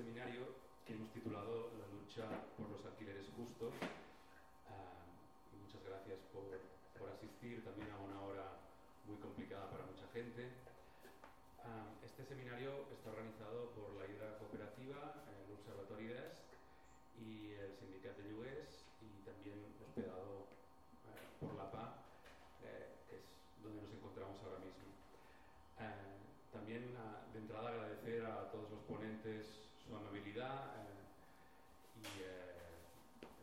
seminario que hemos titulado La lucha por los alquileres justos. Ah, muchas gracias por, por, asistir también a una hora muy complicada para mucha gente. Ah, este seminario está organizado por la Hidra Cooperativa, el Observatorio Desk y el Sindicato de Lloguers y también hospedado eh, por la PA, eh, que es donde nos encontramos ahora mismo. Eh, también de entrada agradecer a todos los ponentes su amabilidad y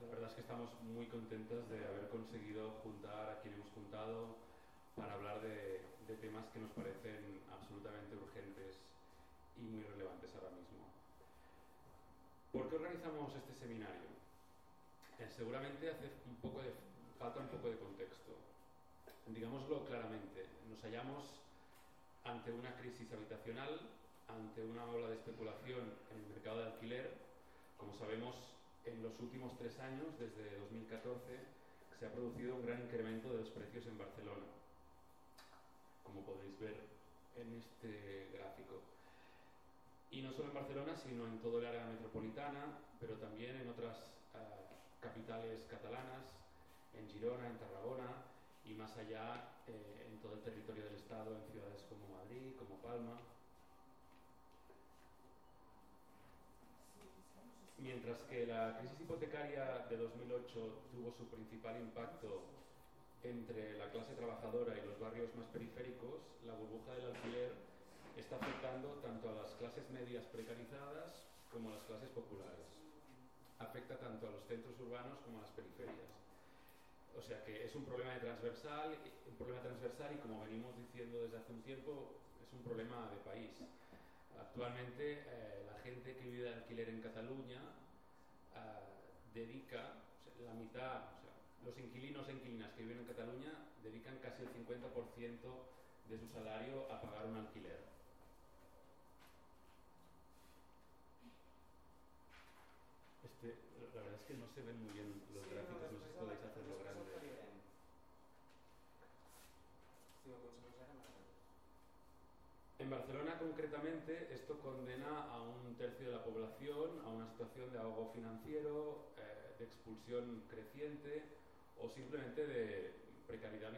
la verdad es que estamos muy contentos de haber conseguido juntar a quien hemos juntado para hablar de, de temas que nos parecen absolutamente urgentes y muy relevantes ahora mismo. ¿Por qué organizamos este seminario? Eh, seguramente hace un poco de, falta un poco de contexto. Digámoslo claramente, nos hallamos ante una crisis habitacional, ante una ola de especulación en el mercado de alquiler. Como sabemos, en los últimos tres años, desde 2014, se ha producido un gran incremento de los precios en Barcelona, como podéis ver en este gráfico. Y no solo en Barcelona, sino en todo el área metropolitana, pero también en otras eh, capitales catalanas, en Girona, en Tarragona y más allá eh, en todo el territorio del Estado, en ciudades como Madrid, como Palma. Mientras que la crisis hipotecaria de 2008 tuvo su principal impacto entre la clase trabajadora y los barrios más periféricos, la burbuja del alquiler está afectando tanto a las clases medias precarizadas como a las clases populares. Afecta tanto a los centros urbanos como a las periferias. O sea que es un problema de transversal, un problema transversal y como venimos diciendo desde hace un tiempo, es un problema de país. Actualmente eh, la gente que vive de alquiler en Cataluña eh, dedica la mitad, o sea, los inquilinos e inquilinas que viven en Cataluña dedican casi el 50% de su salario a pagar un alquiler. Este, la verdad es que no se ven muy bien los gráficos, no sé si podéis hacerlo grande. En Barcelona concretamente esto condena a un tercio de la población a una situación de ahogo financiero, eh, de expulsión creciente o simplemente de precariedad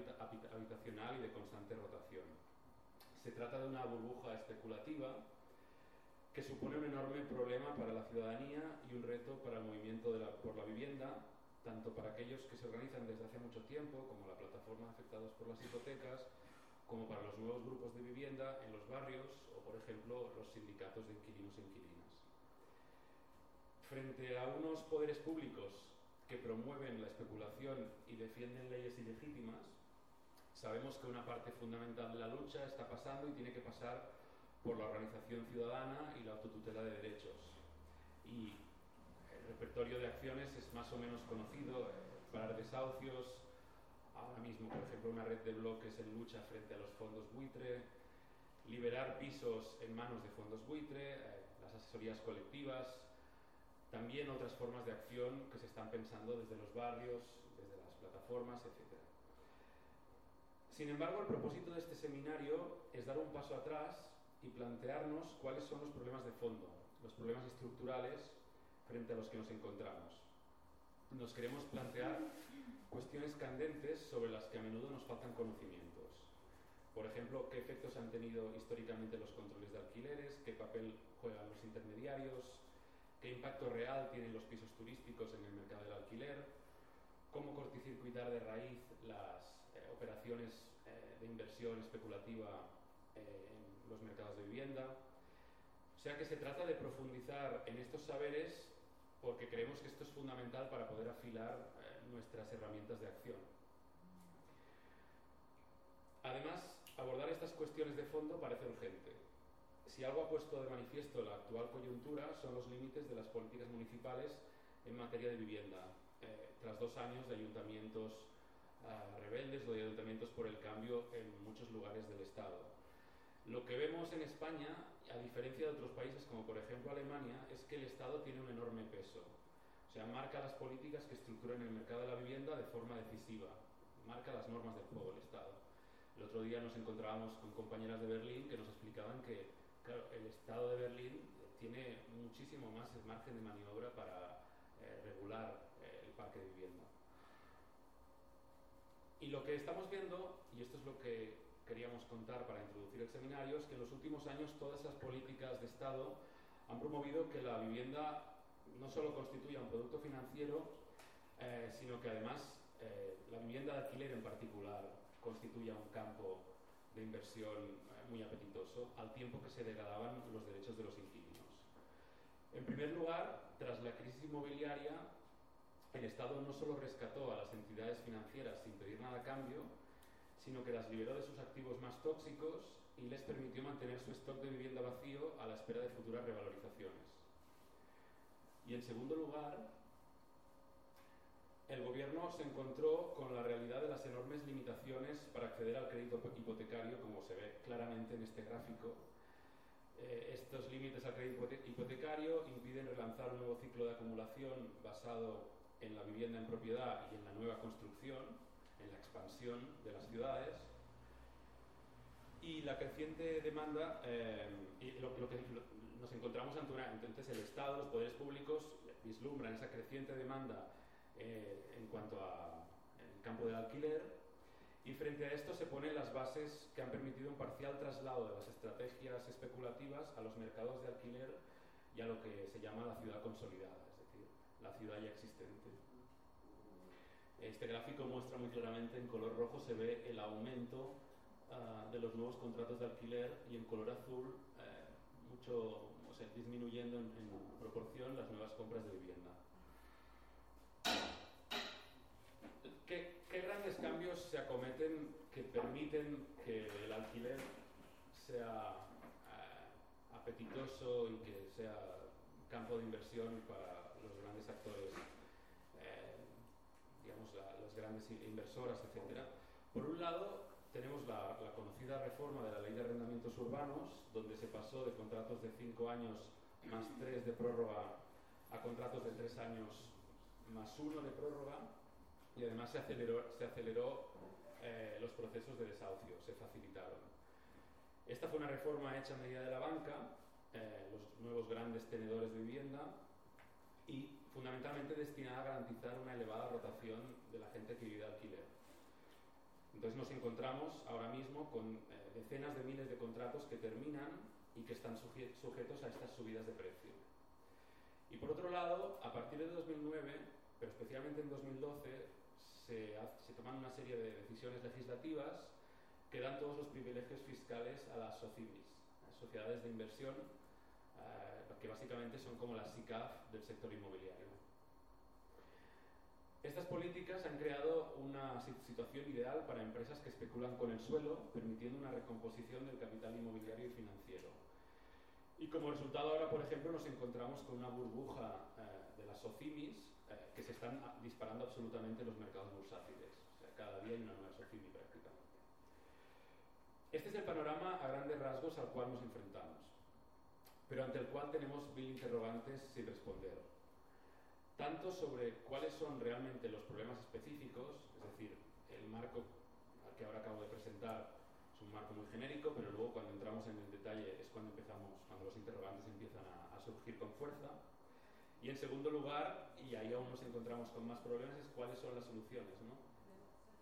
habitacional y de constante rotación. Se trata de una burbuja especulativa que supone un enorme problema para la ciudadanía y un reto para el movimiento por la vivienda, tanto para aquellos que se organizan desde hace mucho tiempo, como la plataforma afectados por las hipotecas, como para los nuevos grupos de vivienda en los barrios o, por ejemplo, los sindicatos de inquilinos e inquilinas. Frente a unos poderes públicos que promueven la especulación y defienden leyes ilegítimas, sabemos que una parte fundamental de la lucha está pasando y tiene que pasar por la organización ciudadana y la autotutela de derechos. Y el repertorio de acciones es más o menos conocido, eh, parar desahucios, ahora mismo, por ejemplo, una red de bloques en lucha frente a los fondos buitre, liberar pisos en manos de fondos buitre, eh, las asesorías colectivas, también otras formas de acción que se están pensando desde los barrios, desde las plataformas, etc. Sin embargo, el propósito de este seminario es dar un paso atrás y plantearnos cuáles son los problemas de fondo, los problemas estructurales frente a los que nos encontramos. Nos queremos plantear cuestiones candentes sobre las que a menudo nos faltan conocimientos. Por ejemplo, qué efectos han tenido históricamente los controles de alquileres, qué papel juegan los intermediarios, qué impacto real tienen los pisos turísticos en el mercado del alquiler, cómo corticircuitar de raíz las eh, operaciones eh, de inversión especulativa eh, en los mercados de vivienda. O sea que se trata de profundizar en estos saberes porque creemos que esto es fundamental para poder afilar nuestras herramientas de acción. Además, abordar estas cuestiones de fondo parece urgente. Si algo ha puesto de manifiesto la actual coyuntura son los límites de las políticas municipales en materia de vivienda, eh, tras dos años de ayuntamientos rebeldes o de ayuntamientos por el cambio en muchos lugares del Estado. Lo que vemos en España, a diferencia de otros países como por ejemplo Alemania, es que el Estado tiene un enorme peso. O sea, marca las políticas que estructuran el mercado de la vivienda de forma decisiva. Marca las normas del juego el Estado. El otro día nos encontrábamos con compañeras de Berlín que nos explicaban que el Estado de Berlín tiene muchísimo más margen de maniobra para eh, regular eh, el parque de vivienda. Y lo que estamos viendo, y esto es lo que queríamos contar para introducir el seminario, es que en los últimos años todas esas políticas de Estado han promovido que la vivienda no solo constituya un producto financiero, eh, sino que además la vivienda de alquiler en particular constituya un campo de inversión muy apetitoso, al tiempo que se degradaban los derechos de los inquilinos. En primer lugar, tras la crisis inmobiliaria, el Estado no solo rescató a las entidades financieras sin pedir nada a cambio, sino que las liberó de sus activos más tóxicos y les permitió mantener su stock de vivienda vacío a la espera de futuras revalorizaciones. Y en segundo lugar, el gobierno se encontró con la realidad de las enormes limitaciones para acceder al crédito hipotecario, como se ve claramente en este gráfico. Eh, estos límites al crédito hipotecario impiden relanzar un nuevo ciclo de acumulación basado en la vivienda en propiedad y en la nueva construcción, en la expansión de las ciudades. Y la creciente demanda, eh, y lo, que nos encontramos ante una, entonces el Estado, los poderes públicos vislumbran esa creciente demanda eh, en cuanto al campo del alquiler y frente a esto se ponen las bases que han permitido un parcial traslado de las estrategias especulativas a los mercados de alquiler y a lo que se llama la ciudad consolidada, es decir, la ciudad ya existente. Este gráfico muestra muy claramente en color rojo se ve el aumento uh, de los nuevos contratos de alquiler y en color azul eh, mucho, o sea, disminuyendo en, en proporción las nuevas compras de vivienda. ¿Qué, grandes cambios se acometen que permiten que el alquiler sea eh, apetitoso y que sea campo de inversión para los grandes actores, eh, digamos, las grandes inversoras, etcétera? Por un lado, tenemos la, la, conocida reforma de la ley de arrendamientos urbanos, donde se pasó de contratos de cinco años más tres de prórroga a contratos de tres años más uno de prórroga y además se aceleró, se aceleró eh, los procesos de desahucio, se facilitaron. Esta fue una reforma hecha a medida de la banca, eh, los nuevos grandes tenedores de vivienda y fundamentalmente destinada a garantizar una elevada rotación de la gente que vive de alquiler. Entonces nos encontramos ahora mismo con eh, decenas de miles de contratos que terminan y que están sujetos a estas subidas de precio. Y por otro lado, a partir de 2009, pero especialmente en 2012, se, se, toman una serie de decisiones legislativas que dan todos los privilegios fiscales a las SOCIMIS, sociedades de inversión, eh, que básicamente son como las SICAF del sector inmobiliario. Estas políticas han creado una situación ideal para empresas que especulan con el suelo, permitiendo una recomposición del capital inmobiliario y financiero. Y como resultado ahora, por ejemplo, nos encontramos con una burbuja eh, de las SOCIMIS eh, que se están disparando absolutamente los mercados bursátiles. O sea, cada día hay una nueva SOCIMI prácticamente. Este es el panorama a grandes rasgos al cual nos enfrentamos, pero ante el cual tenemos mil interrogantes sin responder. Tanto sobre cuáles son realmente los problemas específicos, es decir, el marco al que ahora acabo de presentar es un marco muy genérico, pero luego cuando entramos en el detalle es cuando empezamos, cuando los interrogantes empiezan a, a surgir con fuerza. Y en segundo lugar, y ahí aún nos encontramos con más problemas, es cuáles son las soluciones, ¿no?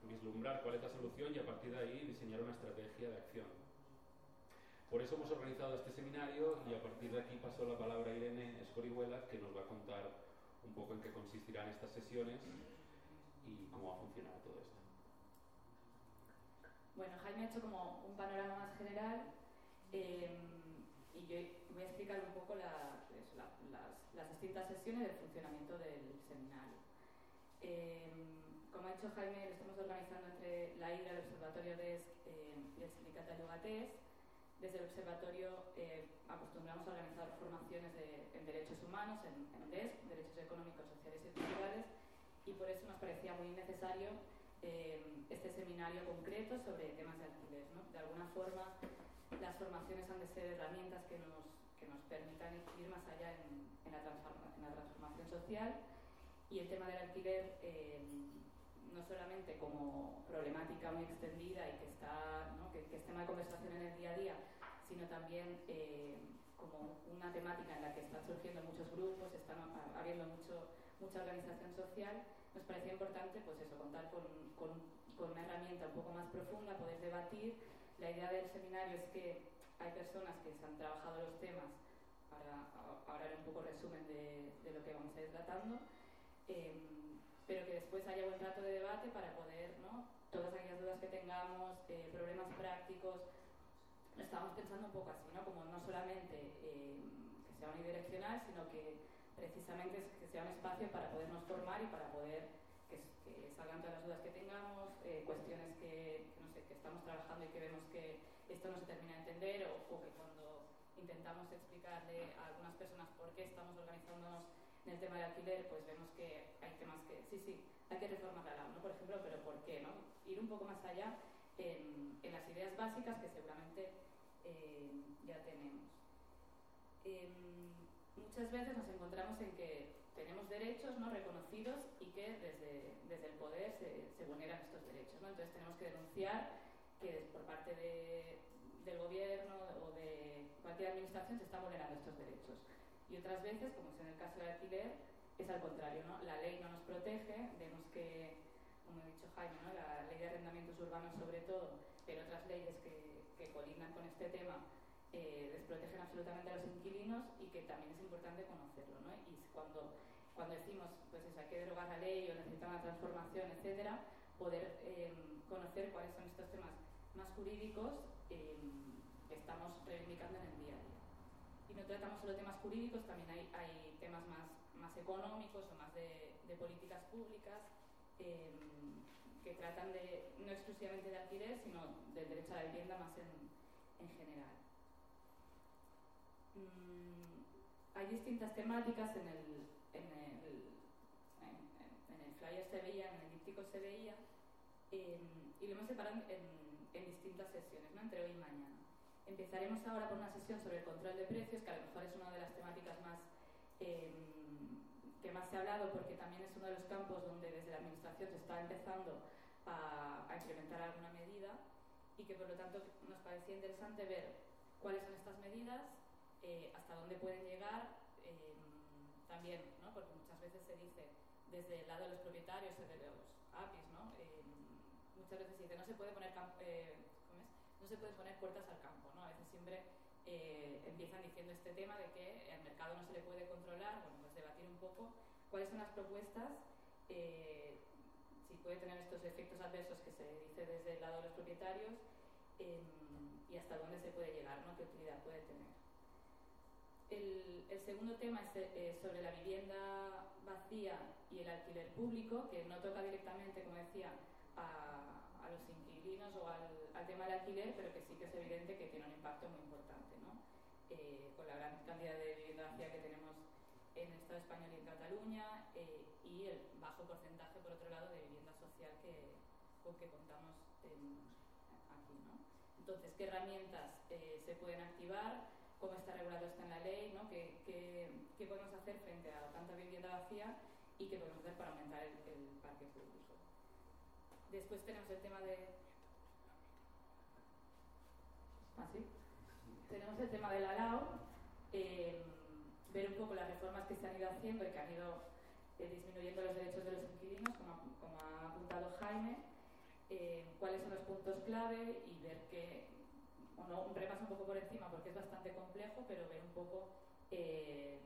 Vislumbrar cuál es la solución y a partir de ahí diseñar una estrategia de acción. Por eso hemos organizado este seminario y a partir de aquí pasó la palabra a Irene Escorihuela, que nos va a contar un poco en qué consistirán estas sesiones y cómo va a funcionar todo esto. Bueno, Jaime ha hecho como un panorama más general eh, y yo voy a explicar un poco la, pues, la, las, las, distintas sesiones del funcionamiento del seminario. Eh, como ha dicho Jaime, lo estamos organizando entre la IDRA, el Observatorio DESC eh, y el Sindicato de Yogatés. Desde el observatorio eh, acostumbramos a organizar formaciones de, en derechos humanos, en, en derechos económicos, sociales y culturales, y por eso nos parecía muy necesario eh, este seminario concreto sobre temas de alquiler. ¿no? De alguna forma, las formaciones han de ser herramientas que nos, que nos permitan ir más allá en, en, la, en la, transformación social y el tema del alquiler. Eh, no solamente como problemática muy extendida y que, está, ¿no? que, que, es tema de conversación en el día a día, sino también eh, como una temática en la que están surgiendo muchos grupos, están habiendo mucho, mucha organización social, nos parecía importante pues eso, contar con, con, una herramienta un poco más profunda, poder debatir. La idea del seminario es que hay personas que se han trabajado los temas, ahora haré un poco resumen de, lo que vamos a ir tratando, eh, pero que después haya buen rato de debate para poder, ¿no? todas aquellas dudas que tengamos, eh, problemas prácticos, lo estamos pensando un poco así, ¿no? como no solamente eh, que sea unidireccional, sino que precisamente que sea un espacio para podernos formar y para poder que, salgan todas las dudas que tengamos, eh, cuestiones que, no sé, que estamos trabajando y que vemos que esto no se termina de entender o, que cuando intentamos explicarle a algunas personas por qué estamos organizándonos en el tema del alquiler, pues vemos que hay temas que sí, sí, hay que reformar la LAM, ¿no? por ejemplo, pero ¿por qué? No? Ir un poco más allá en, las ideas básicas que seguramente eh, ya tenemos. Em, muchas veces nos encontramos en que tenemos derechos no reconocidos y que desde, desde el poder se, se vulneran estos derechos. ¿no? Entonces tenemos que denunciar que por parte de, del gobierno o de cualquier administración se están vulnerando estos derechos. Y otras veces, como es en el caso del alquiler, es al contrario, ¿no? la ley no nos protege, vemos que, como ha dicho Jaime, la ley de arrendamientos urbanos sobre todo, pero otras leyes que, que colindan con este tema eh, desprotegen absolutamente a los inquilinos y que también es importante conocerlo. ¿no? Y cuando, cuando decimos pues eso, hay que derogar la ley o necesita una transformación, etcétera, poder eh, conocer cuáles son estos temas más jurídicos eh, que estamos reivindicando en el día a día. No tratamos solo temas jurídicos, también hay, temas más, más económicos o más de, políticas públicas eh, que tratan de, no exclusivamente de alquiler, sino del derecho a la vivienda más en, en general. Mm, hay distintas temáticas en el, en el, en el flyer se veía, en el díptico se veía, eh, y lo hemos separado en, distintas sesiones, ¿no? entre hoy y mañana. Empezaremos ahora por una sesión sobre el control de precios, que a lo mejor es una de las temáticas más eh, que más se ha hablado porque también es uno de los campos donde desde la Administración se está empezando a, a implementar alguna medida y que por lo tanto nos parecía interesante ver cuáles son estas medidas, eh, hasta dónde pueden llegar, eh, también, ¿no? porque muchas veces se dice desde el lado de los propietarios o de los APIs, ¿no? Eh, muchas veces se dice no se puede poner eh, no se puede poner puertas al campo, ¿no? Eh, empiezan diciendo este tema de que el mercado no se le puede controlar, bueno, pues debatir un poco cuáles son las propuestas, eh, si puede tener estos efectos adversos que se dice desde el lado de los propietarios eh, y hasta dónde se puede llegar, ¿no? qué utilidad puede tener. El, el segundo tema es eh, sobre la vivienda vacía y el alquiler público, que no toca directamente, como decía, a, a los inquilinos o al, al, tema del alquiler, pero que sí que es evidente que tiene un impacto muy importante, ¿no? Eh, con la gran cantidad de vivienda vacía que tenemos en el Estado español y en Cataluña eh, y el bajo porcentaje, por otro lado, de vivienda social que, con que contamos en, aquí. ¿no? Entonces, ¿qué herramientas eh, se pueden activar? ¿Cómo está regulado esto en la ley? ¿no? ¿Qué, qué, qué podemos hacer frente a tanta vivienda vacía y qué podemos hacer para aumentar el, el parque público? Después tenemos el tema de... ¿Ah, sí? Tenemos el tema de la. Eh, ver un poco las reformas que se han ido haciendo y que han ido eh, disminuyendo los derechos de los inquilinos, como, ha apuntado Jaime, eh, cuáles son los puntos clave y ver que, bueno, un repaso un poco por encima porque es bastante complejo, pero ver un poco eh,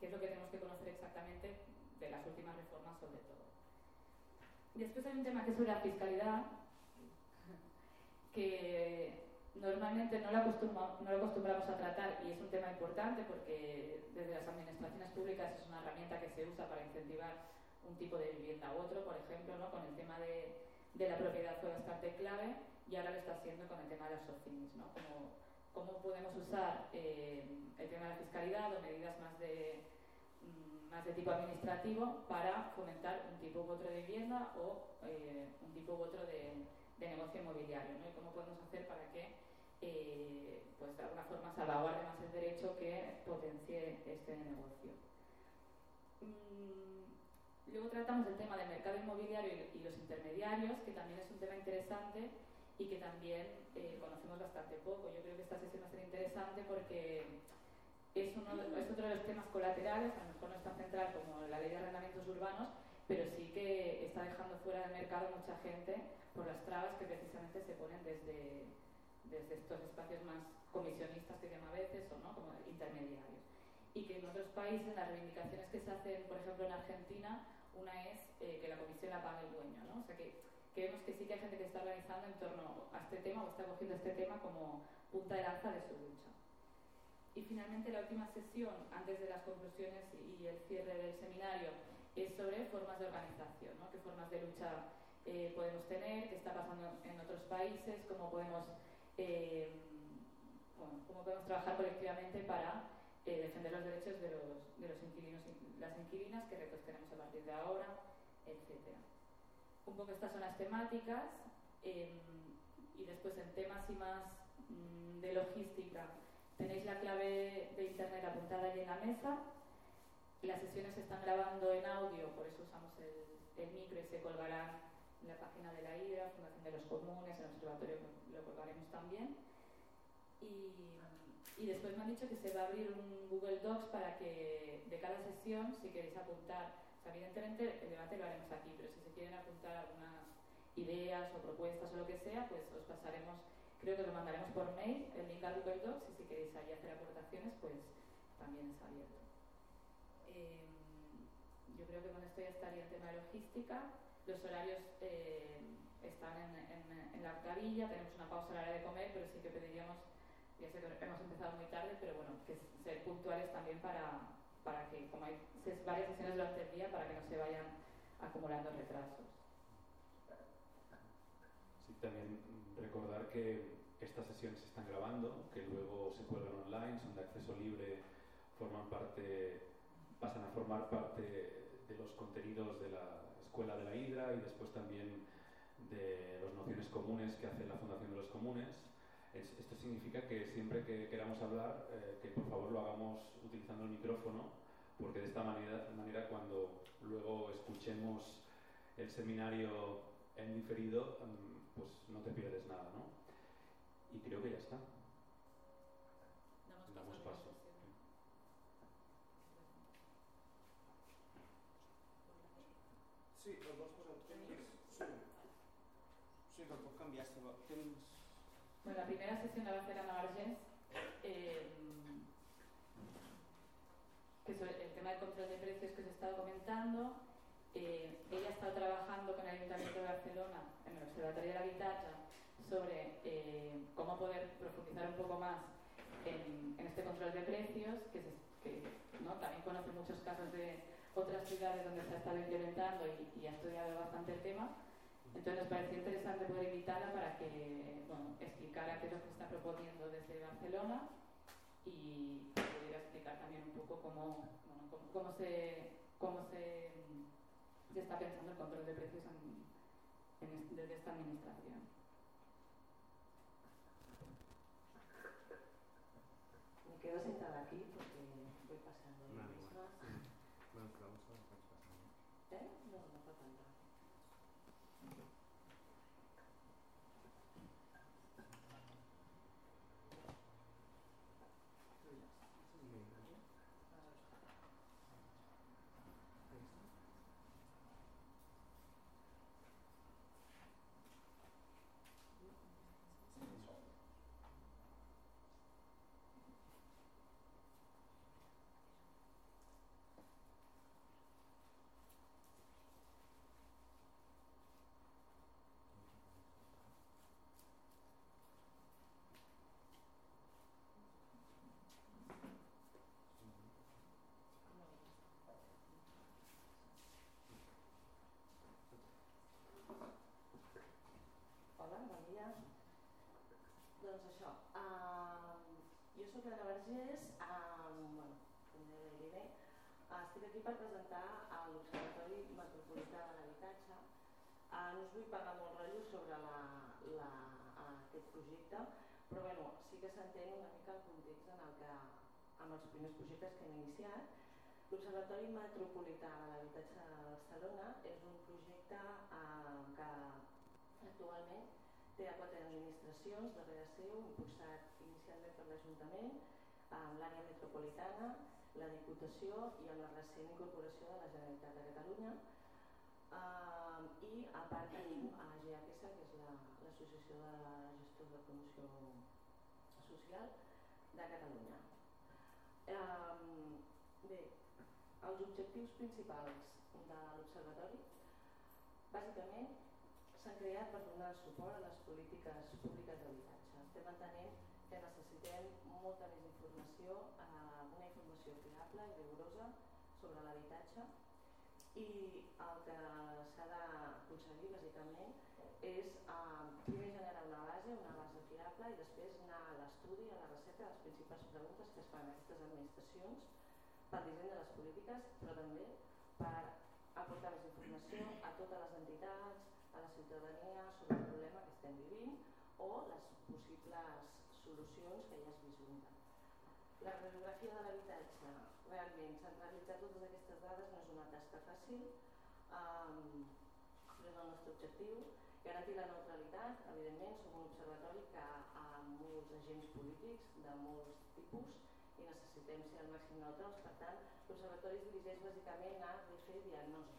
qué es lo que tenemos que conocer exactamente de las últimas reformas sobre todo. Después hay un tema que es sobre la fiscalidad, que normalmente no lo, no lo acostumbramos a tratar y es un tema importante porque desde las administraciones públicas es una herramienta que se usa para incentivar un tipo de vivienda u otro, por ejemplo, ¿no? con el tema de, de la propiedad fue bastante clave y ahora lo está haciendo con el tema de las SOCIMIS, ¿no? Como, cómo podemos usar eh, el tema de la fiscalidad o medidas más de, más de tipo administrativo para fomentar un tipo u otro de vivienda o eh, un tipo u otro de, negocio inmobiliario, ¿no? Y cómo podemos hacer para que eh, pues de alguna forma salvaguarde más el derecho que potencie este negocio. Mm, luego tratamos el tema del mercado inmobiliario y, y, los intermediarios, que también es un tema interesante y que también eh, conocemos bastante poco. Yo creo que esta sesión va a ser interesante porque es, uno es otro de los temas colaterales, a lo mejor no está central como la ley de arrendamientos urbanos, pero sí que está dejando fuera del mercado mucha gente por las trabas que precisamente se ponen desde, desde estos espacios más comisionistas que llama a veces o no como intermediarios y que en otros países las reivindicaciones que se hacen por ejemplo en Argentina una es eh, que la comisión la pague el dueño ¿no? o sea que, que, vemos que sí que hay gente que está organizando en torno a este tema o está cogiendo este tema como punta de lanza de su lucha y finalmente la última sesión antes de las conclusiones y el cierre del seminario es sobre formas de organización ¿no? qué formas de lucha eh, podemos tener, qué está pasando en otros países, cómo podemos, eh, bueno, cómo podemos trabajar colectivamente para eh, defender los derechos de los, de los inquilinos y las inquilinas, qué retos tenemos a partir de ahora, etc. Un poco estas son las temáticas em, y después en temas y más mm, de logística tenéis la clave de internet apuntada ahí en la mesa. Las sesiones se están grabando en audio, por eso usamos el, el micro y se colgarán en la página de la IDRA, Fundación de los Comunes, en el observatorio lo colocaremos también. Y, y, después me han dicho que se va a abrir un Google Docs para que de cada sesión, si queréis apuntar, o sea, evidentemente el debate lo haremos aquí, pero si se quieren apuntar algunas ideas o propuestas o lo que sea, pues os pasaremos, creo que lo mandaremos por mail, el link al Google Docs, y si queréis ahí hacer aportaciones, pues también es abierto. Eh, yo creo que con esto ya estaría el tema de logística. Los horarios eh, están en, en, en, la octavilla, tenemos una pausa a la hora de comer, pero sí que pediríamos, ya sé que hemos empezado muy tarde, pero bueno, que ser puntuales también para, para que, como hay varias sesiones durante el día, para que no se vayan acumulando retrasos. Sí, también recordar que estas sesiones se están grabando, que luego se cuelgan online, son de acceso libre, forman parte, pasan a formar parte de los contenidos de la Escuela de la Hidra y después también de las nociones comunes que hace la Fundación de los Comunes. esto significa que siempre que queramos hablar, eh, que por favor lo hagamos utilizando el micrófono, porque de esta manera, manera cuando luego escuchemos el seminario en diferido, mm, pues no te pierdes nada, ¿no? Y creo que ya está. Damos paso. Sí, el vols posar temps? Sí. Sí, que el puc canviar si vol. Temps... Bueno, la primera sesión la va a hacer Ana Vergés, eh, que es el tema del control de precios que os he estado comentando. Eh, ella ha estado trabajando con el Ayuntamiento de Barcelona en el Observatorio de la Habitacha sobre eh, cómo poder profundizar un poco más en, en este control de precios, que, se, que ¿no? también conoce muchos casos de otras ciudades donde se ha estado implementando y, y ha estudiado bastante el tema. Entonces nos pareció interesante poder invitarla para que bueno, explicara qué es lo que está proponiendo desde Barcelona y pudiera explicar también un poco cómo, bueno, cómo, cómo, se, cómo se, se, está pensando el control de precios en, desde esta administración. Me quedo sentada aquí porque aquí per presentar l'Observatori Metropolità de l'Habitatge. Uh, no us vull pagar molt rotllo sobre la, la, aquest projecte, però bueno, sí que s'entén una mica el context en el que, amb els primers projectes que hem iniciat. L'Observatori Metropolità de l'Habitatge de Barcelona és un projecte uh, que actualment té a quatre administracions darrere seu, impulsat inicialment per l'Ajuntament, amb l'àrea metropolitana, la Diputació i amb la recent incorporació de la Generalitat de Catalunya. Uh, I a part tenim a GAPS, que és l'Associació la, de Gestors de Promoció Social de Catalunya. Um, bé, els objectius principals de l'Observatori bàsicament s'han creat per donar suport a les polítiques públiques d'habitatge. Estem entenent que necessitem molta més informació, eh, fiable i rigorosa sobre l'habitatge i el que s'ha d'aconseguir bàsicament és eh, primer generar una base, una base fiable i després anar a l'estudi, a la recerca de les principals preguntes que es fan a aquestes administracions pel disseny de les polítiques però també per aportar més informació a totes les entitats, a la ciutadania sobre el problema que estem vivint o les possibles solucions que ja es vislumbren. La radiografia de l'habitatge, realment, centralitzar totes aquestes dades no és una tasca fàcil, um, però és el nostre objectiu. Garantir la neutralitat, evidentment, som un observatori que ha molts agents polítics de molts tipus i necessitem ser al màxim neutrals, per tant, l'observatori es dirigeix bàsicament a fer diagnosi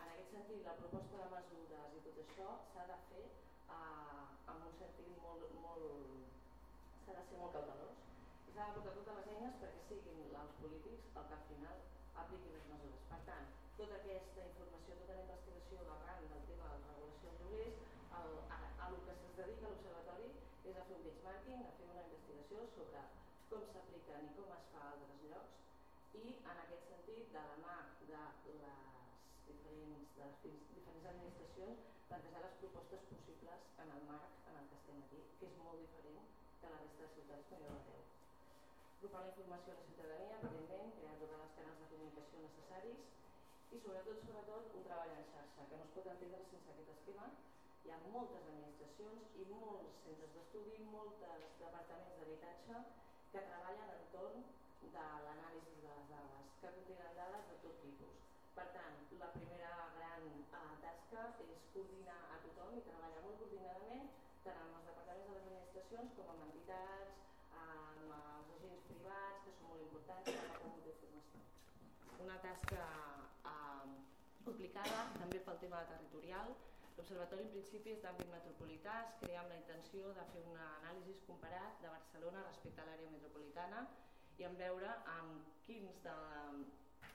en aquest sentit, la proposta de mesures i tot això s'ha de fer eh, amb un sentit molt, molt s'ha de ser molt cautelós s'ha de portar totes les eines perquè siguin els polítics el que al final apliquin les mesures. Per tant, tota aquesta informació, tota la investigació arran del tema de la regulació dels lloguers, el, a, a que es dedica l'Observatori és a fer un benchmarking, a fer una investigació sobre com s'apliquen i com es fa a altres llocs i en aquest sentit de la mà de la diferents, de les diferents administracions plantejar les propostes possibles en el marc en el que estem aquí, que és molt diferent de la resta de ciutats que jo veu. Grupar la informació a la ciutadania, evidentment, crear tots els canals de comunicació necessaris i sobretot, sobretot, un treball en xarxa, que no es pot entendre sense aquest esquema. Hi ha moltes administracions i molts centres d'estudi, molts departaments d'habitatge que treballen entorn de l'anàlisi de les dades, que contenen dades de tot tipus per tant, la primera gran eh, tasca és coordinar a tothom i treballar molt coordinadament tant amb els departaments de les administracions com amb entitats, amb els agents privats, que són molt importants per la d'informació. Una tasca eh, complicada també pel tema territorial. L'Observatori en principi és d'àmbit metropolità, es crea amb la intenció de fer una anàlisi comparat de Barcelona respecte a l'àrea metropolitana i en veure amb quins de,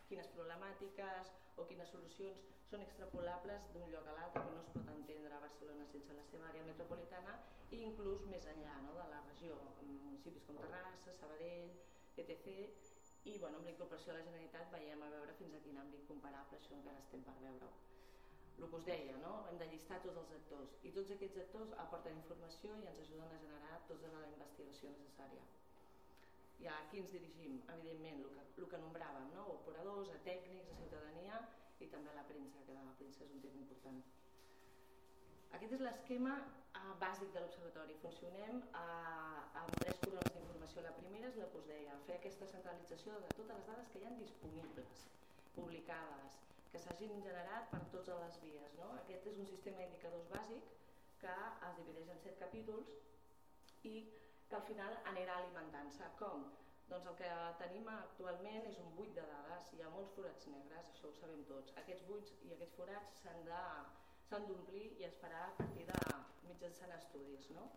quines problemàtiques o quines solucions són extrapolables d'un lloc a l'altre, que no es pot entendre Barcelona sense la seva àrea metropolitana i inclús més enllà no, de la regió, municipis com Terrassa, Sabadell, etc. I bueno, amb la incorporació de la Generalitat veiem a veure fins a quin àmbit comparable, això encara estem per veure el que us deia, no? hem de llistar tots els actors i tots aquests actors aporten informació i ens ajuden a generar tota la investigació necessària i a qui ens dirigim? Evidentment, el que, el que nombràvem, no? operadors, a tècnics, a ciutadania i també a la premsa, que la premsa és un tema important. Aquest és l'esquema uh, bàsic de l'Observatori. Funcionem uh, amb tres corones d'informació. La primera és la que us deia, fer aquesta centralització de totes les dades que hi ha disponibles, publicades, que s'hagin generat per totes les vies. No? Aquest és un sistema d'indicadors bàsic que es divideix en set capítols i que al final anirà alimentant-se. Com? Doncs el que tenim actualment és un buit de dades, hi ha molts forats negres, això ho sabem tots. Aquests buits i aquests forats s'han d'omplir i es farà a partir de mitjançant estudis. No?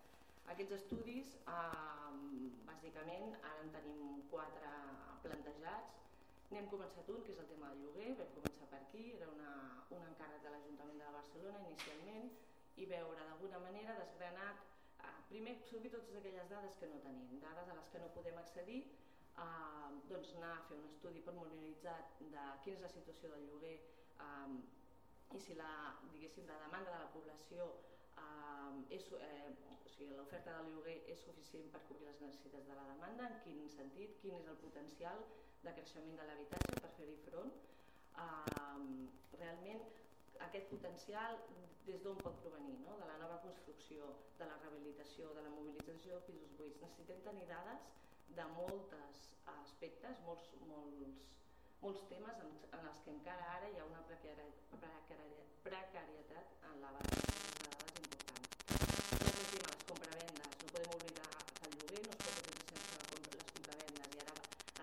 Aquests estudis, eh, bàsicament, ara en tenim quatre plantejats. N'hem començat un, que és el tema del lloguer, vam començar per aquí, era una, un encàrrec de l'Ajuntament de Barcelona inicialment, i veure d'alguna manera desgranat primer absorbir totes aquelles dades que no tenim, dades a les que no podem accedir, eh, doncs anar a fer un estudi pormenoritzat de quina és la situació del lloguer eh, i si la, diguéssim, la demanda de la població eh, és, eh, o sigui, l'oferta del lloguer és suficient per cobrir les necessitats de la demanda, en quin sentit, quin és el potencial de creixement de l'habitatge per fer-hi front. Eh, realment aquest potencial des d'on pot provenir, no? de la nova construcció, de la rehabilitació, de la mobilització de pisos buits. Necessitem tenir dades de molts aspectes, molts, molts, uns temes en, en els que encara ara hi ha una precarietat en la base de dades important. Per exemple, les compravendes, no podem oblidar el lloguer no es pot utilitzar sense les compravendes i ara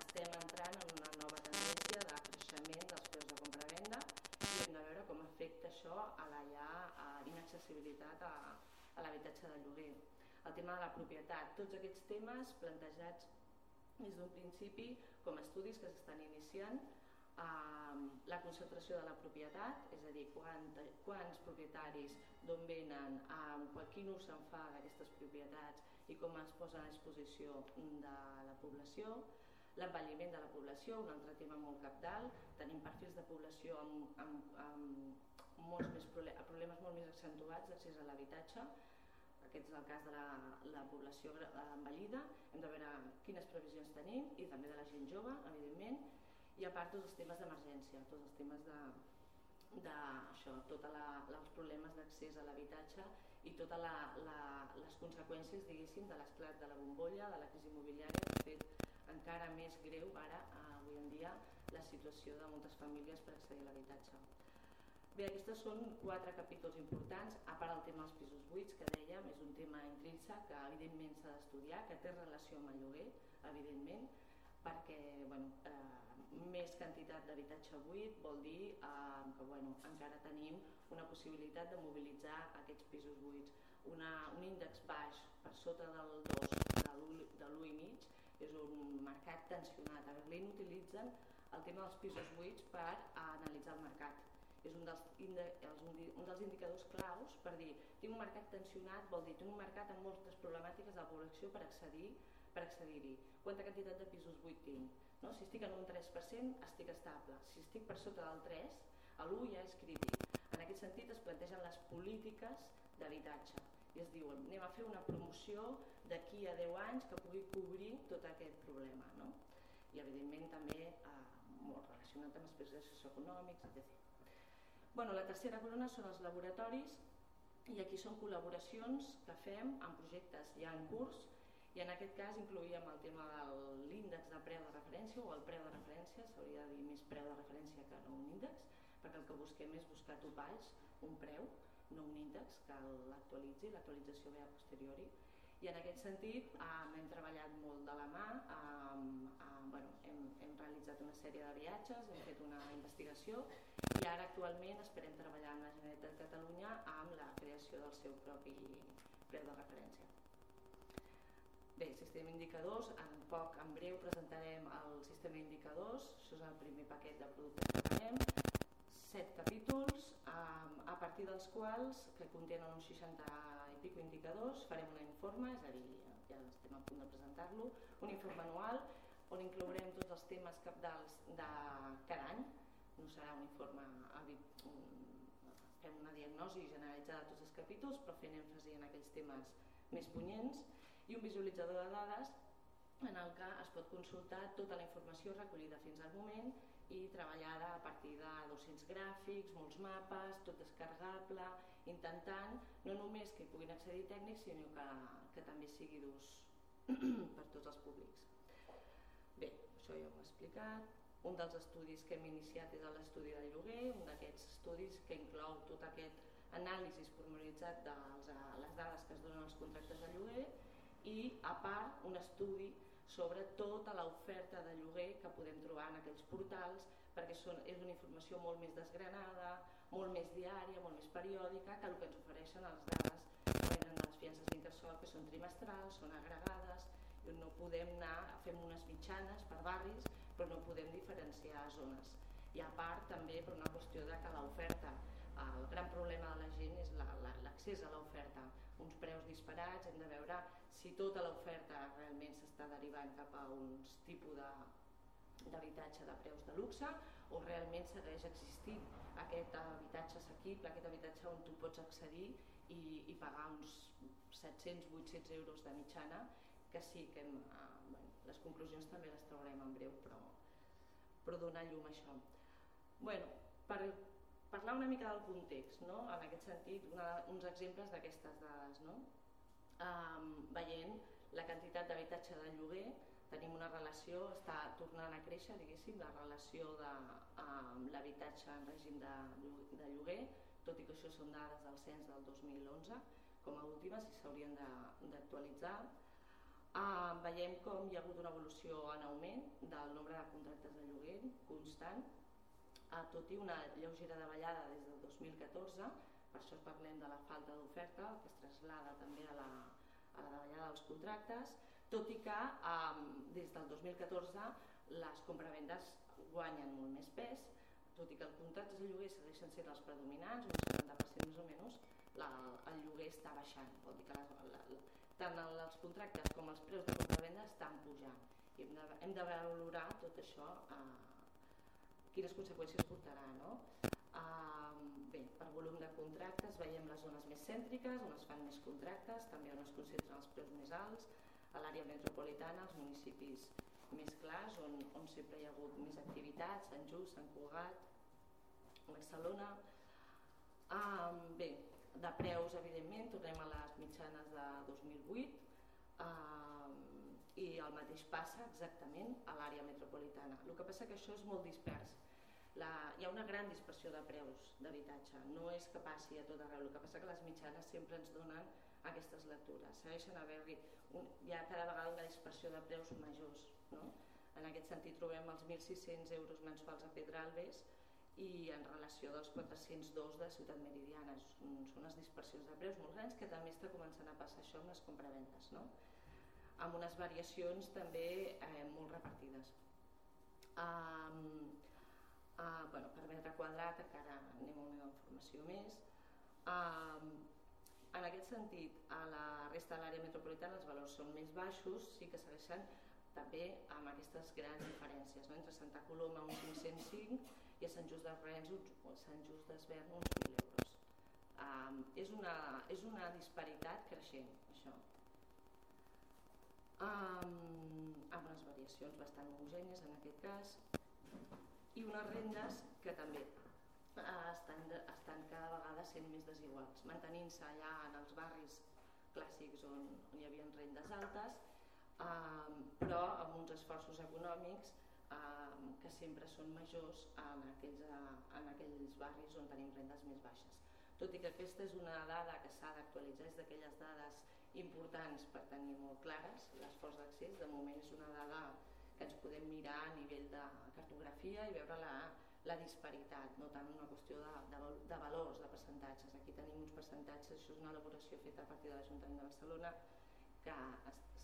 estem entrant en una nova tendència de creixement dels preus de compravenda i hem de veure com afecta això a la ja a inaccessibilitat a, a l'habitatge de lloguer. El tema de la propietat, tots aquests temes plantejats des d'un principi com a estudis que s'estan iniciant eh, la concentració de la propietat, és a dir, quant, quants propietaris, d'on venen, eh, quin ús se'n fa d'aquestes propietats i com es posa a disposició de la població, l'envelliment de la població, un altre tema molt capdalt, tenim perfils de població amb, amb, amb molts més problemes molt més accentuats d'accés a l'habitatge, aquest és el cas de la, la població envellida, hem de veure quines previsions tenim i també de la gent jove, evidentment, i a part tots els temes d'emergència, tots els temes de, de això, la, els problemes d'accés a l'habitatge i totes la, la, les conseqüències diguéssim de l'esclat de la bombolla, de la crisi immobiliària. Que ha fet encara més greu ara, avui en dia, la situació de moltes famílies per accedir a l'habitatge. Bé, aquests són quatre capítols importants, a part el tema dels pisos buits, que dèiem, és un tema intrínsec que evidentment s'ha d'estudiar, que té relació amb el lloguer, evidentment, perquè bueno, eh, més quantitat d'habitatge buit vol dir eh, que bueno, encara tenim una possibilitat de mobilitzar aquests pisos buits. Una, un índex baix per sota del 2, de l'1,5, és un mercat tensionat. A Berlín utilitzen el tema dels pisos buits per analitzar el mercat. És un dels, un dels indicadors claus per dir tinc un mercat tensionat, vol dir tinc un mercat amb moltes problemàtiques de la població per accedir per accedir-hi. Quanta quantitat de pisos buit tinc? No? Si estic en un 3%, estic estable. Si estic per sota del 3, l'1 ja és crític. En aquest sentit es plantegen les polítiques d'habitatge i es diuen anem a fer una promoció d'aquí a 10 anys que pugui cobrir tot aquest problema. No? I evidentment també eh, molt relacionat amb aspectes socioeconòmics, etc. Bueno, la tercera corona són els laboratoris i aquí són col·laboracions que fem en projectes ja en curs i en aquest cas incluïem el tema de l'índex de preu de referència o el preu de referència, s'hauria de dir més preu de referència que no un índex, perquè el que busquem és buscar topalls, un preu, no un índex, que l'actualitzi, l'actualització ve a posteriori, i en aquest sentit eh, hem treballat molt de la mà, eh, eh, bueno, hem, hem realitzat una sèrie de viatges, hem fet una investigació i ara actualment esperem treballar amb la Generalitat de Catalunya amb la creació del seu propi preu de referència. Bé, sistema indicadors, en poc, en breu presentarem el sistema indicadors, això és el primer paquet de productes que farem, set capítols, a partir dels quals, que contenen uns 60 i pico indicadors, farem un informe, és a dir, ja estem a punt de presentar-lo, un informe anual on inclourem tots els temes capdals de cada any, no serà un informe fem una diagnosi generalitzada de tots els capítols, però fent èmfasi en aquells temes més punyents, i un visualitzador de dades en el que es pot consultar tota la informació recollida fins al moment i treballada a partir de 200 gràfics, molts mapes, tot descarregable, intentant no només que hi puguin accedir tècnics, sinó que, que també sigui d'ús per tots els públics. Bé, això ja ho he explicat. Un dels estudis que hem iniciat és l'estudi del lloguer, un d'aquests estudis que inclou tot aquest anàlisi pormenoritzat de les dades que es donen als contractes de lloguer i a part un estudi sobre tota l'oferta de lloguer que podem trobar en aquells portals perquè són, és una informació molt més desgranada, molt més diària, molt més periòdica que el que ens ofereixen les dades que venen de les fiances d'incasol que són trimestrals, són agregades no podem anar, fem unes mitjanes per barris podem diferenciar zones. I a part també per una qüestió de que l'oferta el gran problema de la gent és l'accés la, la, a l'oferta. Uns preus disparats, hem de veure si tota l'oferta realment s'està derivant cap a uns tipus d'habitatge de, de preus de luxe o realment segueix existint aquest habitatge assequible, aquest habitatge on tu pots accedir i, i pagar uns 700-800 euros de mitjana, que sí que hem, eh, bueno, les conclusions també les traurem en breu, però, però donar llum a això. Bueno, per parlar una mica del context, no? en aquest sentit, una, uns exemples d'aquestes dades. No? um, veient la quantitat d'habitatge de lloguer, tenim una relació, està tornant a créixer, diguéssim, la relació de um, l'habitatge en règim de, de lloguer, tot i que això són dades del cens del 2011, com a últimes i s'haurien d'actualitzar. Uh, veiem com hi ha hagut una evolució en augment del nombre de contractes de lloguer constant. eh, tot i una lleugera davallada des del 2014, per això parlem de la falta d'oferta, que es traslada també a la, a la davallada dels contractes, tot i que eh, des del 2014 les compravendes guanyen molt més pes, tot i que els contractes de lloguer segueixen sent els predominants, un 70% més o menys, la, el lloguer està baixant, vol dir que la, la, la, tant els contractes com els preus de compra-venda estan pujant i hem de, hem de valorar tot això eh, quines conseqüències portarà no? eh, bé, per volum de contractes veiem les zones més cèntriques on es fan més contractes, també on es concentren els preus més alts a l'àrea metropolitana, els municipis més clars, on, on sempre hi ha hagut més activitats, Sant Just, Sant Cugat, Barcelona. Um, bé, de preus, evidentment, tornem a les mitjanes de 2008 um, i el mateix passa exactament a l'àrea metropolitana. El que passa que això és molt dispers. La, hi ha una gran dispersió de preus d'habitatge, no és que passi a tot arreu, el que passa que les mitjanes sempre ens donen aquestes lectures. Segueixen haver-hi, hi ha cada vegada una dispersió de preus majors. No? En aquest sentit trobem els 1.600 euros mensuals a Pedralbes i en relació dels 402 de Ciutat Meridiana. Són unes dispersions de preus molt grans que també està començant a passar això amb les compraventes, no? amb unes variacions també eh, molt repartides. Um, uh, bueno, per metre quadrat encara anem a una informació més. Um, en aquest sentit, a la resta de l'àrea metropolitana els valors són més baixos, sí que segueixen també amb aquestes grans diferències, no? entre Santa Coloma uns 505 i a Sant Just de Rens o Sant Just d'Esvern uns 1.000 euros. Um, és, una, és una disparitat creixent, això. Um, amb unes variacions bastant homogènies en aquest cas i unes rendes que també uh, estan, estan cada vegada sent més desiguals, mantenint-se allà en els barris clàssics on, on hi havia rendes altes eh, però amb uns esforços econòmics eh, que sempre són majors en aquells, eh, en aquells barris on tenim rendes més baixes. Tot i que aquesta és una dada que s'ha d'actualitzar, és d'aquelles dades importants per tenir molt clares l'esforç d'accés, de moment és una dada que ens podem mirar a nivell de cartografia i veure la, la disparitat, no tant una qüestió de, de, de valors, de percentatges. Aquí tenim uns percentatges, això és una elaboració feta a partir de l'Ajuntament de Barcelona, que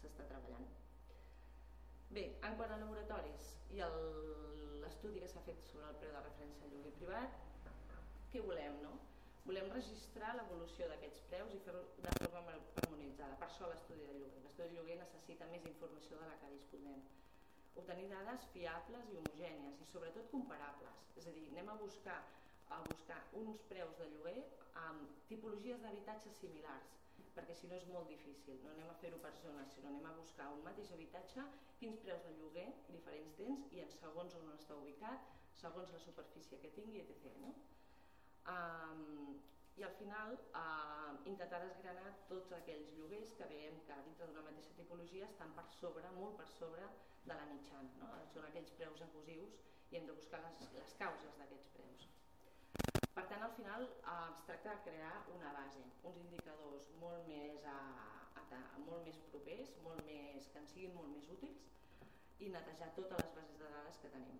s'està treballant. Bé, en quant a laboratoris i l'estudi que s'ha fet sobre el preu de referència al lloguer privat, què volem, no? Volem registrar l'evolució d'aquests preus i fer-ho de forma harmonitzada. Per això l'estudi de lloguer. L'estudi de lloguer necessita més informació de la que disposem. Obtenir dades fiables i homogènies i sobretot comparables. És a dir, anem a buscar a buscar uns preus de lloguer amb tipologies d'habitatges similars perquè si no és molt difícil, no anem a fer-ho per zones, sinó anem a buscar un mateix habitatge, quins preus de lloguer diferents tens i en segons on està ubicat, segons la superfície que tingui, etc. No? Um, I al final uh, intentar desgranar tots aquells lloguers que veiem que dintre d'una mateixa tipologia estan per sobre, molt per sobre de la mitjana. No? Són aquells preus abusius i hem de buscar les, les causes d'aquests preus. Per tant, al final eh, es tracta de crear una base, uns indicadors molt més, a, a, a, molt més propers, molt més, que ens siguin molt més útils i netejar totes les bases de dades que tenim.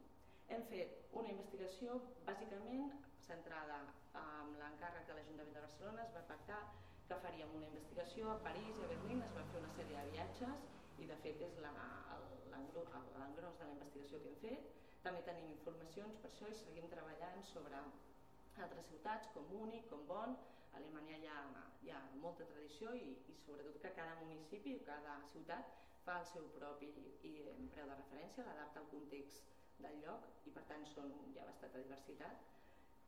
Hem fet una investigació bàsicament centrada en l'encàrrec de l'Ajuntament de Barcelona, es va pactar que faríem una investigació a París i a Berlín, es van fer una sèrie de viatges i de fet és l'engròs de la investigació que hem fet. També tenim informacions per això i seguim treballant sobre altres ciutats com Múnich, com Bonn, a Alemanya hi ha, hi ha molta tradició i, i sobretot que cada municipi o cada ciutat fa el seu propi i, preu de referència, l'adapta al context del lloc i per tant són, hi ha bastanta diversitat.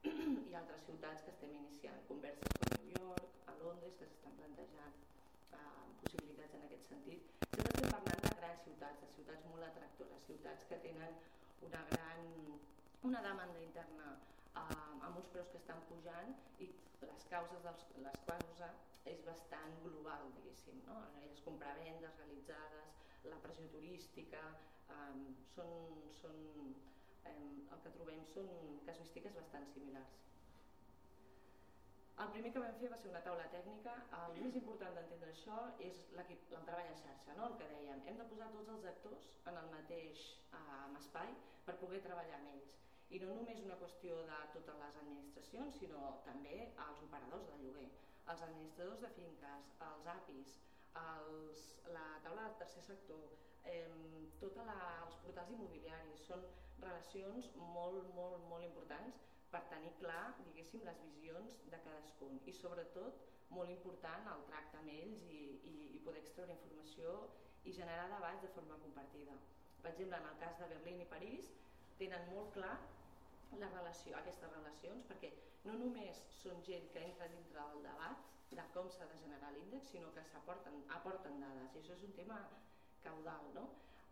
I altres ciutats que estem iniciant converses com New York, a Londres que s'estan plantejant eh, possibilitats en aquest sentit. Sempre estem parlant de grans ciutats, de ciutats molt atractores ciutats que tenen una gran una demanda interna amb uns preus que estan pujant i les causes dels, les causes és bastant global, diguéssim. No? Les compravendes realitzades, la pressió turística, eh, són, són, eh, el que trobem són casuístiques bastant similars. El primer que vam fer va ser una taula tècnica. El més important d'entendre això és el treball en xarxa, no? el que dèiem. Hem de posar tots els actors en el mateix eh, espai per poder treballar amb ells i no només una qüestió de totes les administracions, sinó també els operadors de lloguer, els administradors de finques, els APIs, els, la taula del tercer sector, eh, tots els portals immobiliaris, són relacions molt, molt, molt importants per tenir clar, diguéssim, les visions de cadascun i sobretot molt important el tracte amb ells i, i, i poder extreure informació i generar debats de forma compartida. Per exemple, en el cas de Berlín i París tenen molt clar la relació, aquestes relacions perquè no només són gent que entra dintre del debat de com s'ha de generar l'índex, sinó que s'aporten aporten dades i això és un tema caudal. No?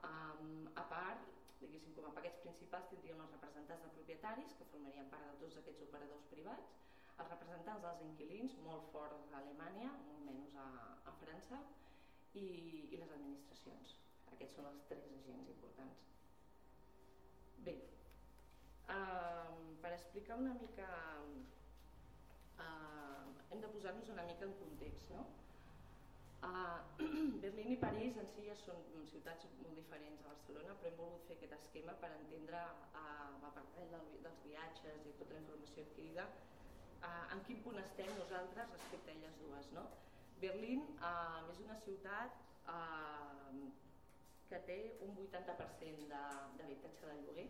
Um, a part, diguéssim, com a paquets principals tindríem els representants de propietaris que formarien part de tots aquests operadors privats, els representants dels inquilins, molt forts a Alemanya, molt menys a, a França, i, i les administracions. Aquests són els tres agents importants. Bé, uh, per explicar una mica, uh, hem de posar-nos una mica en context. No? Uh, Berlín i París en si ja són ciutats molt diferents a Barcelona, però hem volgut fer aquest esquema per entendre, uh, a part dels viatges i tota la informació adquirida, uh, en quin punt estem nosaltres respecte a elles dues. No? Berlín uh, és una ciutat uh, que té un 80% d'habitatge de, de lloguer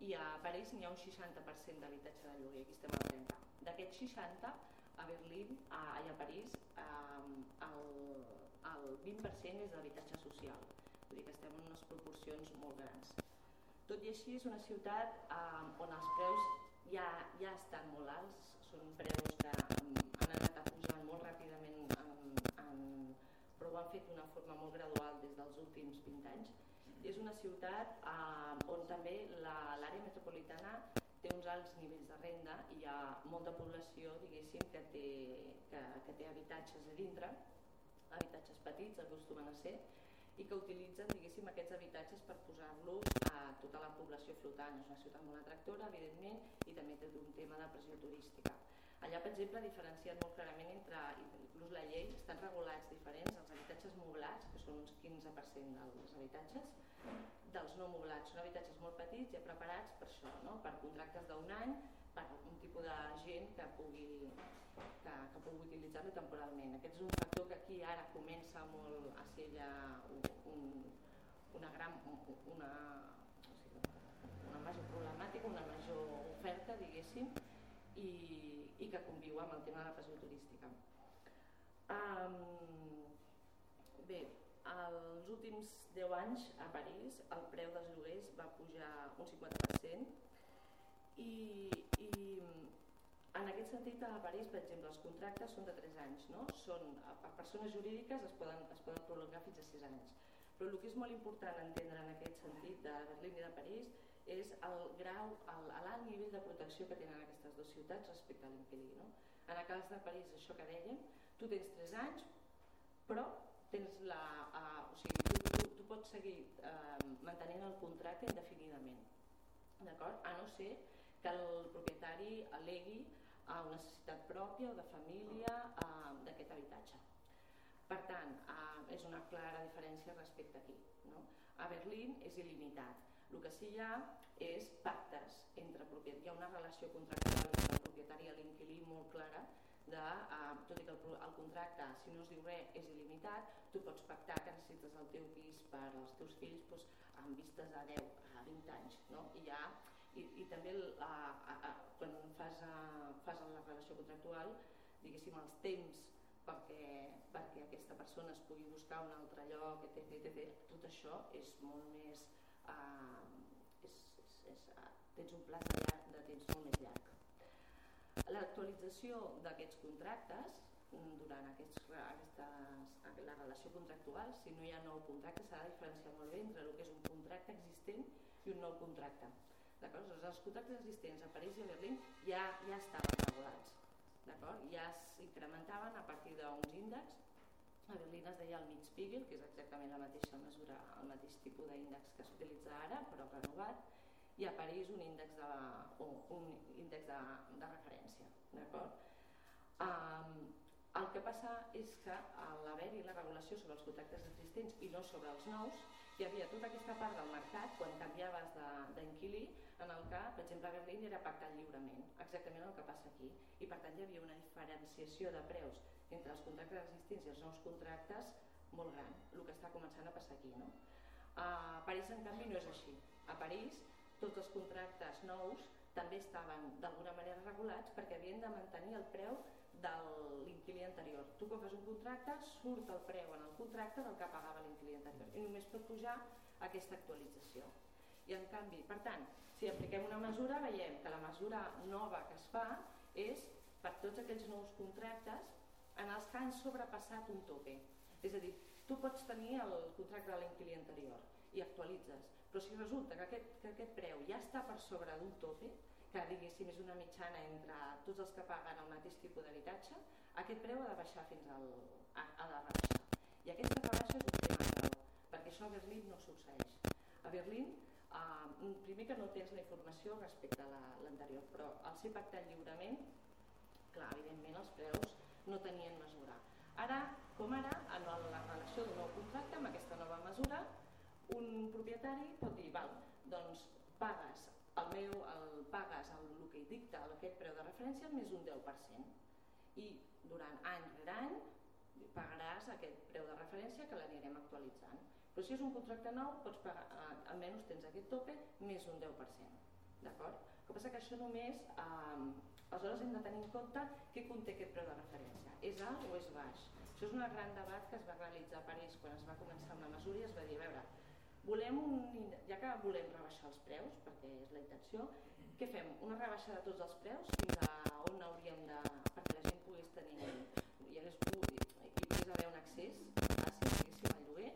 i a París n'hi ha un 60% d'habitatge de lloguer, aquí estem al 30. D'aquests 60, a Berlín a, i a París el, el 20% és d'habitatge social, vull dir que estem en unes proporcions molt grans. Tot i així és una ciutat eh, on els preus ja, ja estan molt alts, són preus que han anat pujant molt ràpidament però ho han fet d'una forma molt gradual des dels últims 20 anys. I és una ciutat eh, on també l'àrea metropolitana té uns alts nivells de renda i hi ha molta població diguéssim que té, que, que té habitatges a dintre, habitatges petits acostumen a ser, i que utilitzen diguéssim aquests habitatges per posar-los a tota la població flotant. És una ciutat molt atractora, evidentment, i també té un tema de pressió turística. Allà, per exemple, diferencien molt clarament entre, inclús la llei, estan regulats diferents els habitatges moblats, que són uns 15% dels habitatges, dels no moblats. Són habitatges molt petits i preparats per això, no? per contractes d'un any, per un tipus de gent que pugui, que, que pugui utilitzar-lo temporalment. Aquest és un factor que aquí ara comença molt a ser ja un, un, una gran una, una major problemàtica, una major oferta, diguéssim, i, i que conviu amb el tema de la pressió turística. Um, bé, els últims 10 anys a París el preu dels lloguers va pujar un 50% i, i en aquest sentit a París, per exemple, els contractes són de 3 anys, no? són, per persones jurídiques es poden, es poden prolongar fins a 6 anys. Però el que és molt important entendre en aquest sentit de Berlín i de París és el grau, l'alt nivell de protecció que tenen aquestes dues ciutats respecte a l'inquilí. No? En el cas de París, això que dèiem, tu tens 3 anys, però tens la, uh, o sigui, tu, tu, tu pots seguir uh, mantenint el contracte indefinidament? A no ser que el propietari alegui a una necessitat pròpia o de família uh, d'aquest habitatge. Per tant, uh, és una clara diferència respecte aquí. No? A Berlín és il·limitat el que sí hi ha és pactes entre propietat. Hi ha una relació contractual entre el propietari i l'inquilí molt clara de, uh, tot i que el, el contracte, si no es diu res, és il·limitat, tu pots pactar que necessites el teu pis per als teus fills doncs, amb vistes a 10, a 20 anys. No? I, ha, i, i també el, a, a, quan fas, a, fas la relació contractual, diguéssim, els temps perquè, perquè aquesta persona es pugui buscar un altre lloc, etc, etc, tot això és molt més eh, és, és, és, eh, tens un pla de, temps molt més llarg. L'actualització d'aquests contractes mm, durant aquests, aquestes, la relació contractual, si no hi ha nou contracte, s'ha de diferenciar molt bé entre el que és un contracte existent i un nou contracte. Els contractes existents a París i a Berlín ja, ja estaven regulats, ja s'incrementaven a partir d'uns índexs a Berlín es deia el Mietspiegel, que és exactament la mateixa mesura, el mateix tipus d'índex que s'utilitza ara, però renovat, i a París un índex de, un, un índex de, de referència. Um, el que passa és que a l'haver-hi la regulació sobre els contractes existents i no sobre els nous, hi havia tota aquesta part del mercat, quan canviaves d'inquilí, en el que, per exemple, a Berlín era pactat lliurement, exactament el que passa aquí, i per tant hi havia una diferenciació de preus entre els contractes existents i els nous contractes molt gran, el que està començant a passar aquí. No? A París, en canvi, no és així. A París, tots els contractes nous també estaven d'alguna manera regulats perquè havien de mantenir el preu de l'inquilí anterior. Tu quan fas un contracte surt el preu en el contracte del que pagava l'inquilí anterior i només pot pujar aquesta actualització. I en canvi, per tant, si apliquem una mesura veiem que la mesura nova que es fa és per tots aquells nous contractes en els que han sobrepassat un tope. És a dir, tu pots tenir el contracte de l'inquilí anterior i actualitzes, però si resulta que aquest, que aquest preu ja està per sobre d'un tope, que diguéssim és una mitjana entre tots els que paguen el mateix tipus d'habitatge, aquest preu ha de baixar fins al... ha, ha de rebaixar. I aquesta rebaixa és un tema perquè això a Berlín no succeeix. A Berlín, eh, primer que no tens la informació respecte a l'anterior, la, però al ser pactat lliurement, clar, evidentment els preus no tenien mesura. Ara, com ara, en la relació d'un nou contracte, amb aquesta nova mesura, un propietari pot dir, val, doncs pagues el meu el pagues el, el que dicta aquest preu de referència més un 10% i durant any rere any pagaràs aquest preu de referència que l'anirem actualitzant. Però si és un contracte nou, pots pagar, eh, almenys tens aquest tope més un 10%. D'acord? El que passa que això només, eh, aleshores hem de tenir en compte què conté aquest preu de referència. És alt o és baix? Això és un gran debat que es va realitzar a París quan es va començar amb la mesura i es va dir, a veure, volem un, ja que volem rebaixar els preus, perquè és la intenció, què fem? Una rebaixa de tots els preus fins a on hauríem de... perquè la gent pogués tenir i hagués pogut, i, i pogués haver un accés fàcil, diguéssim, al lloguer,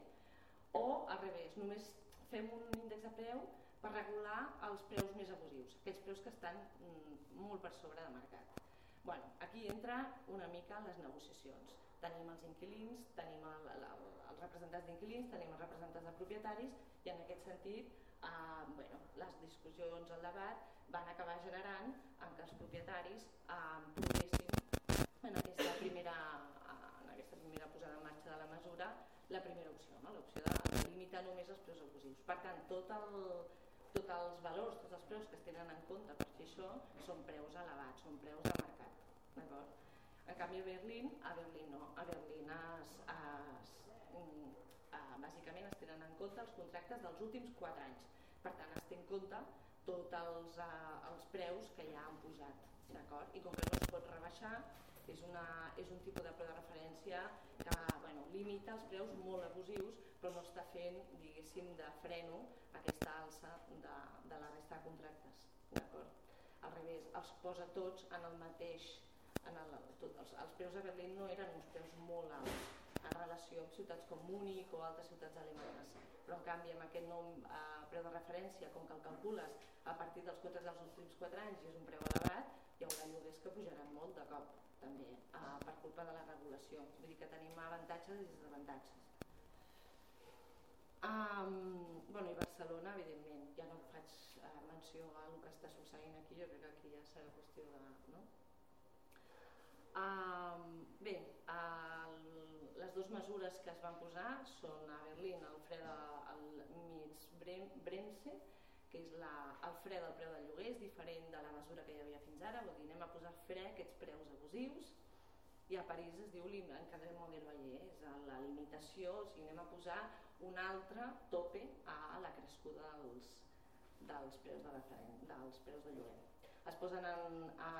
o al revés, només fem un índex de preu per regular els preus més abusius, aquells preus que estan mm, molt per sobre de mercat. Bueno, aquí entra una mica les negociacions. Tenim els inquilins, tenim el, el, els representants d'inquilins, tenim els representants de propietaris i en aquest sentit eh, bueno, les discussions, el debat van acabar generant en què els propietaris eh, provessin en aquesta primera eh, en aquesta primera posada en marxa de la mesura la primera opció, no? l'opció de limitar només els preus abusius. Per tant, tot el, tots els valors, tots els preus que es tenen en compte per fer això són preus elevats, són preus de mercat. D'acord? En canvi a Berlín, a Berlín no, a Berlín es, es, eh, bàsicament es tenen en compte els contractes dels últims 4 anys. Per tant, es té en compte tots els, eh, els preus que ja han pujat. I com que no es pot rebaixar, és, una, és un tipus de preu de referència que bueno, limita els preus molt abusius, però no està fent, diguéssim, de freno aquesta alça de, de la resta de contractes. Al revés, els posa tots en el mateix... En el, tot, els, els preus a Berlín no eren uns preus molt alts, en relació amb ciutats com Múnich o altres ciutats alemanes. Però en canvi amb aquest nou eh, preu de referència, com que el calcules a partir dels contractes dels últims 4 anys i és un preu elevat, hi haurà lloguers que pujaran molt de cop, també, eh, per culpa de la regulació. Vull dir que tenim avantatges i desavantatges. Um, bueno, i Barcelona, evidentment, ja no faig uh, menció a el que està succeint aquí, jo crec que aquí ja serà qüestió de... No? Um, bé, el, les dues mesures que es van posar són a Berlín el fre del Mietsbremse, que és la, el fre del preu del lloguer, és diferent de la mesura que hi havia fins ara, vol dir anem a posar fre a aquests preus abusius, i a París es diu l'encadre model Valler, és la limitació, o sigui, anem a posar un altre tope a la crescuda dels, dels preus de dels preus de lloguer. Es, posen en, a,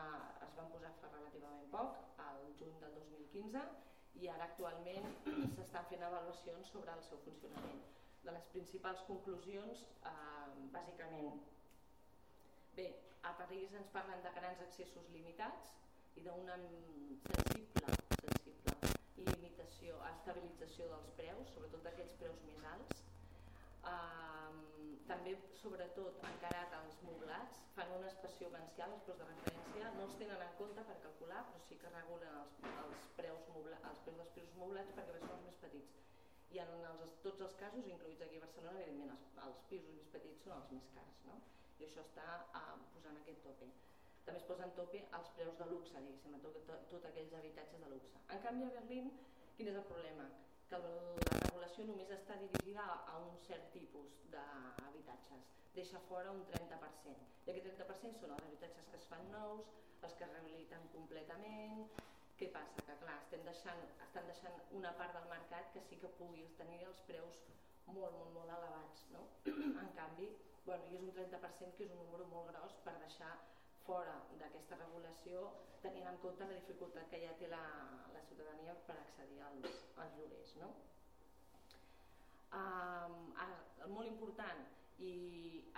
es van posar fa relativament poc, al juny del 2015, i ara actualment s'estan fent avaluacions sobre el seu funcionament. De les principals conclusions, eh, bàsicament, bé, a París ens parlen de grans accessos limitats i d'una sensible, sensible limitació, estabilització dels preus, sobretot d'aquells preus més alts. Eh, també, sobretot, encarat als moblats, fan una expressió vencial, els preus de referència, no els tenen en compte per calcular, però sí que regulen els, els, preus, mobla, els preus dels pisos moblats perquè són els més petits. I en els, tots els casos, incluïts aquí a Barcelona, evidentment els, els pisos més petits són els més cars, no? i això està uh, posant aquest tope. També es posen tope els preus de luxe, diguéssim, a tot, tot, tot aquells habitatges de luxe. En canvi, a Berlín, quin és el problema? que la regulació només està dirigida a un cert tipus d'habitatges, deixa fora un 30%. I aquest 30% són els habitatges que es fan nous, els que es rehabiliten completament, què passa? Que clar, estem deixant, estan deixant una part del mercat que sí que pugui tenir els preus molt, molt, molt elevats. No? en canvi, bueno, i és un 30% que és un número molt gros per deixar fora d'aquesta regulació tenint en compte la dificultat que ja té la, la ciutadania per accedir als, als lloguers. No? Um, ara, molt important i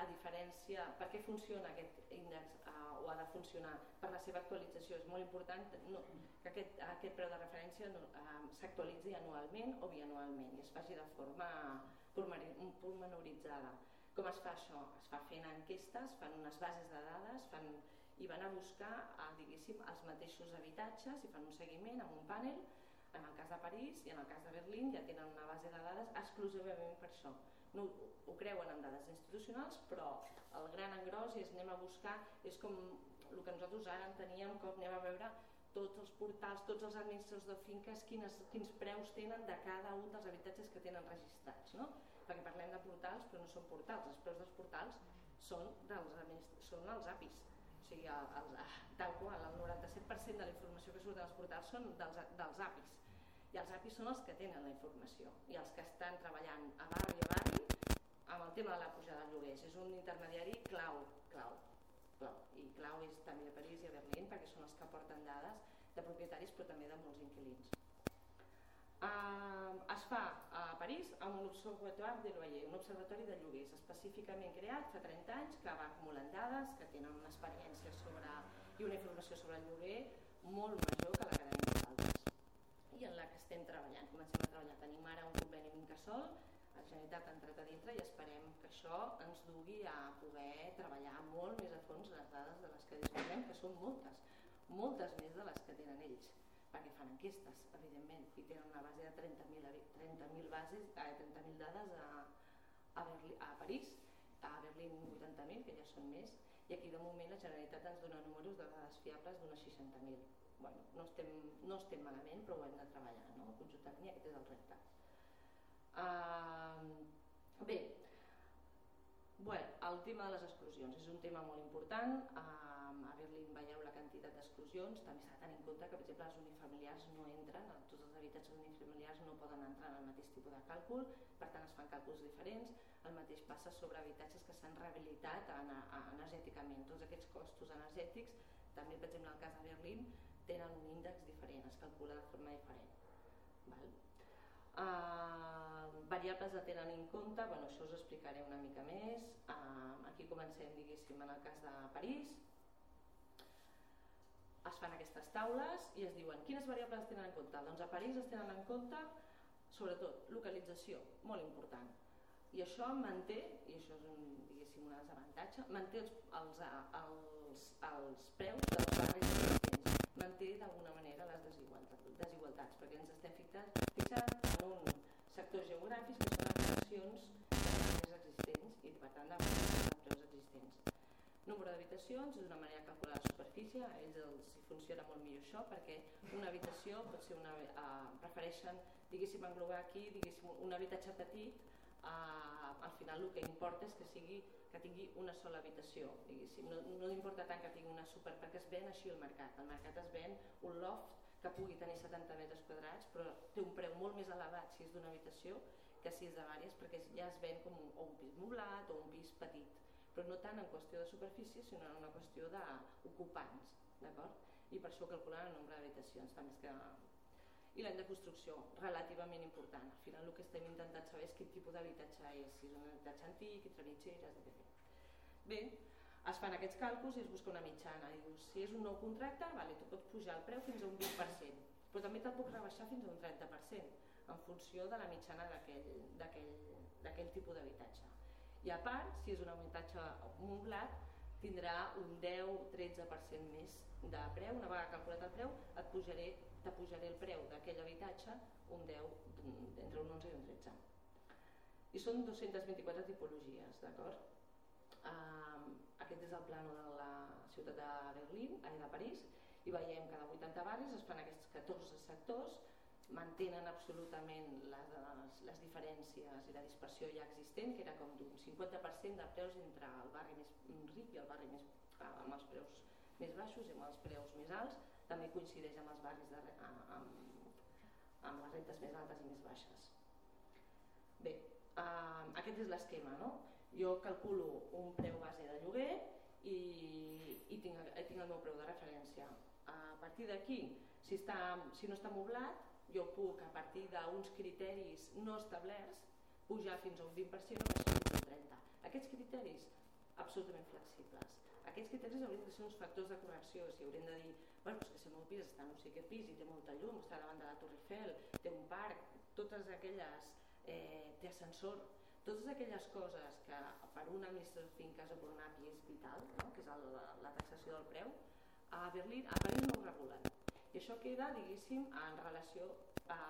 a diferència, per què funciona aquest índex uh, o ha de funcionar per la seva actualització, és molt important no, que aquest, aquest preu de referència no, uh, s'actualitzi anualment o bianualment i es faci de forma pormenoritzada. Com es fa això? Es fa fent enquestes, fan unes bases de dades fan, i van a buscar diguéssim, els mateixos habitatges i fan un seguiment amb un panel, en el cas de París i en el cas de Berlín ja tenen una base de dades exclusivament per això. No ho creuen en dades institucionals, però el gran engròs és anem a buscar, és com el que nosaltres ara en teníem, com anem a veure tots els portals, tots els administradors de finques, quines, quins preus tenen de cada un dels habitatges que tenen registrats. No? Perquè parlem de portals, però no són portals. Els preus dels portals són, dels, són els APIs. O sigui, el, el, tal qual, el 97% de la informació que surt dels portals són dels, dels APIs. I els APIs són els que tenen la informació i els que estan treballant a barri a barri amb el tema de la pujada de lloguers. És un intermediari clau, clau clau. I clau és també a París i a Berlín perquè són els que porten dades de propietaris però també de molts inquilins. Uh, es fa a París amb un observatori de loyer, un observatori de lloguers específicament creat fa 30 anys que va acumulant dades, que tenen una experiència sobre, i una informació sobre el lloguer molt major que la que tenim nosaltres i en la que estem treballant. Comencem a treballar. Tenim ara un conveni amb Incasol la Generalitat ha entrat a dintre i esperem que això ens dugui a poder treballar molt més a fons les dades de les que disposem, que són moltes, moltes més de les que tenen ells, perquè fan enquestes, evidentment, i tenen una base de 30.000 30 bases, eh, 30 dades a, a, Berlí, a París, a Berlín 80.000, que ja són més, i aquí de moment la Generalitat ens dona números de dades fiables d'unes 60.000. Bueno, no, estem, no estem malament, però ho hem de treballar, no? conjuntament, aquest és el repte. Uh, bé, bueno, el tema de les exclusions és un tema molt important. Uh, a Berlín veieu la quantitat d'exclusions. També s'ha de tenir en compte que, per exemple, els unifamiliars no entren, tots els habitatges unifamiliars no poden entrar en el mateix tipus de càlcul, per tant es fan càlculs diferents. El mateix passa sobre habitatges que s'han rehabilitat energèticament. Tots aquests costos energètics, també, per exemple, en el cas de Berlín, tenen un índex diferent, es calcula de forma diferent. Val? Uh, variables a tenen en compte, bueno, això us explicaré una mica més. Uh, aquí comencem, diguéssim, en el cas de París. Es fan aquestes taules i es diuen quines variables tenen en compte. Doncs a París es tenen en compte, sobretot, localització, molt important. I això manté, i això és un, diguéssim, un desavantatge, manté els, els, els, els preus dels barris manté d'alguna manera les desigualtats, desigualtats perquè ens estem fixant, en un sector geogràfic que són habitacions més existents i per tant de preus existents. Número d'habitacions és una manera de calcular la superfície, a ells els funciona molt millor això perquè una habitació pot ser una... Uh, prefereixen, diguéssim, englobar aquí diguéssim, un habitatge petit uh, al final el que importa és que sigui que tingui una sola habitació, diguéssim. No, no importa tant que tingui una super, perquè es ven així el mercat. El mercat es ven un loft que pugui tenir 70 metres quadrats, però té un preu molt més elevat si és d'una habitació que si és de vàries, perquè ja es ven com un, o un pis moblat o un pis petit, però no tant en qüestió de superfície, sinó en una qüestió d'ocupants, d'acord? I per això calcular el nombre d'habitacions, també és que i l'any de construcció, relativament important. Al final el que estem intentant saber és quin tipus d'habitatge és, si és un habitatge antic, entre mitgeres, etc. Bé, es fan aquests càlculs i es busca una mitjana. I dius, si és un nou contracte, vale, tu pots pujar el preu fins a un 20%, però també te'l puc rebaixar fins a un 30%, en funció de la mitjana d'aquell tipus d'habitatge. I a part, si és un habitatge moblat, tindrà un 10-13% més de preu. Una vegada calculat el preu, et pujaré, te pujaré el preu d'aquell habitatge un 10, entre un 11 i un 13. I són 224 tipologies, d'acord? Aquest és el plano de la ciutat de Berlín, de París, i veiem que de 80 barris es fan aquests 14 sectors mantenen absolutament les, les, les diferències i la dispersió ja existent, que era com d'un 50% de preus entre el barri més ric i el barri més, amb els preus més baixos i amb els preus més alts, també coincideix amb els barris de, amb, amb les rentes més altes i més baixes. Bé, uh, aquest és l'esquema, no? Jo calculo un preu base de lloguer i, i tinc, tinc el meu preu de referència. A partir d'aquí, si, està, si no està moblat, jo puc, a partir d'uns criteris no establerts, pujar fins a un 20% o baixar fins a un 30%. Aquests criteris, absolutament flexibles. Aquests criteris haurien de ser uns factors de correcció, si haurien de dir, bueno, és que si el meu pis està no sé què pis i té molta llum, està davant de la Torre Eiffel, té un parc, totes aquelles, eh, té ascensor, totes aquelles coses que per una administració de finques o per un API és vital, no? que és el, la, la taxació del preu, a Berlín, a París no ho regulen. I això queda, diguéssim, en relació a,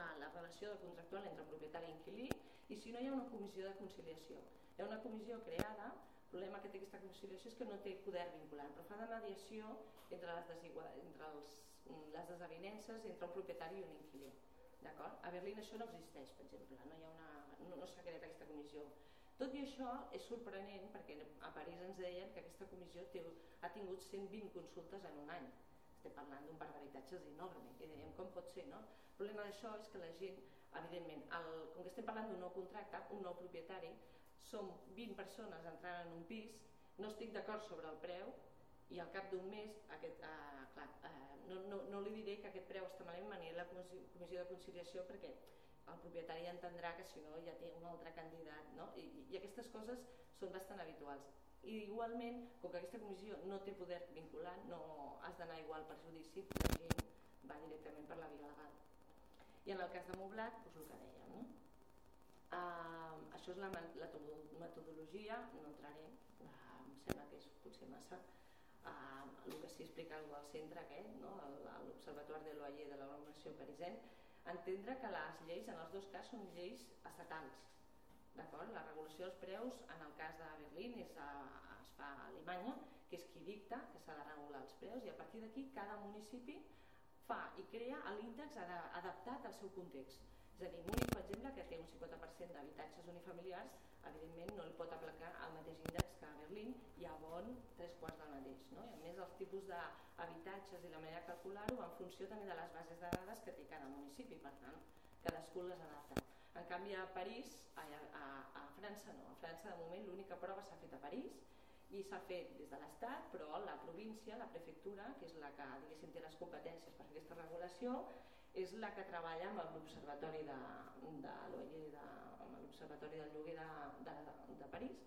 a la relació de contractual entre propietari i inquilí i si no hi ha una comissió de conciliació. Hi ha una comissió creada, problema que té aquesta conciliació és que no té poder vinculant, però fa de mediació entre les, entre els, les desavinences entre un propietari i un inquilí. D'acord? A Berlín això no existeix, per exemple, no, hi ha una, no, no s'ha creat aquesta comissió. Tot i això és sorprenent perquè a París ens deien que aquesta comissió té, ha tingut 120 consultes en un any. Estem parlant d'un parc d'habitatges enorme i dèiem com pot ser, no? El problema d'això és que la gent, evidentment, el, com que estem parlant d'un nou contracte, un nou propietari, som 20 persones entrant en un pis, no estic d'acord sobre el preu i al cap d'un mes aquest, eh, clar, eh, no, no, no li diré que aquest preu està malament venir la comissió de conciliació perquè el propietari entendrà que si no ja té un altre candidat no? I, i aquestes coses són bastant habituals i igualment, com que aquesta comissió no té poder vinculant, no has d'anar igual per judici, la gent va directament per la via legal i en el cas de Moblat, doncs el que dèiem no? Uh, això és la, la metodologia, no entraré, uh, em sembla que és potser massa eh, el que sí explica el del centre aquest, no? l'Observatori de l'OAI de la normació parisenc, entendre que les lleis en els dos casos són lleis estatals. D'acord? La regulació dels preus en el cas de Berlín és a, es fa a Alemanya, que és qui dicta que s'ha de regular els preus i a partir d'aquí cada municipi fa i crea l'índex adaptat al seu context. És a dir, Múnich, per exemple, que té un 50% d'habitatges unifamiliars, evidentment no li pot aplicar el mateix índex que a Berlín i a Bonn tres quarts del mateix. No? I a més els tipus d'habitatges i la manera de calcular-ho en funció també de les bases de dades que té cada municipi, per tant, cadascú les adapta. En canvi a París, a, a, a França no, a França de moment l'única prova s'ha fet a París i s'ha fet des de l'Estat, però la província, la prefectura, que és la que té les competències per aquesta regulació, és la que treballa amb l'Observatori de, de l'OIE, de, amb l'Observatori del Lloguer de, de, de París,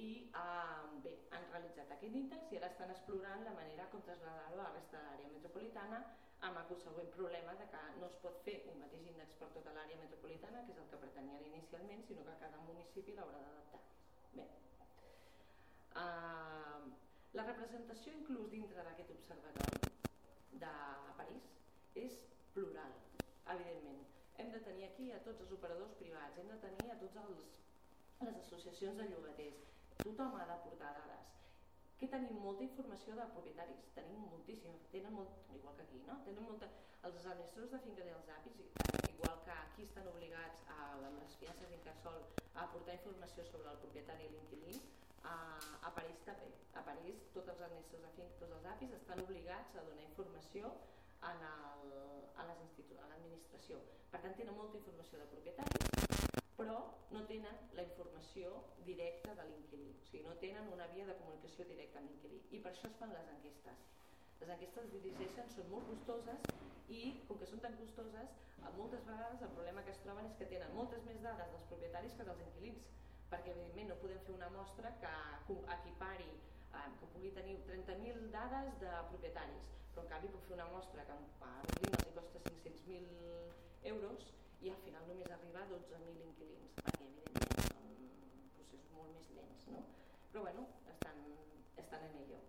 i eh, bé, han realitzat aquest índex i ara estan explorant la manera com traslladar-ho a la resta de l'àrea metropolitana amb el següent problema de que no es pot fer un mateix índex per tota l'àrea metropolitana, que és el que pretenien inicialment, sinó que cada municipi l'haurà d'adaptar. Bé. Uh, la representació inclús dintre d'aquest observatori de París és plural, evidentment. Hem de tenir aquí a tots els operadors privats, hem de tenir a tots els, les associacions de llogaters, tothom ha de portar dades. Que tenim molta informació de propietaris, tenim moltíssim, tenen molt, igual que aquí, no? Tenen molta, els administradors de finca dels APIs, igual que aquí estan obligats a, amb les fiances d'incasol a aportar informació sobre el propietari i l'inquilí, a, a París també. A París tots els administradors de finca, tots els estan obligats a donar informació en el, a l'administració. Per tant, tenen molta informació de propietaris, però no tenen la informació directa de l'inquilí. O sigui, no tenen una via de comunicació directa amb l'inquilí. I per això es fan les enquestes. Les enquestes dirigeixen, són molt costoses i, com que són tan costoses, moltes vegades el problema que es troben és que tenen moltes més dades dels propietaris que dels inquilins, perquè evidentment no podem fer una mostra que equipari, eh, que pugui tenir 30.000 dades de propietaris, però en canvi puc fer una mostra que a Berlín els costa 500.000 euros i al final només arriba a 12.000 inquilins, perquè evidentment són processos molt més lents. No? Però bueno, estan, estan en ello.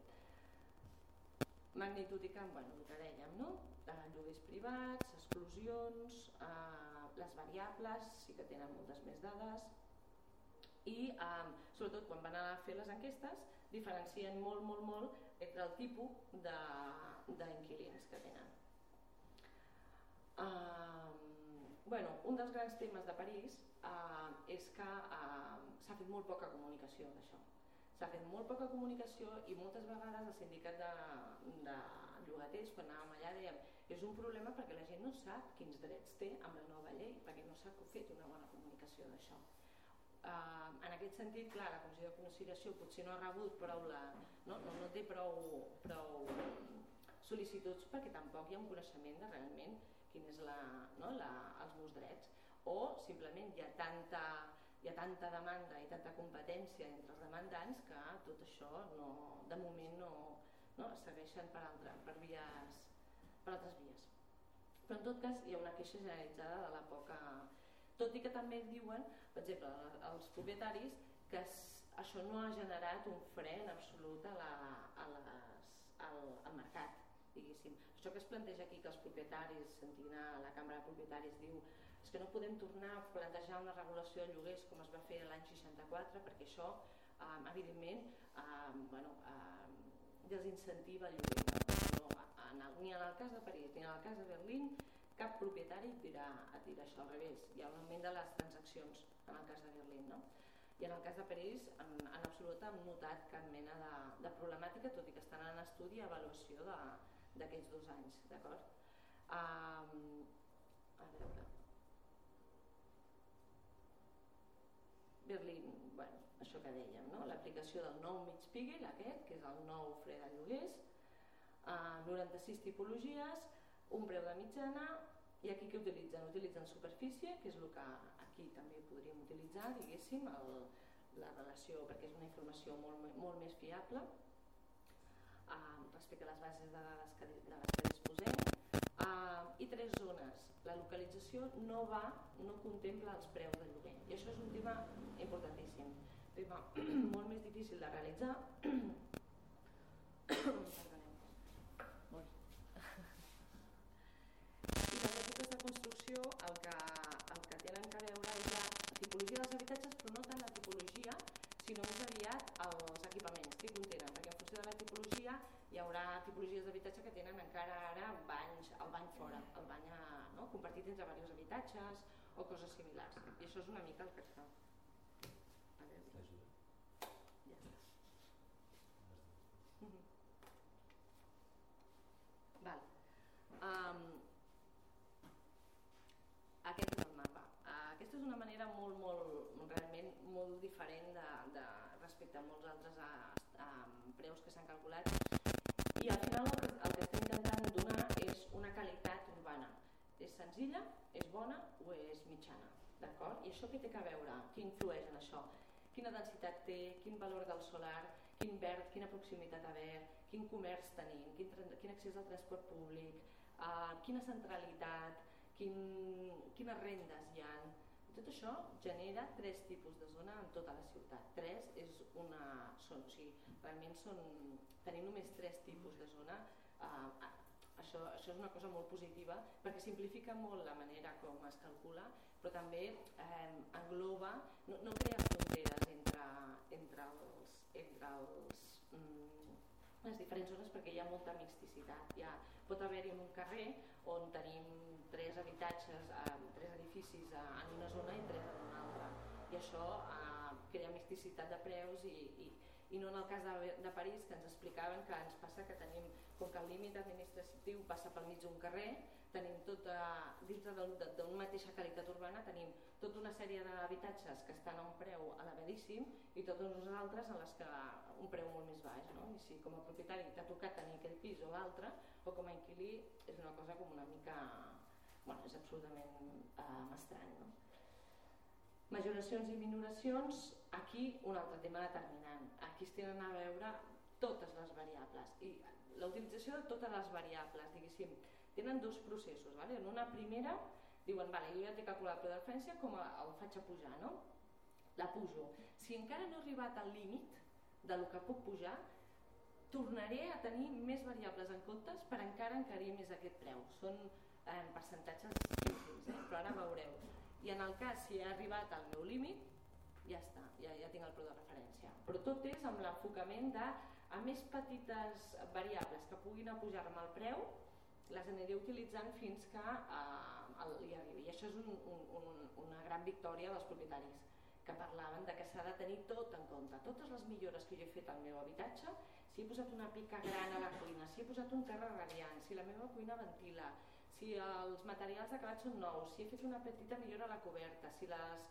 Magnitud i camp, bueno, el que dèiem, no? Eh, lloguers privats, exclusions, eh, les variables, sí que tenen moltes més dades, i eh, sobretot quan van a fer les enquestes diferencien molt, molt, molt entre el tipus d'inquilins que tenen. Uh, bueno, un dels grans temes de París uh, és que uh, s'ha fet molt poca comunicació d'això. S'ha fet molt poca comunicació i moltes vegades el sindicat de, de llogaters, quan anàvem allà, dèiem és un problema perquè la gent no sap quins drets té amb la nova llei, perquè no s'ha fet una bona comunicació d'això. En aquest sentit, clar, la Comissió de Conciliació potser no ha rebut prou la, no, no, no té prou, prou sol·licituds perquè tampoc hi ha un coneixement de realment quin és la, no, la, els meus drets o simplement hi ha tanta hi ha tanta demanda i tanta competència entre els demandants que tot això no, de moment no, no segueixen per, altra, per, vies, per altres vies. Però en tot cas hi ha una queixa generalitzada de la poca... Tot i que també diuen, per exemple, els propietaris, que això no ha generat un fre en absolut a la, a les, al, al mercat diguéssim. Això que es planteja aquí que els propietaris, sentint a la Cambra de Propietaris, diu és que no podem tornar a plantejar una regulació de lloguers com es va fer l'any 64 perquè això, eh, evidentment, eh, bueno, eh, desincentiva el lloguer. No, en el, ni en el cas de París ni en el cas de Berlín cap propietari dirà, et dirà això al revés. Hi ha un augment de les transaccions en el cas de Berlín. No? I en el cas de París, en, en absolut hem notat cap mena de, de problemàtica, tot i que estan en estudi i avaluació d'aquests dos anys, d'acord? Um, a veure... Berlín, bueno, això que dèiem, no? l'aplicació del nou Mietspiegel, aquest, que és el nou fre de lloguers, uh, 96 tipologies, un preu de mitjana, i aquí què utilitzen? Utilitzen superfície, que és el que aquí també podríem utilitzar, diguéssim, el, la relació, perquè és una informació molt, molt més fiable, uh, respecte a les bases de dades que, de les que disposem uh, i tres zones. La localització no va, no contempla els preus de lloguer i això és un tema importantíssim. Tema molt més difícil de realitzar I les èpoques construcció el que, el que tenen que veure és la tipologia dels habitatges però no tant la tipologia sinó més aviat els equipaments que contenen, perquè en funció de la tipologia hi haurà tipologies d'habitatge que tenen encara ara banys, el bany fora, el bany a, no? compartit entre diversos habitatges o coses similars. I això és una mica el que es fa. A veure. Ja està. Mm -hmm. Val. Um, aquest és el mapa. Uh, aquesta és una manera molt, molt, realment molt diferent de, de, respecte a molts altres a, a, a preus que s'han calculat i al final el que, el que estem intentant donar és una qualitat urbana. És senzilla, és bona o és mitjana. D'acord? I això què té que veure? Què influeix en això? Quina densitat té, quin valor del solar, quin verd, quina proximitat a verd, quin comerç tenim, quin, quin accés al transport públic, uh, quina centralitat, quin, quines rendes hi ha, tot això genera tres tipus de zona en tota la ciutat. Tres és una... Són, o sigui, realment són, tenim només tres tipus de zona. Eh, això, això és una cosa molt positiva perquè simplifica molt la manera com es calcula, però també eh, engloba, no, no crea fronteres entre, entre els, entre els mm, les diferents zones perquè hi ha molta mixticitat. Hi ha, pot haver-hi en un carrer on tenim tres habitatges, eh, tres edificis eh, en una zona i tres en una altra. I això eh, crea mixticitat de preus i, i, i no en el cas de, de París que ens explicaven que ens passa que tenim, com que el límit administratiu passa pel mig d'un carrer, tenim tota, dintre d'una mateixa qualitat urbana tenim tota una sèrie d'habitatges que estan a un preu elevadíssim i totes uns altres en les que un preu molt més baix. No? I si com a propietari t'ha tocat tenir aquell pis o l'altre, o com a inquilí és una cosa com una mica... Bueno, és absolutament eh, estrany. No? Majoracions i minoracions, aquí un altre tema determinant. Aquí es tenen a veure totes les variables i la utilització de totes les variables, diguéssim, tenen dos processos. Vale? En una primera diuen, vale, jo ja t'he calculat el preu de referència, com el faig a pujar, no? La pujo. Si encara no he arribat al límit de lo que puc pujar, tornaré a tenir més variables en comptes per encara encarir més aquest preu. Són eh, percentatges ínfims, eh? però ara veureu i en el cas si he arribat al meu límit ja està, ja, ja tinc el preu de referència però tot és amb l'enfocament de a més petites variables que puguin apujar-me el preu les aniré utilitzant fins que eh, el, hi arribi. I això és un, un, un, una gran victòria dels propietaris que parlaven de que s'ha de tenir tot en compte, totes les millores que jo he fet al meu habitatge, si he posat una pica gran a la cuina, si he posat un terra radiant, si la meva cuina ventila, si els materials d'acabats són nous, si he fet una petita millora a la coberta, si les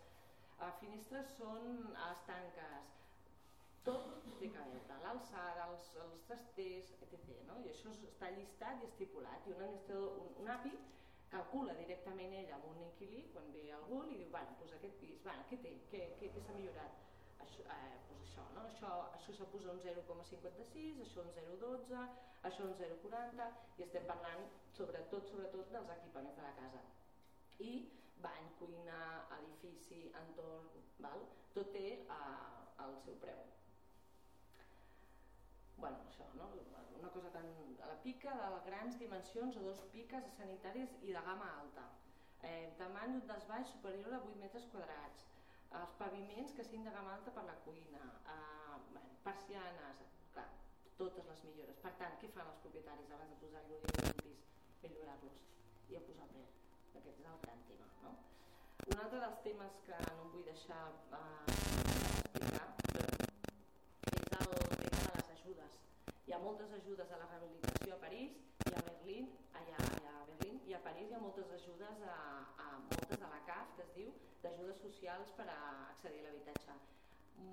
uh, finestres són estanques, tot té que veure, l'alçada, els, els trasters, etc. No? I això està llistat i estipulat. I un, un, un API calcula directament ell amb un inquilí quan ve algú i diu, bueno, doncs aquest pis, bueno, què té? Què, què, què s'ha millorat? Això, eh, doncs això, no? això, això s'ha posat un 0,56, això un 0,12, això un 0,40 i estem parlant sobretot, sobretot dels equipaments de la casa. I bany, cuina, edifici, entorn, val? tot té eh, el seu preu. bueno, això, no? una cosa tan a la pica de grans dimensions o dos piques sanitaris i de gamma alta. Eh, tamany d'un desbaix superior a 8 metres quadrats, els paviments que siguin de gamma alta per la cuina, eh, bueno, persianes, clar, totes les millores. Per tant, què fan els propietaris abans de posar el lloguer d'un pis? Millorar-los i a posar preu. Aquest és el gran tema. No? Un altre dels temes que no vull deixar eh, explicar és el tema de les ajudes. Hi ha moltes ajudes a la rehabilitació a París i a Berlín, allà, allà a Berlín, i a París hi ha moltes ajudes a, a moltes de la CAF, que es diu, d'ajudes socials per a accedir a l'habitatge.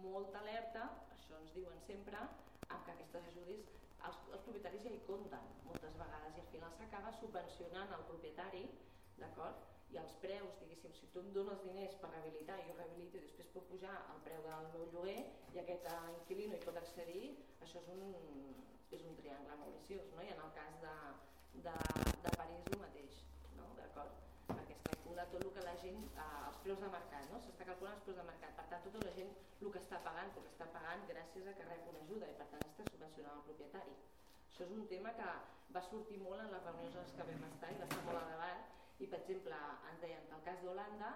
Molta alerta, això ens diuen sempre, amb que aquestes ajudes els, els propietaris ja hi compten moltes vegades i al final s'acaba subvencionant el propietari, d'acord? I els preus, diguéssim, si tu em dones diners per rehabilitar i jo rehabilito i després puc pujar el preu del meu lloguer i aquest inquilino hi pot accedir, això és un, és un triangle molt viciós, no? I en el cas de, de, de París el mateix, no? d'acord? Perquè es calcula tot el que la gent, eh, els preus de mercat, no? s'està calculant els preus de mercat, per tant tota la gent el que està pagant, que està pagant gràcies a que rep una ajuda i per tant està subvencionant el propietari. Això és un tema que va sortir molt en les reunions en que vam estar i va estar molt a debat i per exemple ens deien que el cas d'Holanda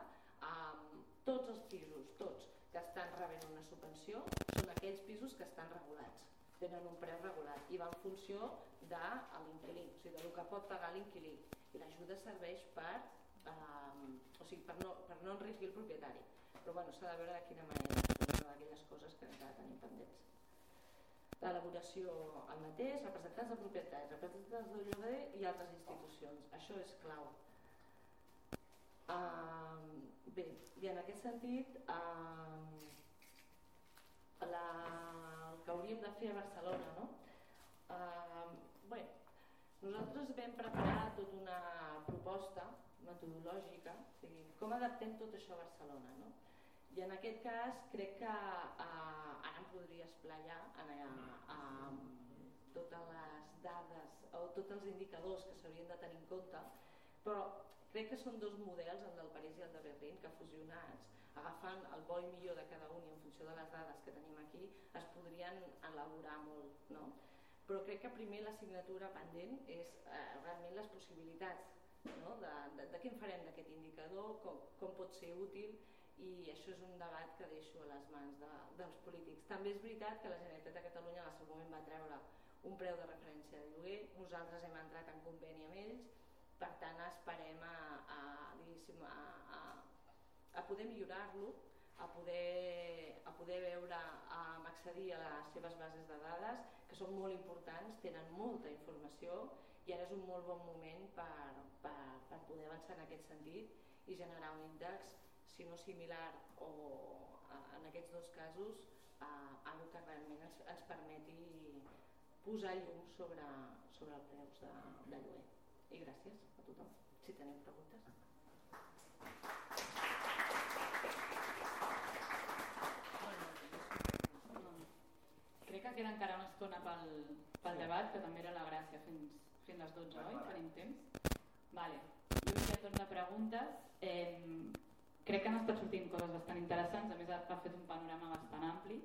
eh, tots els pisos, tots que estan rebent una subvenció són aquells pisos que estan regulats tenen un preu regulat i va en funció de l'inquilí, o sigui, del que pot pagar l'inquilí i l'ajuda serveix per eh, o sigui, per no, per no enrisquir el propietari però bueno, s'ha de veure de quina manera una d'aquelles coses que encara tenim pendents l'elaboració al mateix, representants de propietaris, representants del lloguer i altres institucions. Això és clau. Uh, bé, i en aquest sentit uh, la, el que hauríem de fer a Barcelona no? Uh, bé, nosaltres vam preparar tota una proposta metodològica o com adaptem tot això a Barcelona no? i en aquest cas crec que uh, ara em podria esplayar en, a, a, totes les dades o tots els indicadors que s'haurien de tenir en compte però Crec que són dos models, el del París i el de Berlín, que fusionats, agafant el bo i millor de cada un i en funció de les dades que tenim aquí, es podrien elaborar molt. No? Però crec que primer l'assignatura pendent és eh, realment les possibilitats no? de, de, de què en farem d'aquest indicador, com, com pot ser útil i això és un debat que deixo a les mans de, dels polítics. També és veritat que la Generalitat de Catalunya en el seu moment va treure un preu de referència de lloguer, nosaltres hem entrat en conveni amb ells per tant esperem a, a, a, a, a poder millorar-lo a poder, a poder veure, a accedir a les seves bases de dades, que són molt importants, tenen molta informació i ara és un molt bon moment per, per, per poder avançar en aquest sentit i generar un índex, si no similar o en aquests dos casos, a, a que realment ens, ens permeti posar llum sobre, sobre els preus de, de lloguer i gràcies a tothom. Si teniu preguntes. Crec que queda encara una estona pel, pel debat, que també era la gràcia fins, fins les 12, oi? Tenim temps? Vale. Jo hi ha torn de preguntes. Eh, crec que han estat sortint coses bastant interessants, a més ha, ha fet un panorama bastant ampli.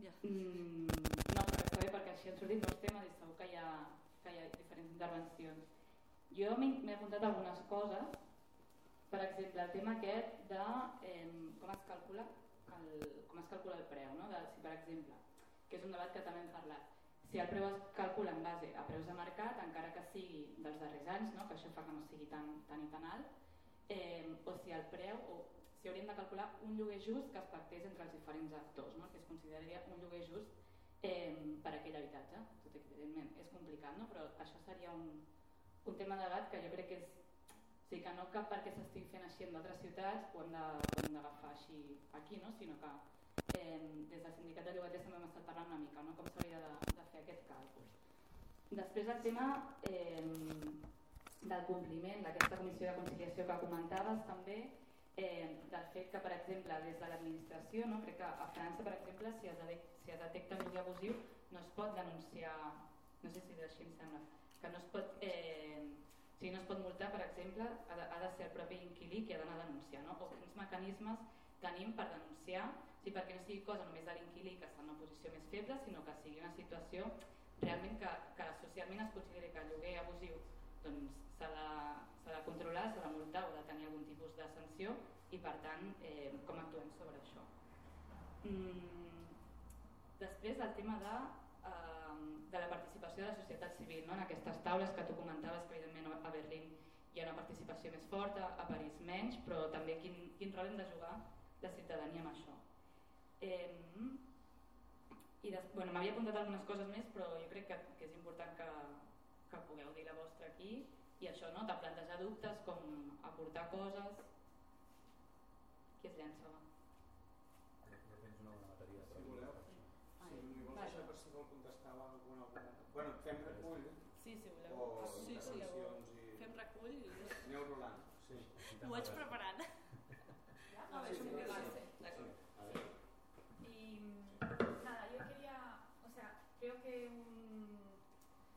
Ja. Mm, no, però està bé perquè així han sortit molts temes i segur que hi ha, que hi ha diferents intervencions. Jo m'he apuntat algunes coses, per exemple, el tema aquest de eh, com, es calcula el, com es calcula el preu, no? de, si per exemple, que és un debat que també hem parlat, si el preu es calcula en base a preus de mercat, encara que sigui dels darrers anys, no? que això fa que no sigui tan, tan i tan alt, eh, o si el preu, o si hauríem de calcular un lloguer just que es pactés entre els diferents actors, no? que es consideraria un lloguer just eh, per aquell habitatge. Tot i evidentment és complicat, no? però això seria un, un tema de debat que jo crec que és o sigui que no cap perquè s'estigui fent així en d'altres ciutats ho hem d'agafar així aquí, no? sinó que eh, des del sindicat de llogaters també hem estat parlant una mica no? com s'hauria de, de fer aquest càlcul. Després el tema eh, del compliment d'aquesta comissió de conciliació que comentaves també, eh, del fet que, per exemple, des de l'administració, no? crec que a França, per exemple, si es, si es detecta un lloguer abusiu, no es pot denunciar, no sé si és així em sembla, que no es pot eh, si no es pot multar, per exemple, ha de, ha de ser el propi inquilí qui ha d'anar a denunciar, no? o quins mecanismes tenim per denunciar, si perquè no sigui cosa només de l'inquilí que està en una posició més feble, sinó que sigui una situació realment que, que socialment es consideri que el lloguer abusiu doncs, s'ha de, de controlar, s'ha de multar o de tenir algun tipus de sanció i per tant eh, com actuem sobre això. Mm, després el tema de de la participació de la societat civil no? en aquestes taules que tu comentaves que evidentment a Berlín hi ha una participació més forta, a París menys, però també quin, quin rol hem de jugar la ciutadania amb això. Eh, i des, bueno, M'havia apuntat algunes coses més, però jo crec que, que és important que, que pugueu dir la vostra aquí i això, no? de plantejar dubtes, com aportar coses. Qui es llença? Va? Bueno, fem recull. Sí, si voleu. O sí, sí, i... Fem recull i... Aneu rolant, sí. Ho vaig preparant. Sí, sí, sí. Y nada, yo quería, o sea, creo que un,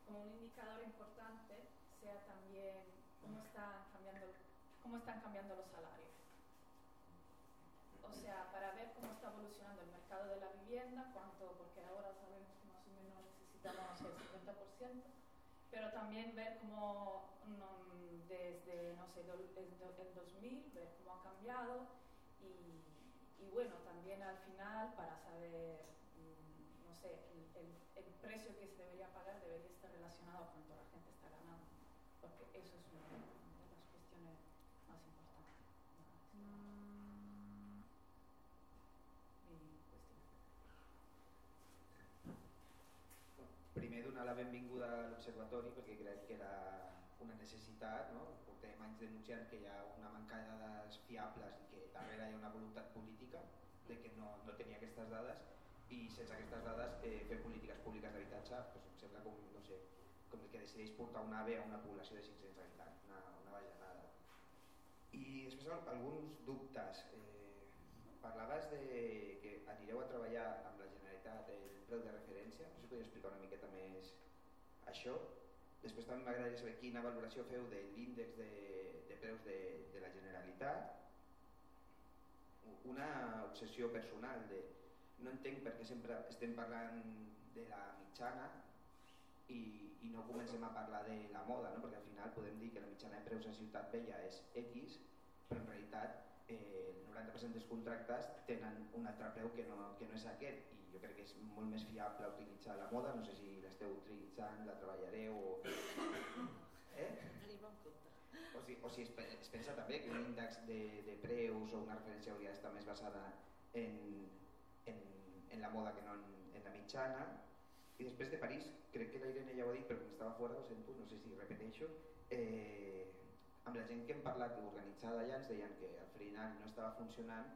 como un indicador importante sea también cómo están cambiando, cómo están cambiando los salarios. O sea, para ver cómo está evolucionando el mercado de la vivienda, cuánto, porque ahora sabemos que más o menos necesitamos el pero también ver cómo mm, desde, no sé, el 2000, ver cómo ha cambiado bueno, también al final para saber, mm, no sé, el, el, precio que se debería pagar debería estar relacionado a cuánto la gente está ganando, porque eso es una de las cuestiones más importantes. primer donar la benvinguda a l'Observatori perquè crec que era una necessitat, no? portem anys denunciant que hi ha una manca de dades fiables i que darrere hi ha una voluntat política de que no, no tenia aquestes dades i sense aquestes dades eh, fer polítiques públiques d'habitatge pues, em sembla com, no sé, com el que decideix portar un AVE a una població de 500 habitants, una, una bajanada. I després alguns dubtes. Eh, parlaves de que anireu a treballar amb la Generalitat el preu de referència, no sé si podria explicar una miqueta més això. Després també m'agradaria saber quina valoració feu de l'índex de, de preus de, de la Generalitat. Una obsessió personal de no entenc per què sempre estem parlant de la mitjana i, i no comencem a parlar de la moda, no? perquè al final podem dir que la mitjana de preus a Ciutat Vella és X, però en realitat eh, el 90% dels contractes tenen un altre preu que no, que no és aquest i jo crec que és molt més fiable utilitzar la moda, no sé si l'esteu utilitzant, la treballareu o... Eh? O si, o si es, es pensa també que un índex de, de preus o una referència hauria d'estar més basada en, en, en la moda que no en, en la mitjana i després de París, crec que la Irene ja ho ha dit però estava fora ho sento, no sé si repeteixo eh, amb la gent que hem parlat organitzada allà ens deien que el Frinal no estava funcionant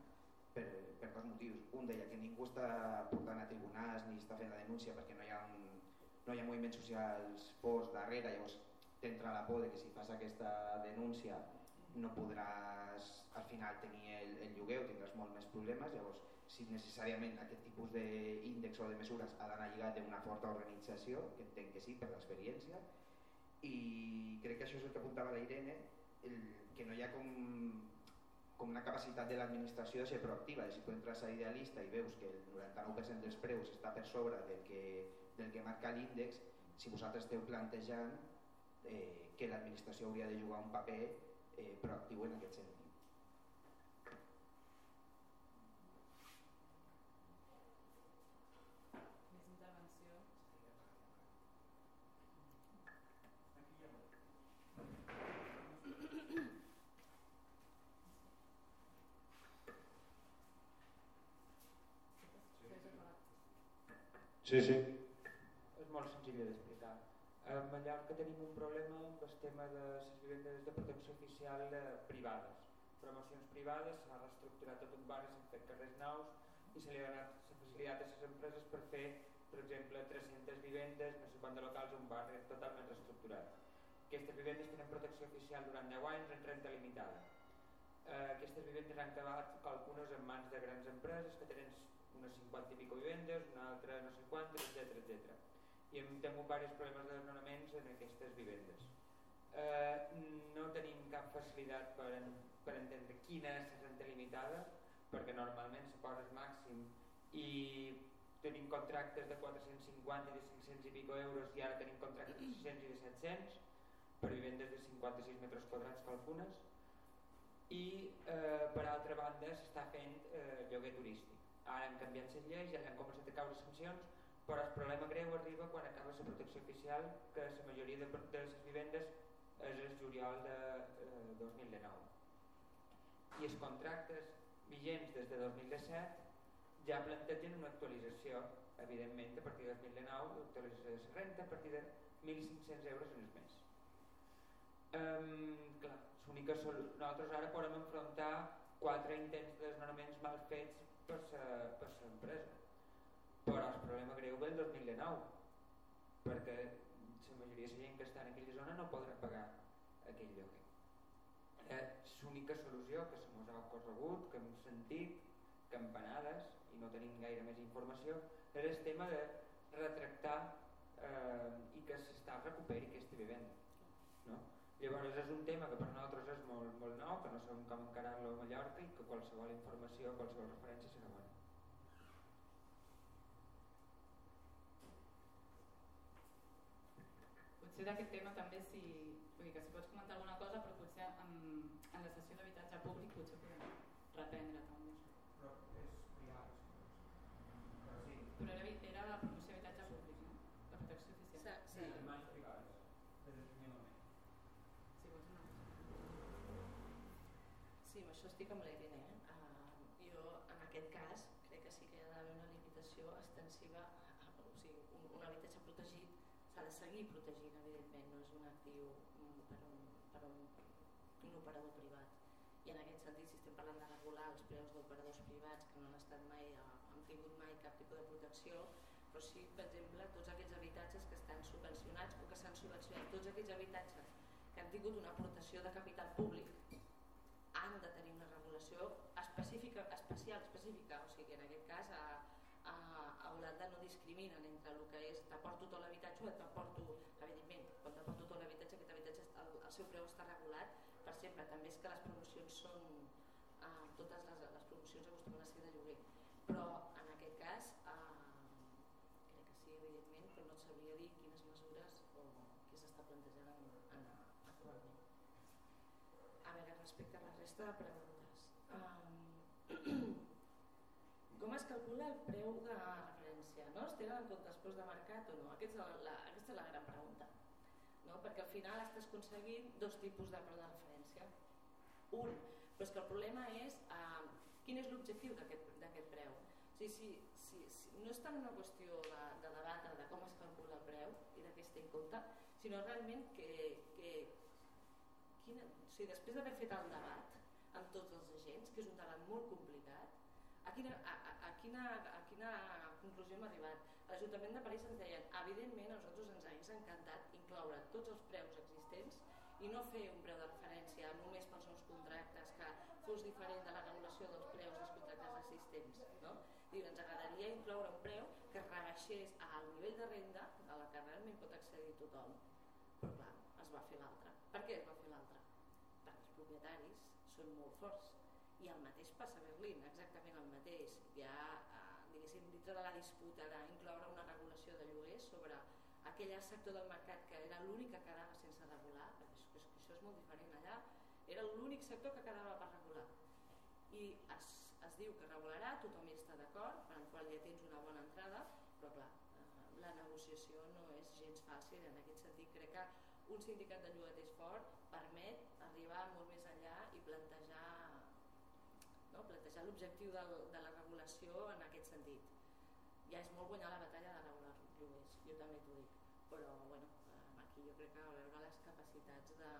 per, per dos motius. Un deia que ningú està portant a tribunals ni està fent la denúncia perquè no hi ha, un, no hi ha moviments socials forts darrere, llavors t'entra la por de que si fas aquesta denúncia no podràs al final tenir el, el lloguer o tindràs molt més problemes, llavors si necessàriament aquest tipus d'índex o de mesures ha d'anar lligat d'una forta organització, que entenc que sí per l'experiència, i crec que això és el que apuntava la Irene, el, que no hi ha com com una capacitat de l'administració de ser proactiva, de si tu entres a Idealista i veus que el 99% dels preus està per sobre del que, del que marca l'índex, si vosaltres esteu plantejant eh, que l'administració hauria de jugar un paper eh, proactiu en aquest sentit. Sí, sí. És molt senzill de a Mallorca tenim un problema amb el tema de les vivendes de protecció oficial eh, privades. Promocions privades, s'ha reestructurat tot un barri, s'han fet carrers nous i se li ha donat la facilitat a les empreses per fer, per exemple, 300 vivendes, de locals, un barri totalment reestructurat. Aquestes vivendes tenen protecció oficial durant 10 anys en renta limitada. Eh, aquestes vivendes han acabat algunes en mans de grans empreses que tenen unes 50 i pico vivendes, una altra no sé quantes, etc etc. I hem tingut diversos problemes de desnonaments en aquestes vivendes. Eh, no tenim cap facilitat per, en, per entendre quina és la renta limitada, perquè normalment se posa el màxim i tenim contractes de 450 i de 500 i pico euros i ara tenim contractes de 600 i de 700 per vivendes de 56 metres quadrats calcunes i eh, per altra banda s'està fent eh, lloguer turístic. Ara han canviat les lleis, ja han començat a caure sancions, però el problema greu arriba quan acaba la protecció oficial, que la majoria de, de les vivendes és el juliol de eh, 2019. I els contractes vigents des de 2017 ja plantegen una actualització, evidentment, a partir de 2019, l'actualització de la renta a partir de 1.500 euros en el mes. Um, clar, l'única nosaltres ara podem enfrontar quatre intents de desnonaments mal fets per l'empresa però el problema greu ve el 2019 perquè la majoria de la gent que està en aquella zona no podrà pagar aquell lloguer eh, l'única solució que se mos ha ocorregut que hem sentit campanades i no tenim gaire més informació és el tema de retractar eh, i que s'està recuperi aquesta vivenda no? Llavors és un tema que per nosaltres és molt, molt nou, que no sabem com encarar-lo a Mallorca i que qualsevol informació, qualsevol referència serà bona. Potser d'aquest tema també si, vull dir que si pots comentar alguna cosa, però potser en, en la sessió d'habitatge públic potser podem reprendre també. Però és privat. Però sí. Però era, era la promoció d'habitatge públic, no? La protecció oficial. Sí, Sí, en mans privades. Definitivament. Si vols una Sí, amb això estic amb l'Irene. Eh? Uh, jo, en aquest cas, crec que sí que hi ha d'haver una limitació extensiva, a, a, o sigui, un, un habitatge protegit s'ha de seguir protegint, evidentment, no és un actiu mm, per un, per un, un operador privat. I en aquest sentit, si estem parlant de regular els preus d'operadors privats que no han estat mai, eh, han tingut mai cap tipus de protecció, però sí, per exemple, tots aquests habitatges que estan subvencionats o que s'han subvencionat, tots aquells habitatges que han tingut una aportació de capital públic han de tenir una regulació específica, especial, específica, o sigui, en aquest cas a, a, a Holanda no discriminen entre el que és t'aporto tot l'habitatge o t'aporto, evidentment, quan t'aporto tot l'habitatge, aquest habitatge, el, el seu preu està regulat per sempre, també és que les promocions són, uh, totes les, les promocions acostumen a ser de lloguer, però en aquest cas uh, crec que sí, evidentment, però no et sabria dir quines mesures o què s'està plantejant en, en, actualment. A veure, respecte a la resta de preguntes. Um, com es calcula el preu de tenen en compte els preus de mercat o no? Aquesta és la, aquesta és la gran pregunta. No? Perquè al final estàs aconseguint dos tipus de preu de referència. Un, però és que el problema és uh, quin és l'objectiu d'aquest preu. O sigui, si, si, si, no és tant una qüestió de, de debatre de com es calcula el preu i de què es té en compte, sinó realment que, que quina, o sigui, després d'haver fet el debat amb tots els agents, que és un debat molt complicat, quina, a, a, quina, a quina conclusió hem arribat? L'Ajuntament de París ens deien, evidentment a nosaltres ens hagués encantat incloure tots els preus existents i no fer un preu de referència només pels nous contractes que fos diferent de la regulació dels preus dels contractes existents. No? Diu, ens agradaria incloure un preu que rebaixés al nivell de renda a la que realment pot accedir tothom. Però clar, es va fer l'altre. Per què es va fer l'altre? Perquè els propietaris són molt forts i el mateix passa a Berlín, exactament el mateix. Hi ha, eh, diguéssim, dintre de la disputa d'incloure una regulació de lloguers sobre aquell sector del mercat que era l'únic que quedava sense regular, perquè és, és, això és molt diferent allà, era l'únic sector que quedava per regular. I es, es diu que regularà, tothom hi està d'acord, per qual ja tens una bona entrada, però clar, eh, la negociació no és gens fàcil, en aquest sentit crec que un sindicat de llogaters fort permet arribar molt més enllà i plantejar plantejar l'objectiu de la regulació en aquest sentit. ja és molt guanyar la batalla de regular lloguers, jo també t'ho dic, però bueno, eh, aquí jo crec que a veure les capacitats de,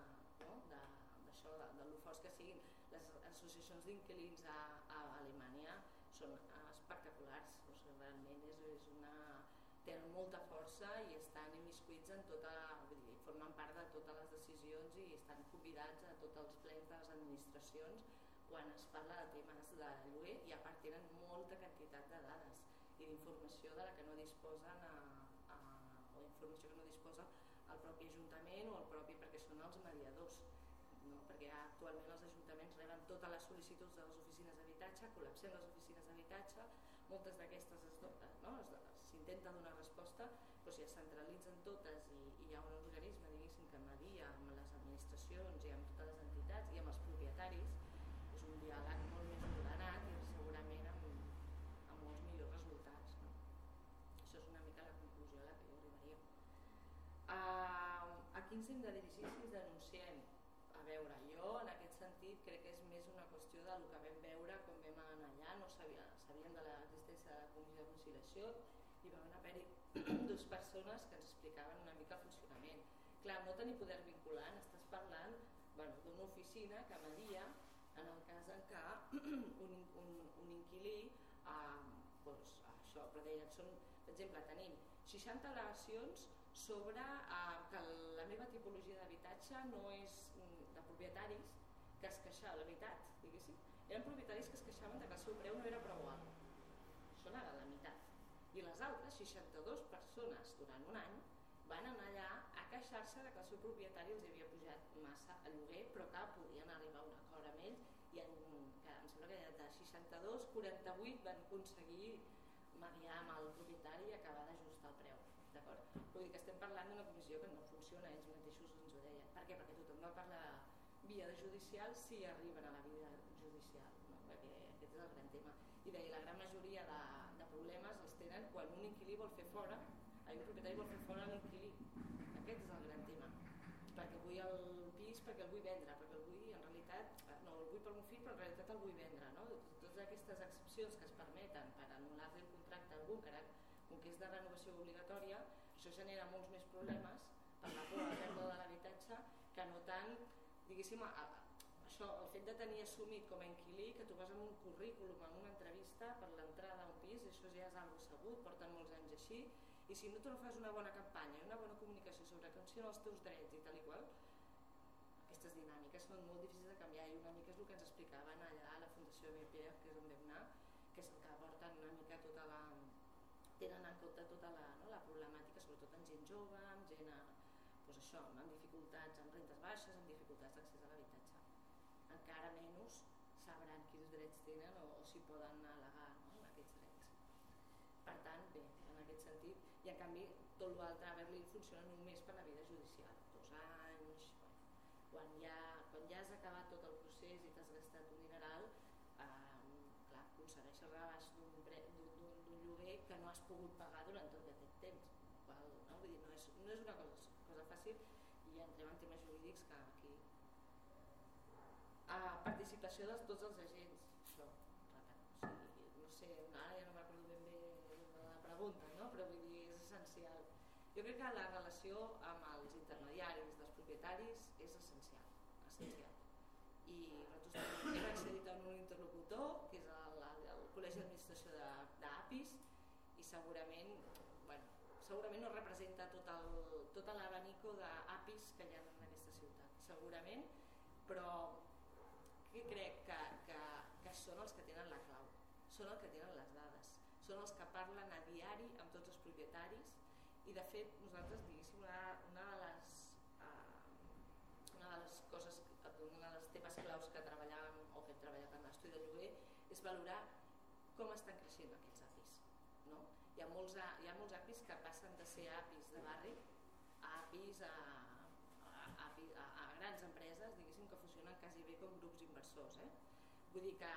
no? de, d'això, de, de lo forts que siguin. Les associacions d'inquilins a, a Alemanya són espectaculars, o sigui, realment és, és una, tenen molta força i estan immiscuits en tota, vull dir, formen part de totes les decisions i estan convidats a tots els plens de les administracions quan es parla de temes de lloguer i a part tenen molta quantitat de dades i d'informació de la que no disposen a, a, o informació que no disposa el propi Ajuntament o el propi perquè són els mediadors no? perquè actualment els ajuntaments reben totes les sol·licituds de les oficines d'habitatge, col·lapsem les oficines d'habitatge, moltes d'aquestes no? s'intenta donar resposta, però si es centralitzen totes i, i hi ha un organisme diguéssim que media amb les administracions i amb totes les entitats i amb els propietaris, és un diàleg molt més ordenat i segurament amb, amb molts millors resultats. No? Això és una mica la conclusió a la que jo arribaria. Uh, a quins hem de dirigir si ens denunciem? A veure, jo en aquest sentit crec que és més una qüestió del que vam veure quan vam anar allà, no sabia, sabíem de l'existència de la comissió de conciliació i van haver-hi dues persones que ens explicaven una mica el funcionament. Clar, no tenir poder vinculant, estàs parlant bueno, d'una oficina que media en el cas en què un, un, un inquilí eh, doncs, això, però deien, són, per exemple, tenim 60 al·legacions sobre eh, que la meva tipologia d'habitatge no és de propietaris que es queixaven, la veritat, diguéssim, eren propietaris que es queixaven de que el seu preu no era prou alt. Això era la meitat. I les altres, 62 persones durant un any, van anar allà a queixar-se de que el seu propietari els havia pujat massa a lloguer, però que podien arribar a un acord amb ells i en, que em sembla que de 62, 48 van aconseguir mediar amb el propietari i acabar d'ajustar el? Vull dir que estem parlant d'una comissió que no funciona, ells mateixos ens ho deien. Per què? Perquè tothom va per la via judicial si arriben a la via judicial, no? perquè aquest és el gran tema. I deia, la gran majoria de, de problemes els tenen quan un inquilí vol fer fora, un propietari vol fer fora l'inquilí. Aquest és el gran tema. Perquè vull el pis, perquè el vull vendre, perquè el vull, en realitat, no, el vull per un fill, però en realitat el vull vendre. No? Totes aquestes excepcions que es permeten per anul·lar-li el contracte a algú, que, ara, com que és de renovació obligatòria, genera molts més problemes per la por a la pèrdua de l'habitatge que no tant, diguéssim, a, això, el fet de tenir assumit com a inquilí que tu vas amb un currículum, en una entrevista per l'entrada a un pis, això ja és algo sabut, porten molts anys així, i si no tu no fas una bona campanya, una bona comunicació sobre com són els teus drets i tal i qual, aquestes dinàmiques són molt difícils de canviar i una mica és el que ens explicaven allà a la Fundació BPF, que és on vam anar, que és el que porten una mica tota la... tenen en compte tota la, no, la problemàtica, sobretot en gent jove, amb gent a, doncs això, amb dificultats, amb rentes baixes, amb dificultats d'accés a l'habitatge. Encara menys sabran quins drets tenen o, o si poden al·legar no, aquests drets. Per tant, bé, en aquest sentit, i en canvi tot l'altre a Berlín funciona només per la vida judicial, dos anys, quan ja, quan ja has acabat tot el procés i t'has gastat un dineral, eh, clar, aconsegueixes rebaix d'un lloguer que no has pogut pagar durant tot aquest temps. Qual, no? Vull dir, no, és, no és una cosa, cosa fàcil i ja entrem en temes jurídics que aquí... A participació de tots els agents, això, o sigui, no sé, ara ja no m'acordo ben bé la pregunta, no? però vull dir, és essencial. Jo crec que la relació amb els intermediaris dels propietaris és essencial, essencial. I nosaltres hem accedit a un interlocutor, que és el, el, el Col·legi d'Administració d'APIS, i segurament, segurament no representa tot el, tot l'abanico d'APIs que hi ha en aquesta ciutat, segurament, però que crec que, que, que són els que tenen la clau, són els que tenen les dades, són els que parlen a diari amb tots els propietaris i de fet nosaltres diguéssim una, una de les uh, una de les coses una dels temes claus que treballàvem o que treballat en l'estudi de lloguer és valorar com estan creixent aquests apis no? hi, ha molts, hi ha molts apis que passen de ser apis de barri a apis a, a, a, a, grans empreses diguéssim que funcionen quasi bé com grups inversors eh? vull dir que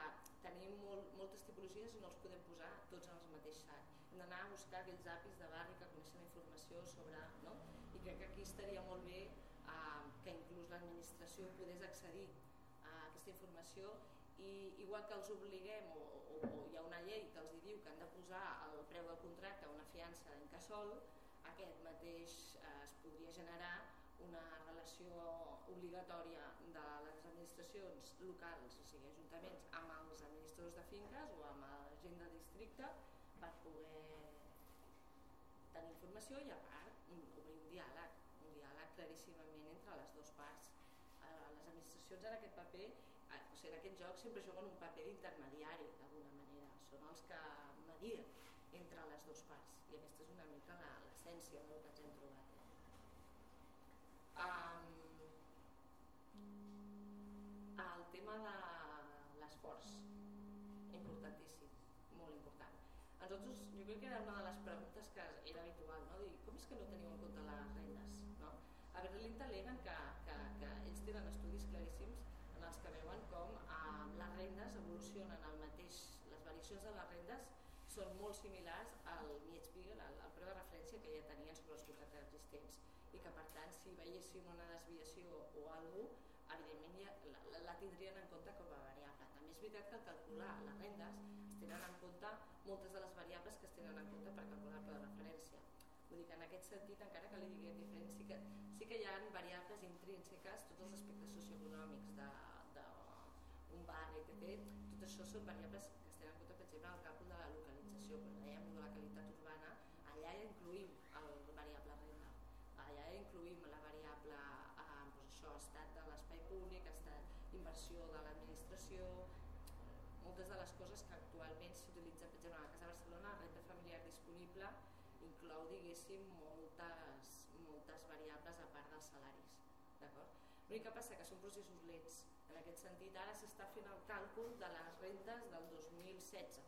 tenim molt, moltes tipologies i no els podem posar tots en el mateix sac hem d'anar a buscar aquells apis de barri que coneixen informació sobre no? i crec que aquí estaria molt bé eh, que inclús l'administració podés accedir a aquesta informació i igual que els obliguem o, o, o hi ha una llei que els diu que han de posar el preu del contracte una fiança d'incasol, aquest mateix eh, es podria generar una relació obligatòria de les administracions locals, o sigui, ajuntaments, amb els administradors de finques o amb la gent de districte per poder tenir informació i a part obrir un diàleg, un diàleg claríssimament entre les dues parts. Eh, les administracions en aquest paper, sigui, en aquest joc sempre juguen un paper d'intermediari d'alguna manera, són els que medien entre les dues parts i aquesta és una mica l'essència del que ens hem trobat. Um, el tema de l'esforç, importantíssim, molt important. A nosaltres, jo crec que era una de les preguntes que era habitual, no? Dir, com és que no teniu en compte les rendes? No? A Berlín t'aleguen que, que, que ells tenen estudis claríssims en els que veuen com eh, les evolucionen al mateix, les variacions de les rendes són molt similars al Mietspiegel, al, al preu de referència que ja tenien sobre els contractes existents i que per tant si veiessin una desviació o cosa, evidentment ja la, la tindrien en compte com a variable. També és veritat que al calcular les rendes es tenen en compte moltes de les variables que es tenen en compte per calcular el preu de referència. Vull dir que en aquest sentit, encara que li diguem diferent, sí que, sí que hi ha variables intrínseques, tots els aspectes socioeconòmics d'un barri, etc. Tot això són variables que es tenen en compte, per exemple, en el càlcul de la localització. Quan dèiem de la qualitat urbana, allà ja incluïm el variable renda, allà ja incluïm la variable eh, doncs això, estat de l'espai públic, estat inversió de l'administració, moltes de les coses que actualment s'utilitzen, per exemple, a la Casa de Barcelona, la renda familiar disponible inclou, diguéssim, moltes, moltes variables a part dels salaris. L'únic que passa que són processos lents. Aquest sentit, ara s'està fent el càlcul de les rentes del 2016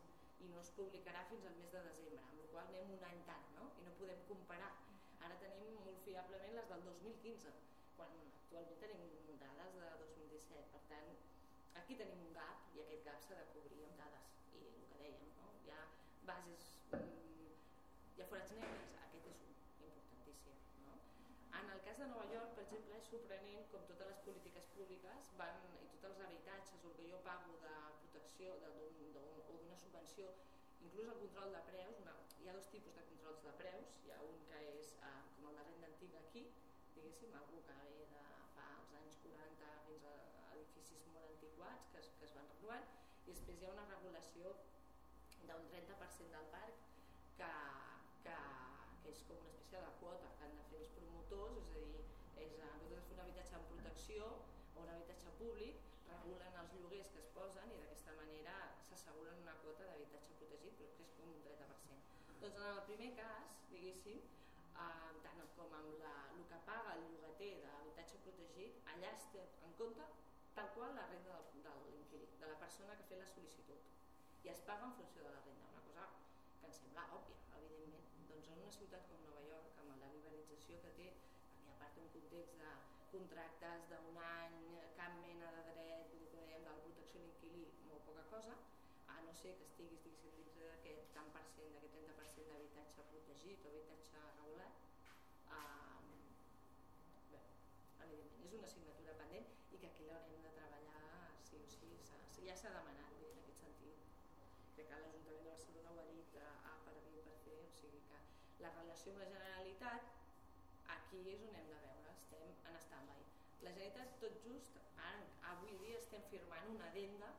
i no es publicarà fins al mes de desembre, amb la qual anem un any tard no? i no podem comparar. Ara tenim molt fiablement les del 2015, quan actualment tenim dades de 2017. Per tant, aquí tenim un gap i aquest gap s'ha de cobrir amb dades. I el que dèiem, no? hi ha bases, mm, hi ha forats negres, aquest és un, importantíssim. No? En el cas de Nova York, per exemple, és sorprenent com totes les polítiques públiques van, i tots els habitatges el que jo pago de protecció de, d un, d un, o d'una subvenció, inclús el control de preus, una, hi ha dos tipus de controls de preus, hi ha un que és eh, com el de renda antiga aquí, diguéssim, algú que ve de fa els anys 40 fins a edificis molt antiquats que es, que es van renovant, i després hi ha una regulació d'un 30% del parc que, que és com una espècie de quota que han de promotors, és a dir, és, comptes de fer un habitatge en protecció o un habitatge públic, regulen els lloguers que es posen i d'aquesta manera s'asseguren una quota d'habitatge protegit, però és com un 30%. Doncs en el primer cas, diguéssim, eh, tant com amb la, el que paga el llogater d'habitatge protegit, allà es té en compte tal qual la renda del, de l'inquilí, de la persona que ha fet la sol·licitud. I es paga en funció de la renda, una cosa que ens sembla òbvia, evidentment. Doncs en una ciutat com Nova York, amb la liberalització que té, perquè a part d'un context de contractes d'un any, cap mena de dret, dèiem, de la protecció a l'inquilí, molt poca cosa, a no ser que estiguis dins d'aquest tant per cent, d'aquest 30% d'habitatge protegit o habitatge regulat, eh, bé, evidentment, és una assignatura pendent i que aquí l'haurem de treballar sí o sí, ja s'ha demanat bé, en aquest sentit. Crec que l'Ajuntament de Barcelona ho ha dit a, a per B per fer, o sigui que la relació amb la Generalitat aquí és on hem de veure, estem en stand-by. La Generalitat tot just, ara, avui dia estem firmant una adenda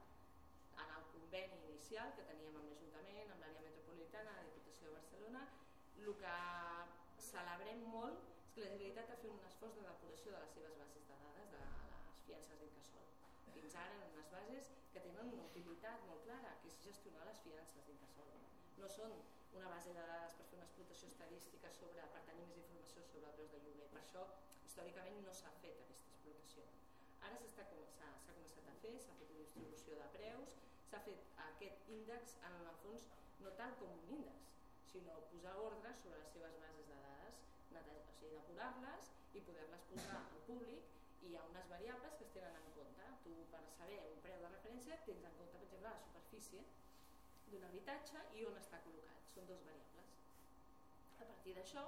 en el conveni inicial que teníem amb l'Ajuntament, amb l'àrea metropolitana, la Diputació de Barcelona, el que celebrem molt és que la Generalitat ha fet un esforç de depuració de les seves bases de dades de les fiances d'incasol. Fins ara en unes bases que tenen una utilitat molt clara, que és gestionar les fiances d'incasol. No són una base de dades per fer explotació estadística sobre, per tenir més informació sobre preus de lloguer. Per això, històricament, no s'ha fet aquesta explotació. Ara s'ha començat a fer, s'ha fet una distribució de preus, s'ha fet aquest índex, en el fons, no tant com un índex, sinó posar ordre sobre les seves bases de dades, o sigui, depurar-les i poder-les posar al públic i hi ha unes variables que es tenen en compte. Tu, per saber un preu de referència, tens en compte, per exemple, la superfície d'un habitatge i on està col·locat. Són dos variables. Partir d'això,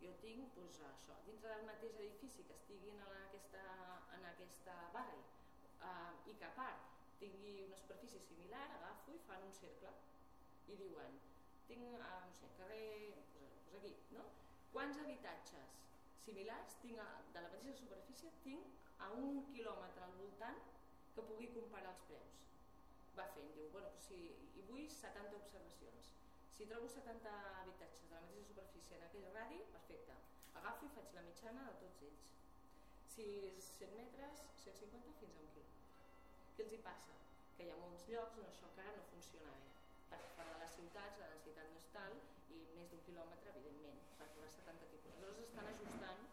jo tinc doncs, això, dintre del mateix edifici que estiguin en aquesta, en aquesta barri eh, i que a part tingui una superfície similar, agafo i fan un cercle i diuen, tinc, a, no sé, carrer, pues aquí, no? Quants habitatges similars tinc a, de la mateixa superfície tinc a un quilòmetre al voltant que pugui comparar els preus? Va fent, diu, bueno, si hi vull 70 observacions. Si trobo 70 habitatges de la mateixa superfície en aquell radi, perfecte. Agafo i faig la mitjana de tots ells. Si és 100 metres, 150 fins a un quilòmetre. Què els hi passa? Que hi ha molts llocs on això encara no funciona bé. Perquè fora de les ciutats la densitat no és tal i més d'un quilòmetre, evidentment, per trobar 70 tipus. Aleshores estan ajustant,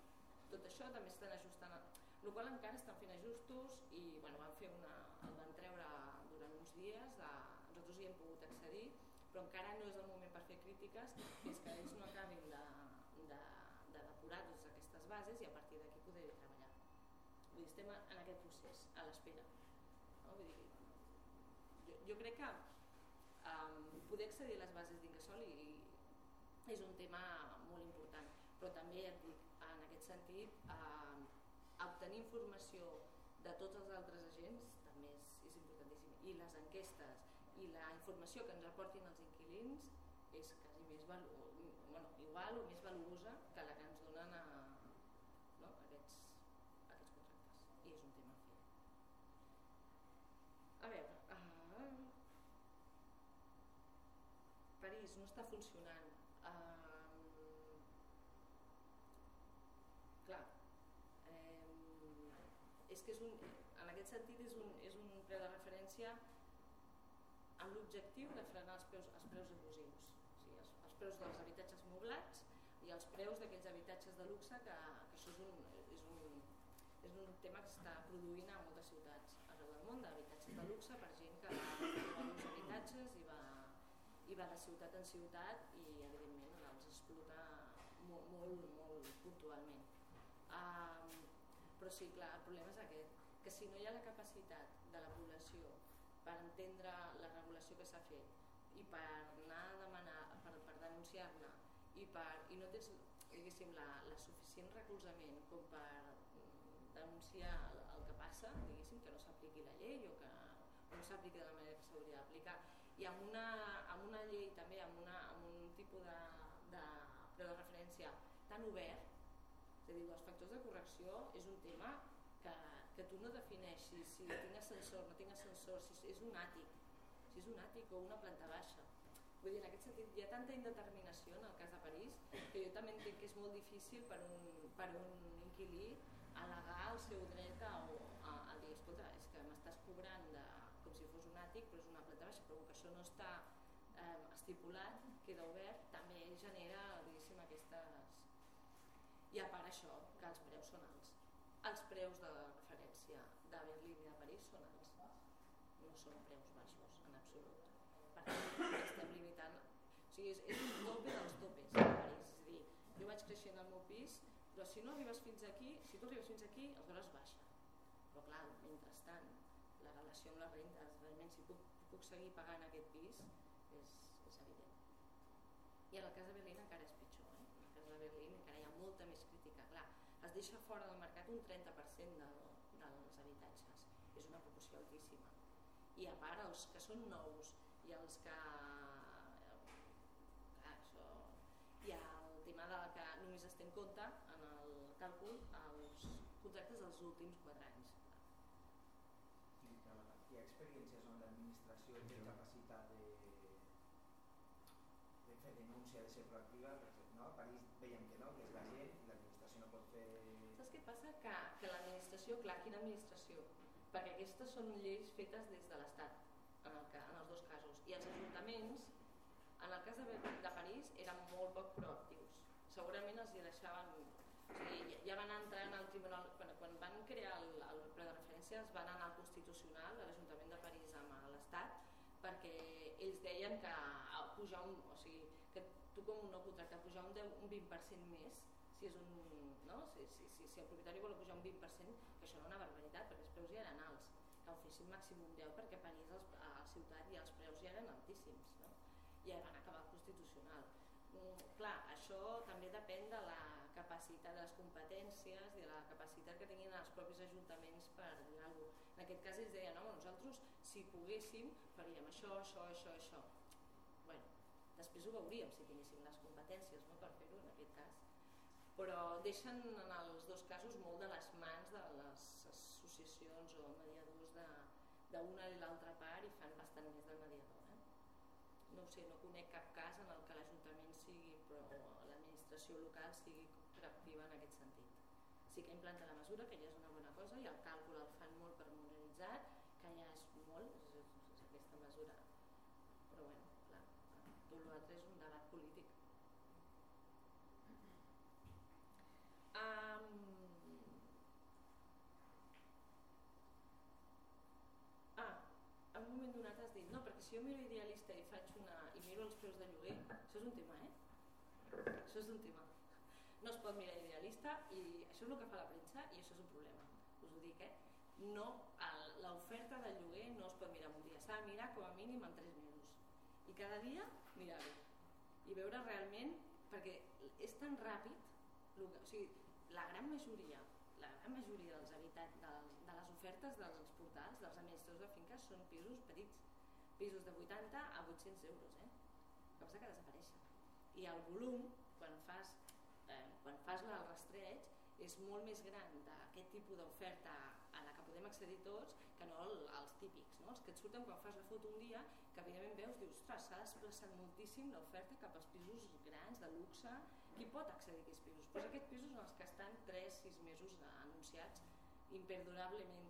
tot això també estan ajustant, el qual encara estan fent ajustos i bueno, van fer una, el van treure durant uns dies, de, nosaltres hi hem pogut accedir, però encara no és el moment per fer crítiques fins que ells no acabin de, de, de depurar totes aquestes bases i a partir d'aquí poder treballar. Vull dir, estem en aquest procés, a l'espera. No? Vull dir, jo, jo crec que um, poder accedir a les bases i és un tema molt important, però també ja et dic, en aquest sentit, uh, obtenir informació de tots els altres agents també és, és importantíssim. I les enquestes i la informació que ens aportin els inquilins és quasi més valu bueno, igual o més valuosa que la que ens donen a, no, aquests, aquests contractes. I és un tema fer. A veure, uh, París no està funcionant. Uh, clar, eh, és que és un, en aquest sentit és un, és un preu de referència l'objectiu de frenar els preus, els preus abusius, o sigui, els, els preus dels habitatges moblats i els preus d'aquells habitatges de luxe que, que això és un, és, un, és un tema que s'està produint a moltes ciutats arreu del món, d'habitatges de luxe per gent que va a uns habitatges i va, i va de ciutat en ciutat i evidentment els explota molt, molt, molt puntualment. Um, però sí, clar, el problema és aquest, que si no hi ha la capacitat de la població per entendre la regulació que s'ha fet i per anar a demanar, per, per denunciar-la i, per, i no tens diguéssim, la, la suficient recolzament com per mm, denunciar el, el que passa, diguéssim, que no s'apliqui la llei o que no s'apliqui de la manera que s'hauria d'aplicar. I amb una, amb una llei també, amb, una, amb un tipus de, de de referència tan obert, és a dir, els factors de correcció és un tema que, tu no defineixis si tinc ascensor, no tinc ascensor, si és un àtic, si és un àtic o una planta baixa. Vull dir, en aquest sentit hi ha tanta indeterminació en el cas de París que jo també entenc que és molt difícil per un, per un inquilí al·legar el seu dret a, a, a dir, escolta, és que m'estàs cobrant de, com si fos un àtic però és una planta baixa, però que això no està eh, estipulat, queda obert, també genera, diguéssim, aquestes... I a part això, que els preus són alts. Els preus de Berlín i de París. No són preus baixos, en absolut. Perquè estem limitant... O sigui, és, és un tope dels topes a París. És a dir, jo vaig creixent al meu pis, però si no arribes fins aquí, si tu arribes fins aquí, aleshores baixa. Però clar, mentrestant, la relació amb les rentes, realment si puc, puc seguir pagant aquest pis, és, és evident. I en el cas de Berlín encara és pitjor. Eh? En el cas de Berlín encara hi ha molta més crítica. Clar, es deixa fora del mercat un 30% del. És una proporció altíssima. I a part, els que són nous i els que... Clar, això... Hi ha el tema de que només es té en compte en el càlcul els contractes dels últims 4 anys. I hi ha experiències on l'administració té capacitat de, de fer denúncia, de ser proactiva, perquè no? a París veiem que no, que és la gent, l'administració no pot fer... Saps què passa? Que, que l'administració, clar, quina administració? Perquè aquestes són lleis fetes des de l'Estat, en, el, ca- en els dos casos. I els ajuntaments, en el cas de, de París, eren molt poc proactius. Segurament els hi deixaven... O sigui, ja- van entrar en el tribunal... Quan, quan van crear el, el ple de referència, es van anar al Constitucional, a l'Ajuntament de París amb l'Estat, perquè ells deien que a pujar un... O sigui, que tu com un nou contracte, pujar un, 10, un 20% més, si és un... No? Si, si, si, si el propietari vol pujar un 20%, que això era una barbaritat, perquè els preus ja eren alts, que ho fessin màxim un 10 perquè a París, els, a la ciutat, ja els preus ja eren altíssims. No? I van acabar Constitucional. Mm, clar, això també depèn de la capacitat de les competències i de la capacitat que tinguin els propis ajuntaments per dir alguna cosa. En aquest cas ells deien, no, nosaltres si poguéssim, faríem això, això, això, això. Bueno, després ho veuríem si tinguéssim les competències no, per fer-ho en aquest cas. Però deixen en els dos casos molt de les mans de les associacions o mediadors d'una i l'altra part i fan bastant més de mediador. Eh? No sé, no conec cap cas en el que l'Ajuntament sigui, però l'administració local sigui proactiva en aquest sentit. Sí que implanta la mesura, que ja és una bona cosa, i el càlcul el fan molt pormenoritzat, que ja és molt, és, és aquesta mesura. Però bueno, clar, tot l'altre és un debat polític. Um... Ah, en un moment donat has dit, no, perquè si jo miro idealista i faig una i miro els preus de lloguer, això és un tema, eh? Això és un tema. No es pot mirar idealista i això és el que fa la premsa i això és un problema, us ho dic, eh? No, l'oferta de lloguer no es pot mirar un dia, s'ha de mirar com a mínim en 3 mesos. I cada dia mirar-ho i veure realment, perquè és tan ràpid, o sigui, la gran majoria la gran majoria dels habitats de, de les ofertes dels portals, dels administradors de finques, són pisos petits, pisos de 80 a 800 euros, eh? El que passa que desapareixen. I el volum, quan fas, eh, quan fas el rastreig, és molt més gran d'aquest tipus d'oferta a la que podem accedir tots que no els típics, no? els que et surten quan fas la foto un dia, que evidentment veus, dius, ostres, s'ha desplaçat moltíssim l'oferta cap als pisos grans, de luxe, qui pot accedir a aquests pisos? Pues aquests pisos són els que estan 3-6 mesos anunciats imperdurablement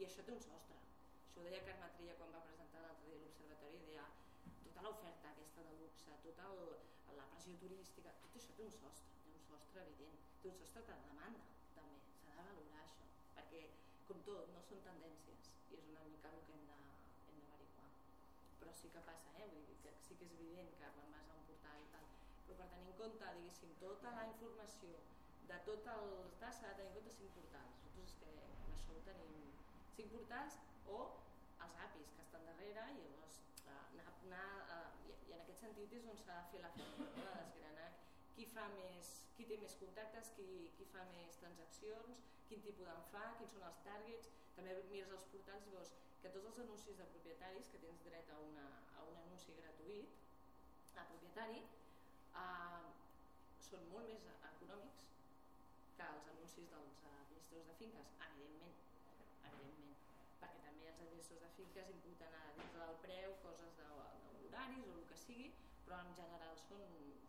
i això té un sostre. Això ho deia Carme Trilla quan va presentar l'altre dia l'Observatori, deia tota l'oferta aquesta de luxe, tota el, la pressió turística, tot això té un sostre, té un sostre evident, té un sostre de demanda també, s'ha de valorar això, perquè com tot, no són tendències i és una mica el que hem d'averiguar. Però sí que passa, eh? Vull dir que sí que és evident que quan vas a un portal i tal, però per tenir en compte, diguéssim, tota la informació de tot els tas s'ha de tenir en compte cinc portals. Nosaltres és que amb això ho tenim cinc portals o els APIs que estan darrere i llavors anar, anar, uh, i en aquest sentit és on s'ha de fer la feina, de desgranar qui, fa més, qui té més contactes, qui, qui fa més transaccions, quin tipus d'en fa, quins són els targets, també mires els portals i veus que tots els anuncis de propietaris, que tens dret a, una, a un anunci gratuït a propietari, eh, són molt més econòmics que els anuncis dels administradors de finques, evidentment, administradors de finques imputen a dins del preu coses d'horaris o el que sigui, però en general són,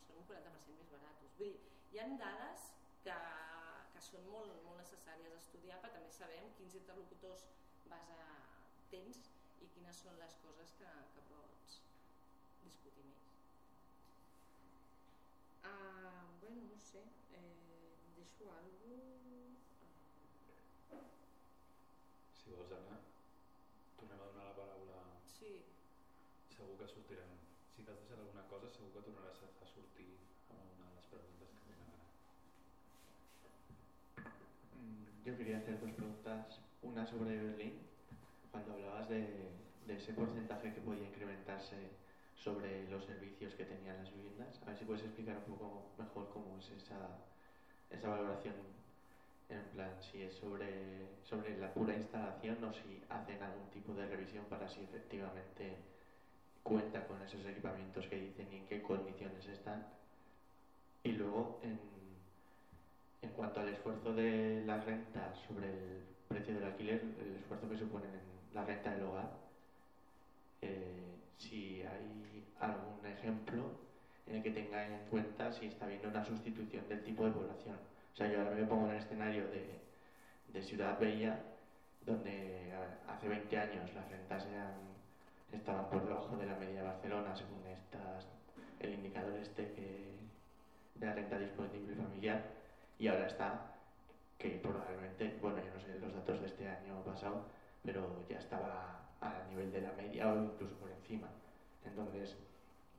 són un 40% més baratos. Vull dir, hi ha dades que, que són molt, molt necessàries d'estudiar, però també sabem quins interlocutors vas a tens i quines són les coses que, que pots discutir més. Ah, bueno, no sé, eh, deixo algo... Si vols anar, que. Si t'has deixat alguna cosa, segur que tornaràs a, a sortir amb alguna de les preguntes que tenen ara. Mm, Yo quería hacer dos preguntas. Una sobre Berlín, cuando hablabas de, de ese porcentaje que podía incrementarse sobre los servicios que tenían las viviendas. A ver si puedes explicar un poco mejor cómo es esa, esa valoración, en plan, si es sobre, sobre la pura instalación o si hacen algún tipo de revisión para si efectivamente cuenta con esos equipamientos que dicen y en qué condiciones están. Y luego, en, en cuanto al esfuerzo de las rentas sobre el precio del alquiler, el esfuerzo que suponen en la renta del hogar, eh, si hay algún ejemplo en el que tenga en cuenta si está habiendo una sustitución del tipo de población. O sea, yo ahora me pongo en el escenario de, de Ciudad Bella, donde hace 20 años las rentas eran, estaban por debajo de la media de Barcelona, según estas, el indicador este que, de la renta disponible familiar, y ahora está que probablemente, bueno, yo no sé los datos de este año pasado, pero ya estaba a nivel de la media o incluso por encima. Entonces,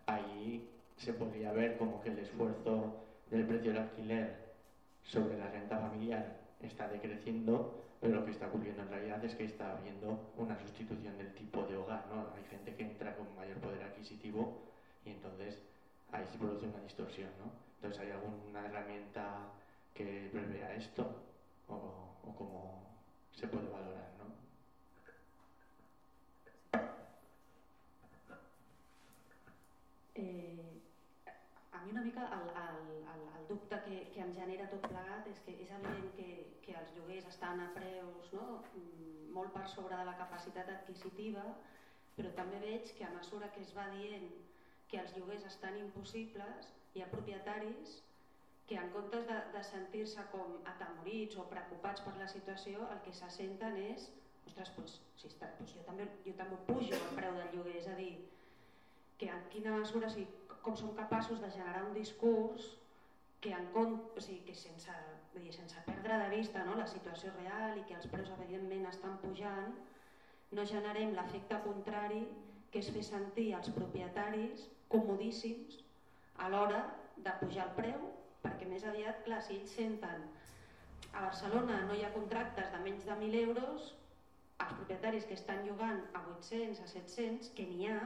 ahí se podría ver como que el esfuerzo del precio del alquiler sobre la renta familiar está decreciendo, pero lo que está ocurriendo en realidad es que está habiendo una sustitución del tipo de hogar, ¿no? Hay gente que entra con mayor poder adquisitivo y entonces ahí se produce una distorsión, ¿no? Entonces, ¿hay alguna herramienta que prevea esto? ¿O, o cómo se puede valorar, no? Eh, mi una mica el, el, el, el dubte que, que em genera tot plegat és que és evident que, que els lloguers estan a preus no? Mm, molt per sobre de la capacitat adquisitiva, però també veig que a mesura que es va dient que els lloguers estan impossibles, hi ha propietaris que en comptes de, de sentir-se com atemorits o preocupats per la situació, el que se senten és ostres, doncs, si està, doncs jo, també, jo també pujo el preu del lloguer, és a dir, que en quina mesura, o sigui, com som capaços de generar un discurs que, en o sigui, que sense, dir, sense perdre de vista no, la situació real i que els preus evidentment estan pujant, no generem l'efecte contrari que és fer sentir els propietaris comodíssims a l'hora de pujar el preu perquè més aviat, clar, si ells senten a Barcelona no hi ha contractes de menys de 1.000 euros els propietaris que estan llogant a 800, a 700, que n'hi ha,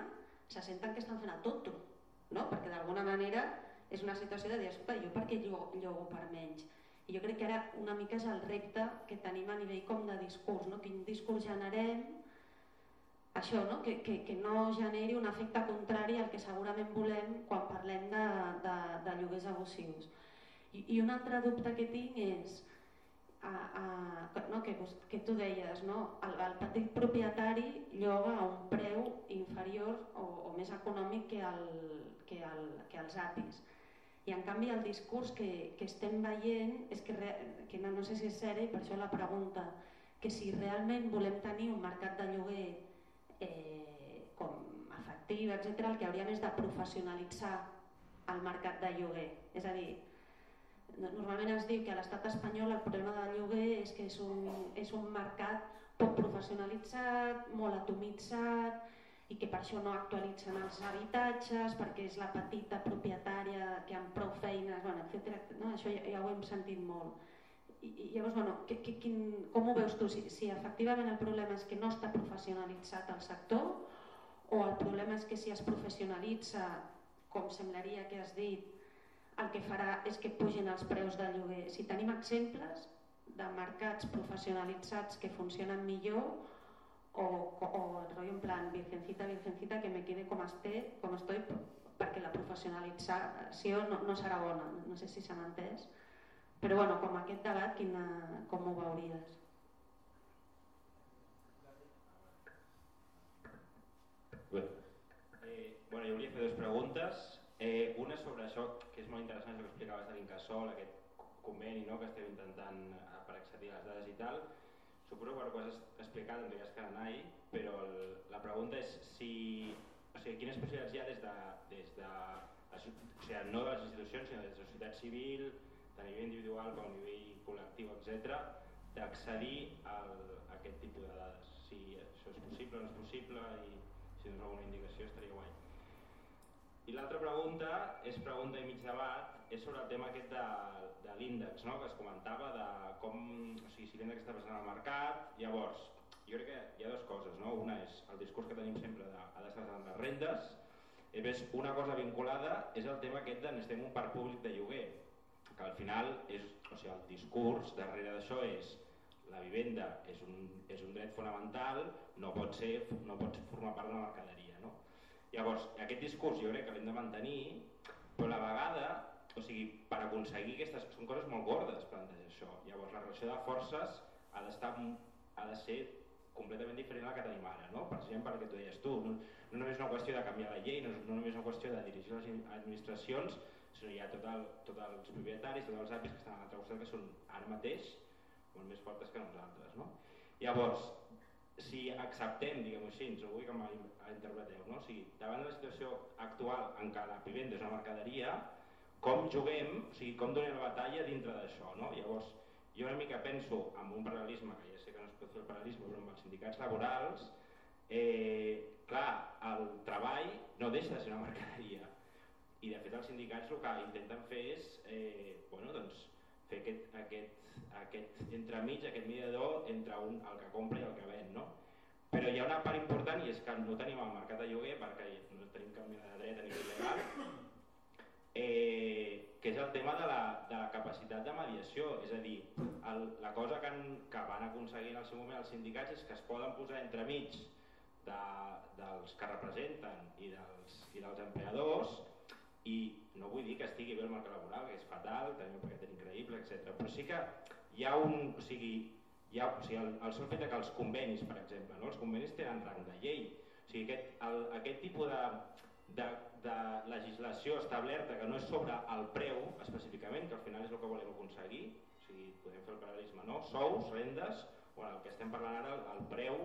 se senten que estan fent el tonto, no? perquè d'alguna manera és una situació de dir, escolta, jo per què llogo per menys? I jo crec que ara una mica és el repte que tenim a nivell com de discurs, no? quin discurs generem, això, no? Que, que, que no generi un efecte contrari al que segurament volem quan parlem de, de, de lloguers abusius. I, I un altre dubte que tinc és, a, a, no, que, que tu deies, no? el, el petit propietari lloga a un preu inferior o, o més econòmic que, el, que, el, que els apis. I en canvi el discurs que, que estem veient és que, re, que no, no sé si és seri, per això la pregunta, que si realment volem tenir un mercat de lloguer eh, com efectiu, etc., el que hauríem és de professionalitzar el mercat de lloguer. És a dir, normalment es diu que a l'estat espanyol el problema del lloguer és que és un, és un mercat poc professionalitzat, molt atomitzat i que per això no actualitzen els habitatges perquè és la petita propietària que amb prou feines, bueno, etc. No? Això ja, ja ho hem sentit molt. I, i llavors, bueno, que, que, quin, com ho veus tu? Si, si efectivament el problema és que no està professionalitzat el sector o el problema és que si es professionalitza, com semblaria que has dit, el que farà és que pugin els preus de lloguer. Si tenim exemples de mercats professionalitzats que funcionen millor o, o, o el rotllo en plan virgencita, virgencita, que me quede com, esté, com estoy perquè la professionalització no, no serà bona, no sé si s'ha entès. Però bueno, com aquest debat, quina, com ho veuries? Bé, eh, bueno, jo volia fer dues preguntes. Eh, una sobre això, que és molt interessant, això que explicaves de l'Incasol, aquest conveni no, que estem intentant eh, per accedir a les dades i tal. Suposo que ho has explicat en Rigues Caranai, però el, la pregunta és si, o sigui, quines possibilitats hi ha des de, des de o sigui, no de les institucions, sinó des de la societat civil, de nivell individual com a nivell col·lectiu, etc, d'accedir a aquest tipus de dades. Si això és possible o no és possible i si dones alguna indicació estaria guai. I l'altra pregunta, és pregunta i mig debat, és sobre el tema aquest de, de l'índex, no? que es comentava de com, o sigui, si l'índex està present al mercat, llavors, jo crec que hi ha dues coses, no? una és el discurs que tenim sempre de ha d'estar en les rendes, i més una cosa vinculada és el tema aquest de necessitem un parc públic de lloguer, que al final és, o sigui, el discurs darrere d'això és la vivenda és un, és un dret fonamental, no pot, ser, no pot formar part de la mercaderia Llavors, aquest discurs jo crec que l'hem de mantenir, però a la vegada, o sigui, per aconseguir aquestes... Són coses molt gordes, plantejar això. Llavors, la relació de forces ha d'estar ha de ser completament diferent a la que tenim ara, no? Per exemple, perquè tu deies tu, no, no només és una qüestió de canviar la llei, no, no només és una qüestió de dirigir les administracions, sinó hi ha tot el, tot els propietaris, tots els apis que estan a l'altre costat que són ara mateix molt més fortes que nosaltres, no? Llavors, si acceptem, diguem-ho així, no vull que m'interpreteu, no? o sigui, davant de la situació actual en què la vivenda és una mercaderia, com juguem, o sigui, com donem la batalla dintre d'això, no? Llavors, jo una mica penso en un paral·lelisme, que ja sé que no es pot fer el paral·lelisme, però amb els sindicats laborals, eh, clar, el treball no deixa de ser una mercaderia, i de fet els sindicats el que intenten fer és, eh, bueno, doncs, fer aquest, aquest, aquest entremig, aquest mediador entre un, el que compra i el que ven. No? Però hi ha una part important i és que no tenim el mercat de lloguer perquè no tenim cap mena de dret a nivell legal, eh, que és el tema de la, de la capacitat de mediació, és a dir, el, la cosa que, han, que van aconseguir en el seu moment els sindicats és que es poden posar entremig de, dels que representen i dels, i dels empleadors i no vull dir que estigui bé el mercat laboral, que és fatal, tenim un paquet increïble, etc. Però sí que hi ha un... O sigui, hi ha, o sigui el, el sol fet que els convenis, per exemple, no? els convenis tenen rang de llei. O sigui, aquest, el, aquest tipus de, de, de legislació establerta que no és sobre el preu específicament, que al final és el que volem aconseguir, o sigui, podem fer el paral·lelisme, no? Sous, rendes, bueno, el que estem parlant ara, el, el preu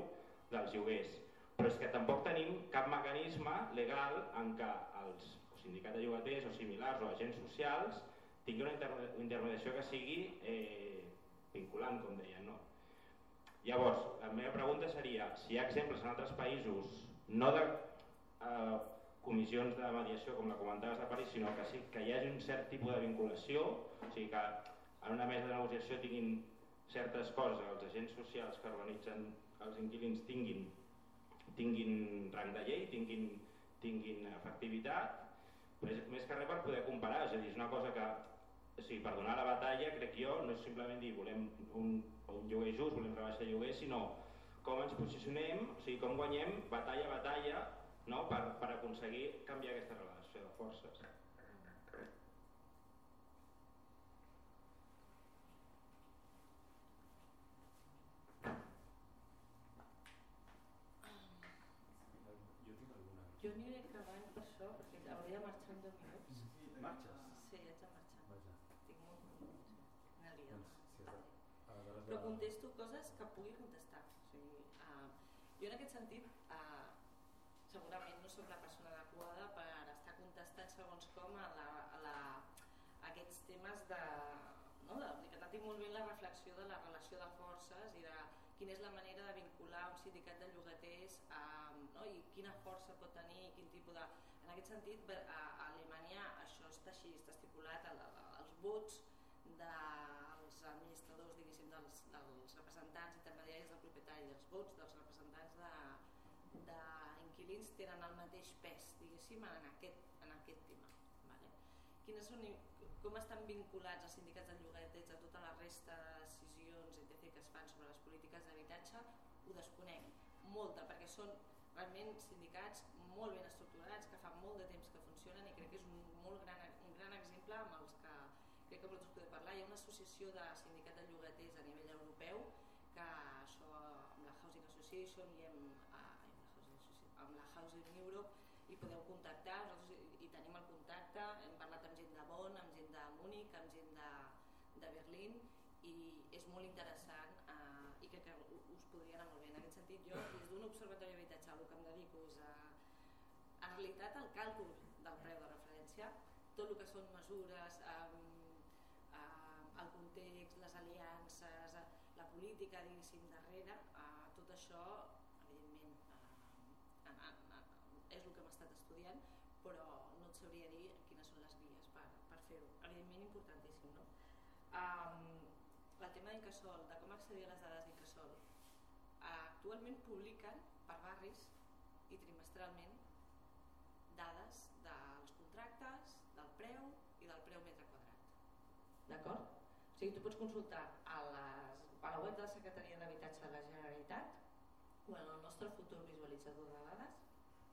dels lloguers. Però és que tampoc tenim cap mecanisme legal en què els sindicats de llogaters o similars o agents socials tinguin una intermediació que sigui eh, vinculant, com deien. No? Llavors, la meva pregunta seria si hi ha exemples en altres països, no de eh, comissions de mediació com la comentaves de París, sinó que sí que hi hagi un cert tipus de vinculació, o sigui que en una mesa de negociació tinguin certes coses, els agents socials que organitzen els inquilins tinguin tinguin rang de llei, tinguin, tinguin efectivitat, més, més que res per poder comparar, és a dir, és una cosa que, o sigui, per donar la batalla, crec jo, no és simplement dir volem un, un lloguer just, volem rebaixar lloguer, sinó com ens posicionem, o sigui, com guanyem batalla a batalla no? per, per aconseguir canviar aquesta relació de forces. Jo aniré acabant per això, perquè hauria de marxar en 10 minuts. Sí, marxes? Sí, haig de marxar. Vaja. Tinc molt minuts. Una liada. Doncs, de, aleshores Però contesto coses que pugui contestar. O sigui, uh, jo en aquest sentit uh, segurament no sóc la persona adequada per estar contestant segons com a, la, a, la, a aquests temes de, no, de, que no tinc molt bé la reflexió de la relació de forces i de quina és la manera de vincular un sindicat de llogaters a, no, i quina força pot tenir, quin tipus de... En aquest sentit, a, a Alemanya això està així, està estipulat, el, el, els vots dels administradors, diguéssim, dels, dels representants intermediaris del propietari, dels vots dels representants de, d'inquilins tenen el mateix pes, diguéssim, en aquest, en aquest tema. Vale? Quines són, com estan vinculats els sindicats de llogaters a tota la resta de decisions etc, que es fan sobre les polítiques d'habitatge? Ho desconec, molta, perquè són realment sindicats molt ben estructurats, que fa molt de temps que funcionen i crec que és un, molt gran exemple amb els que crec que vosaltres podeu parlar. Hi ha una associació de sindicat de llogaters a nivell europeu que això amb la Housing Association i amb, Housing amb la Housing Europe i podeu contactar, nosaltres hi tenim el contacte, hem parlat amb gent de Bonn, amb gent de Múnich, amb gent de, de Berlín i és molt interessant eh, i crec que us podria anar molt bé. En aquest sentit, jo, des d'un observatori d'habitatge, el que em dedico és a, en realitat el càlcul del preu de referència, tot el que són mesures, eh, eh, el context, les aliances, eh, la política, diguéssim, darrere, eh, tot això, evidentment, eh, és el que hem estat estudiant, però no et sabria dir quines són les vies per, per fer-ho. Evidentment, importantíssim, no? Um, el tema d'Incasol, de com accedir a les dades d'Incasol. Uh, actualment publiquen per barris i trimestralment dades dels contractes, del preu i del preu metre quadrat. D'acord? O sigui, tu pots consultar a, les, a la web de la Secretaria d'Habitatge de la Generalitat o en el nostre futur visualitzador de dades,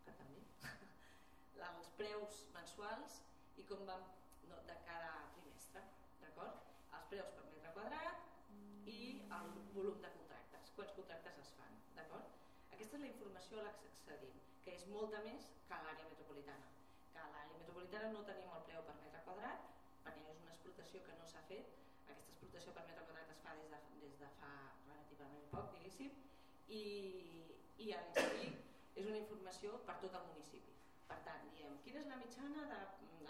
que també, els preus mensuals i com van no, de cada trimestre, d'acord? Els preus per metre quadrat i el volum de contractes, quants contractes es fan, d'acord? Aquesta és la informació a la que accedim, que és molta més que a l'àrea metropolitana. Que a l'àrea metropolitana no tenim el preu per metre quadrat, perquè és una explotació que no s'ha fet, aquesta explotació per metre quadrat es fa des de, fa relativament poc, diguéssim, i, i en si és una informació per tot el municipi. Per tant, diem, quina és la mitjana de,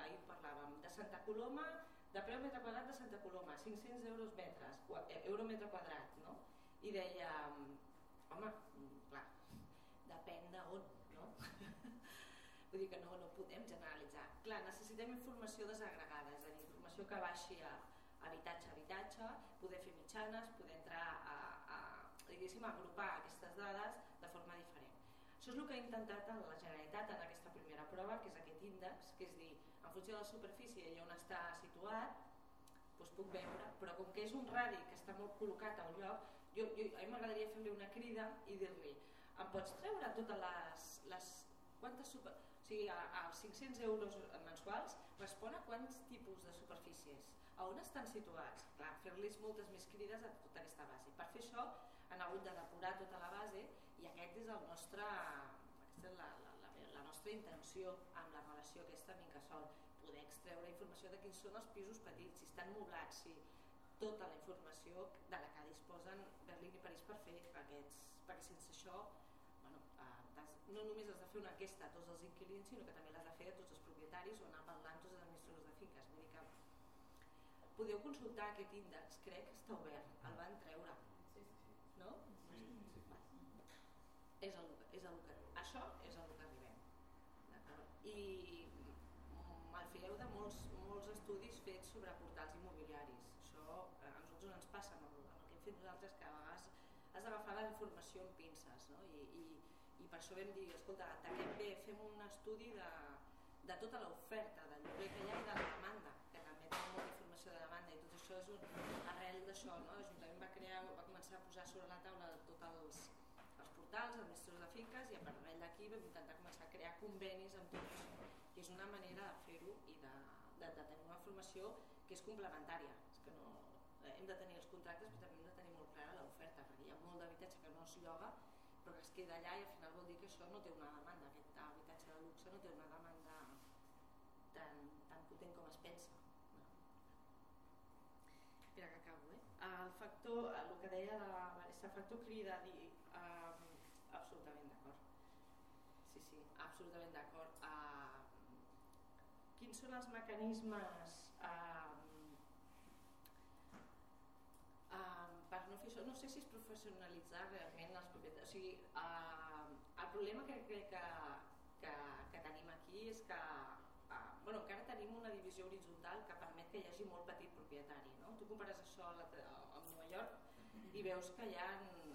ahir parlàvem, de Santa Coloma, de preu metre quadrat de Santa Coloma, 500 euros metres, euro metre quadrat, no? I deia, home, clar, depèn d'on, no? Vull dir que no, no podem generalitzar. Clar, necessitem informació desagregada, és a dir, informació que baixi a habitatge a habitatge, poder fer mitjanes, poder entrar a, a diguéssim, a agrupar aquestes dades de forma diferent. Això és el que ha intentat la Generalitat en aquesta primera prova, que és aquest índex, que és dir, en funció de la superfície i on està situat, doncs puc veure, però com que és un radi que està molt col·locat al lloc, jo, jo, a mi m'agradaria fer-li una crida i dir-li em pots treure totes les... les quantes super... O sigui, als 500 euros mensuals respon a quants tipus de superfícies, a on estan situats. Clar, fer-los moltes més crides a tota aquesta base. Per fer això han hagut de depurar tota la base i aquest és el nostre, aquesta és la, la, la, la nostra intenció amb la relació aquesta amb Incasol, poder extreure informació de quins són els pisos petits, si estan moblats, si tota la informació de la que disposen Berlín i París per fer aquests, perquè sense això bueno, eh, no només has de fer una enquesta a tots els inquilins, sinó que també l'has de fer a tots els propietaris o anar parlant tots els administradors de finques. Vull dir que podeu consultar aquest índex, crec que està obert, el van treure. No? És el, és el que, això és el que arribem. I mm, el fieu de molts, molts estudis fets sobre portals immobiliaris. Això eh, a nosaltres ens passa amb el, amb el que hem fet nosaltres, que a vegades has d'agafar la informació amb pinces. No? I, i, I per això vam dir, escolta, ataquem bé, fem un estudi de, de tota l'oferta de lloguer que hi ha i de la demanda, que també tenim molta informació de demanda i tot això és un, d'això. No? L'Ajuntament va, crear, va començar a posar sobre la taula tots els, els portals, els administradors de finques i a partir d'aquí vam intentar començar a crear convenis amb tot això. I és una manera de fer-ho i de, de, de tenir una formació que és complementària. És que no, eh, hem de tenir els contractes però també hem de tenir molt clara l'oferta perquè hi ha molt d'habitatge que no es lloga però que es queda allà i al final vol dir que això no té una demanda, aquest habitatge de luxe no té una demanda tan, tan potent com es pensa. No. Espera que acabo, eh? El factor, el que deia la Vanessa, factor crida, dir, um, absolutament d'acord. Sí, sí, absolutament d'acord. Uh, quins són els mecanismes um, um, per no fer això? No sé si és professionalitzar realment els propietaris. O sigui, uh, el problema que crec que, tenim aquí és que uh, bueno, encara tenim una divisió horitzontal que permet que hi hagi molt petit propietari. No? Tu compares això amb Nova York i veus que hi ha,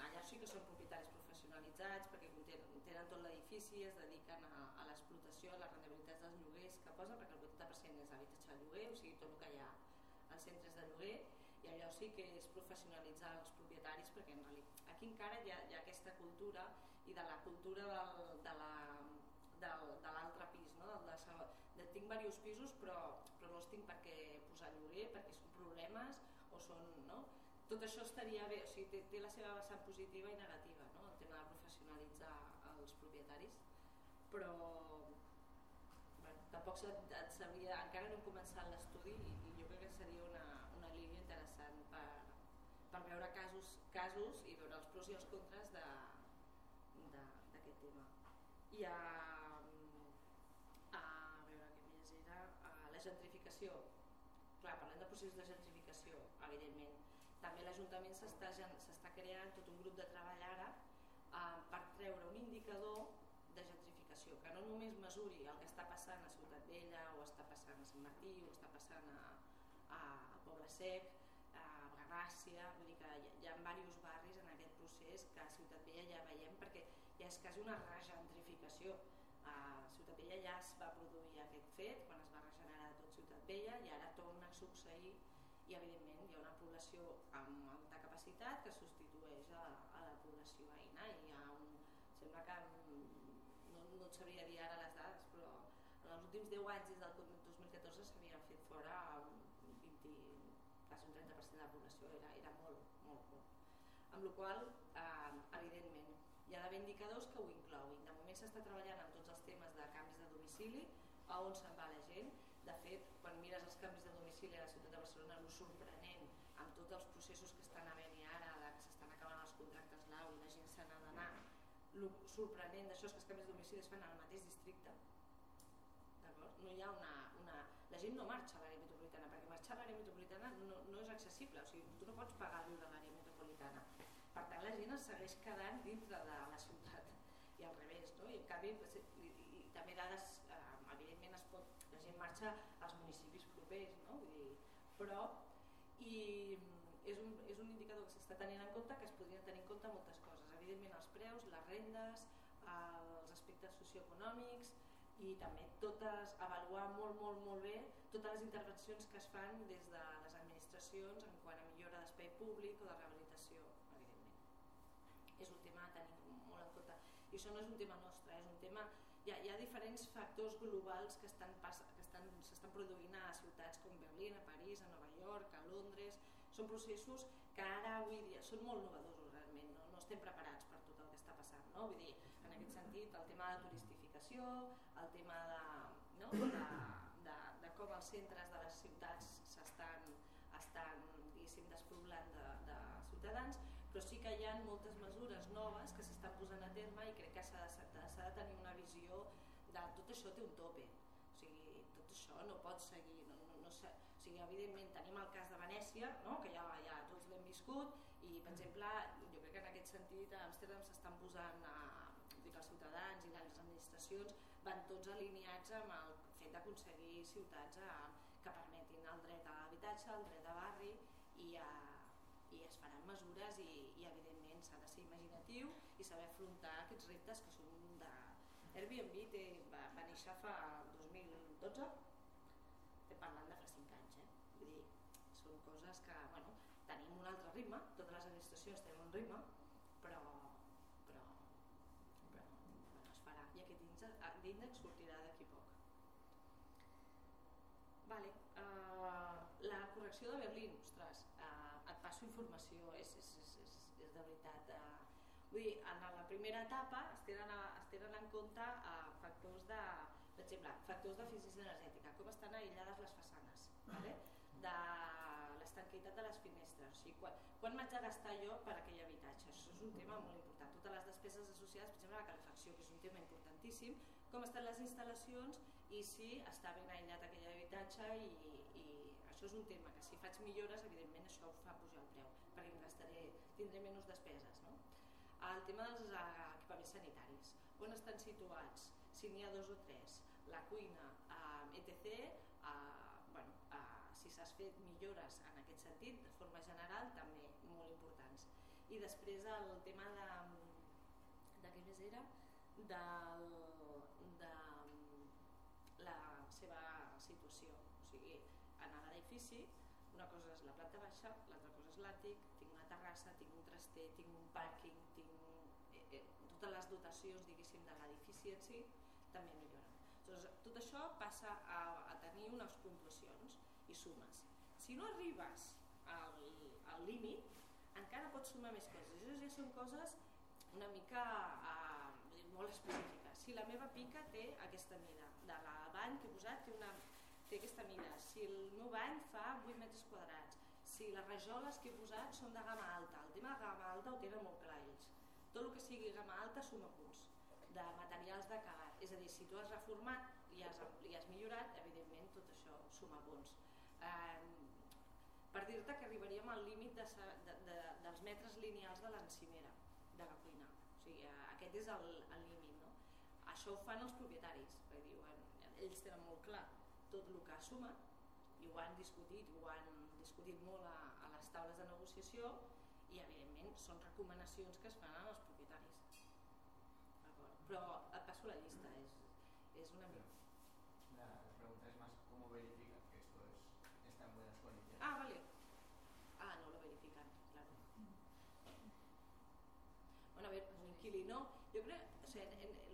allà sí que són propietaris professionalitzats perquè tenen, tenen tot l'edifici, es dediquen a, a l'explotació, a les rendibilitats dels lloguers que posen, perquè el 80% és habitatge de lloguer, o sigui tot el que hi ha als centres de lloguer, i allò sí que és professionalitzar els propietaris perquè en realitat aquí encara hi ha, hi ha aquesta cultura i de la cultura del, de la de l'altre pis, no? del de, de, tinc diversos pisos però, però no els tinc perquè posar lloguer, perquè són problemes o són, no? tot això estaria bé, o sigui, té, té la seva vessant positiva i negativa, no? el tema de professionalitzar els propietaris, però bueno, tampoc et, sabria, encara no hem començat l'estudi i, i jo crec que seria una, una línia interessant per, per veure casos, casos i veure els pros i els contres d'aquest tema. I a, a veure què més era, a la gentrificació, clar, parlem de processos de gentrificació, evidentment, també l'Ajuntament s'està creant tot un grup de treball ara eh, per treure un indicador de gentrificació, que no només mesuri el que està passant a Ciutat Vella o està passant a Sant Martí o està passant a, a, Poble Sec, a Gràcia, vull dir que hi, hi ha diversos barris en aquest procés que a Ciutat Vella ja veiem perquè ja és quasi una regentrificació. A Ciutat Vella ja es va produir aquest fet quan es va regenerar tot Ciutat Vella i ara torna a succeir i evidentment hi ha una població amb alta capacitat que substitueix a, a la població veïna i hi ha un, sembla que no, no et sabria dir ara les dades però en els últims 10 anys des del 2014 s'havien fet fora un 20, quasi un 30% de la població. Era, era molt, molt poc. Amb la qual eh, evidentment hi ha d'haver indicadors que ho incloguin. De moment s'està treballant amb tots els temes de canvis de domicili a on se'n va la gent de fet, quan mires els canvis de domicili a la ciutat de Barcelona, el sorprenent amb tots els processos que estan havent-hi ara, que s'estan acabant els contractes lau i la gent se n'ha d'anar, el sorprenent d'això és que els canvis de domicili es fan al mateix districte. No hi ha una, una... La gent no marxa a l'àrea metropolitana, perquè marxar a l'àrea metropolitana no, no és accessible, o sigui, tu no pots pagar viure a l'àrea metropolitana. Per tant, la gent es segueix quedant dintre de la ciutat i al revés, no? I en canvi, i, i, i també dades, marxa als municipis propers, no? Vull dir, però i és un, és un indicador que s'està tenint en compte que es podrien tenir en compte moltes coses, evidentment els preus, les rendes, els aspectes socioeconòmics i també totes, avaluar molt, molt, molt bé totes les intervencions que es fan des de les administracions en quant a millora d'espai públic o de rehabilitació, evidentment. És un tema a tenir molt en compte. I això no és un tema nostre, és un tema hi ha, hi ha diferents factors globals que estan pas- que estan s'estan produint a ciutats com Berlín, a París, a Nova York, a Londres. Són processos que ara avui dia són molt novedosos realment, no, no estem preparats per tot el que està passant. No? Vull dir, en aquest sentit, el tema de turistificació, el tema de, no? de, de, de com els centres de les ciutats s'estan estan, diguéssim, despoblant de, de ciutadans, però sí que hi ha moltes mesures noves que s'estan posant a terme i crec que s'ha de, de tenir una visió de tot això té un tope això no pot seguir no, no, no sé, o sigui, evidentment tenim el cas de Venècia no? que ja, ja tots l'hem viscut i per exemple jo crec que en aquest sentit a Amsterdam s'estan posant a, dir que els ciutadans i les administracions van tots alineats amb el fet d'aconseguir ciutats a, que permetin el dret a l'habitatge, el dret a barri i, a, i es faran mesures i, i evidentment s'ha de ser imaginatiu i saber afrontar aquests reptes que són de... Airbnb té, va, va néixer fa 2012 estem parlant de fa 5 anys eh? vull dir, coses que bueno, tenim un altre ritme totes les administracions tenen un ritme però, però, però bueno, es farà i aquest índex, sortirà d'aquí poc Vale. Uh, la correcció de Berlín, ostres, uh, et passo informació, és, és, és, és, és de veritat. Uh, vull dir, en la primera etapa es tenen, a, es tenen en compte uh, factors de, per exemple, factors d'eficiència energètica, com estan aïllades les façanes, vale? de l'estanquitat de les finestres, o sigui, quan, quan m'haig de gastar jo per aquell habitatge, això és un tema molt important. Totes les despeses associades, per exemple, a la calefacció, que és un tema importantíssim, com estan les instal·lacions i si està ben aïllat aquell habitatge i, i això és un tema que si faig millores evidentment això fa pujar el preu perquè em gastaré, tindré menys despeses no? el tema dels eh, equipaments sanitaris. On estan situats, si n'hi ha dos o tres. La cuina, eh, etc eh, bueno, eh, si s'has fet millores en aquest sentit de forma general també molt importants. I després el tema de de què més era? Del, de la seva situació. O sigui, en l'edifici una cosa és la planta baixa l'altra cosa és l'àtic, tinc una terrassa tinc un traster, tinc un pàrquing tinc eh, eh, totes les dotacions diguéssim de l'edifici en si també milloren. Llavors, tot això passa a, a tenir unes puntuacions i sumes. Si no arribes al, al límit encara pots sumar més coses. Això ja són coses una mica eh, molt específiques. Si la meva pica té aquesta mida de la bany que he posat té, una, té aquesta mida. Si el meu bany fa 8 metres quadrats. Si les rajoles que he posat són de gamma alta. El tema de gamma alta ho tenen molt clar ells. Tot el que sigui gamma alta suma punts de materials d'acabat és a dir, si tu has reformat i has, i has millorat evidentment tot això suma punts eh, per dir-te que arribaríem al límit de, de, de, dels metres lineals de l'encimera de la cuina. O sigui, eh, aquest és el, límit no? això ho fan els propietaris perquè diuen, ells tenen molt clar. Tot el que suma i ho han discutit, ho han discutit molt a, a les taules de negociació i evidentment són recomanacions que es fan als propietaris. Però et passo la llista és ah vale. Ah no lo verifican claro. Bueno a ver un inquilino yo creo o sea,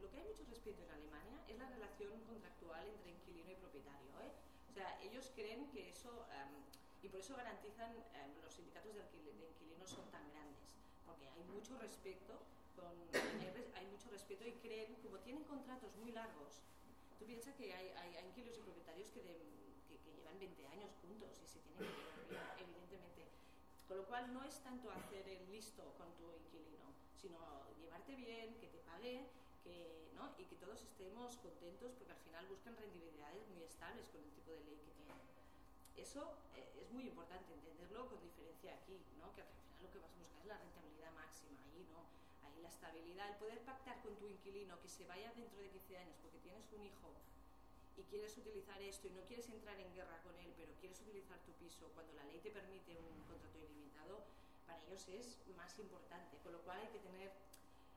lo que hay mucho respeto en Alemania es la relación contractual entre inquilino y propietario ¿eh? o sea ellos creen que eso um, y por eso garantizan um, los sindicatos de, de inquilinos son tan grandes porque hay mucho respeto con, hay mucho respeto y creen, como tienen contratos muy largos, tú piensas que hay inquilinos y propietarios que, de, llevan 20 años juntos y se tienen que llevar bien, evidentemente. Con lo cual no es tanto hacer el listo con tu inquilino, sino llevarte bien, que te pague, que, ¿no? y que todos estemos contentos porque al final buscan rendibilidades muy estables con el tipo de ley que tienen. Eso eh, es muy importante entenderlo con diferencia aquí, ¿no? que al final lo que vas a buscar es la rentabilidad máxima, ahí no ahí la estabilidad, el poder pactar con tu inquilino que se vaya dentro de 15 años porque tienes un hijo y quieres utilizar esto y no quieres entrar en guerra con él, pero quieres utilizar tu piso cuando la ley te permite un contrato ilimitado, para ellos es más importante, con lo cual hay que tener,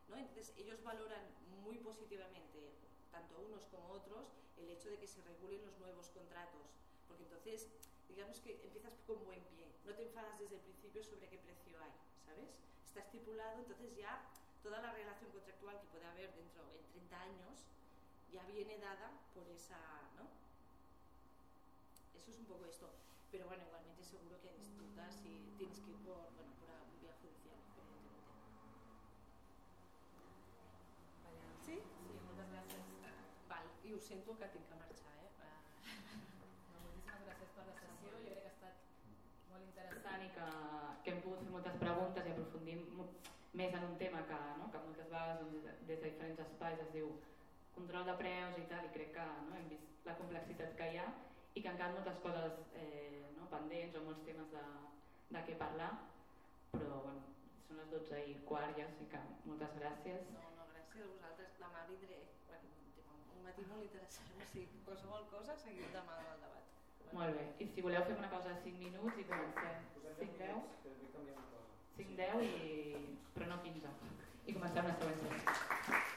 ¿no? Entonces ellos valoran muy positivamente, tanto unos como otros, el hecho de que se regulen los nuevos contratos, porque entonces digamos que empiezas con buen pie, no te enfadas desde el principio sobre qué precio hay, ¿sabes? Está estipulado, entonces ya toda la relación contractual que puede haber dentro en 30 años ya viene dada por esa, ¿no? Eso es un poco esto. Pero bueno, igualmente seguro que disfrutas y tienes que ir por, bueno, por la vía judicial, evidentemente. Sí? Sí, moltes gràcies. Val, i ho sento que tinc que marxar, eh? No, moltíssimes gràcies per la sessió. Jo crec que ha estat molt interessant i que, que hem pogut fer moltes preguntes i més en un tema que, no, que moltes vegades doncs, des, de, des de diferents espais es diu control de preus i tal, i crec que no, hem vist la complexitat que hi ha i que encara moltes coses eh, no, pendents o molts temes de, de què parlar, però bueno, són les 12 i quart ja, així que moltes gràcies. No, no, gràcies a vosaltres. Demà vindré. Bueno, un matí molt interessant. O sigui, qualsevol cosa, seguim demà amb el debat. Molt bé, i si voleu fem una cosa de 5 minuts i comencem. 5-10? Que vull canviar una cosa. 5-10 i... però no 15. I comencem la següent sessió.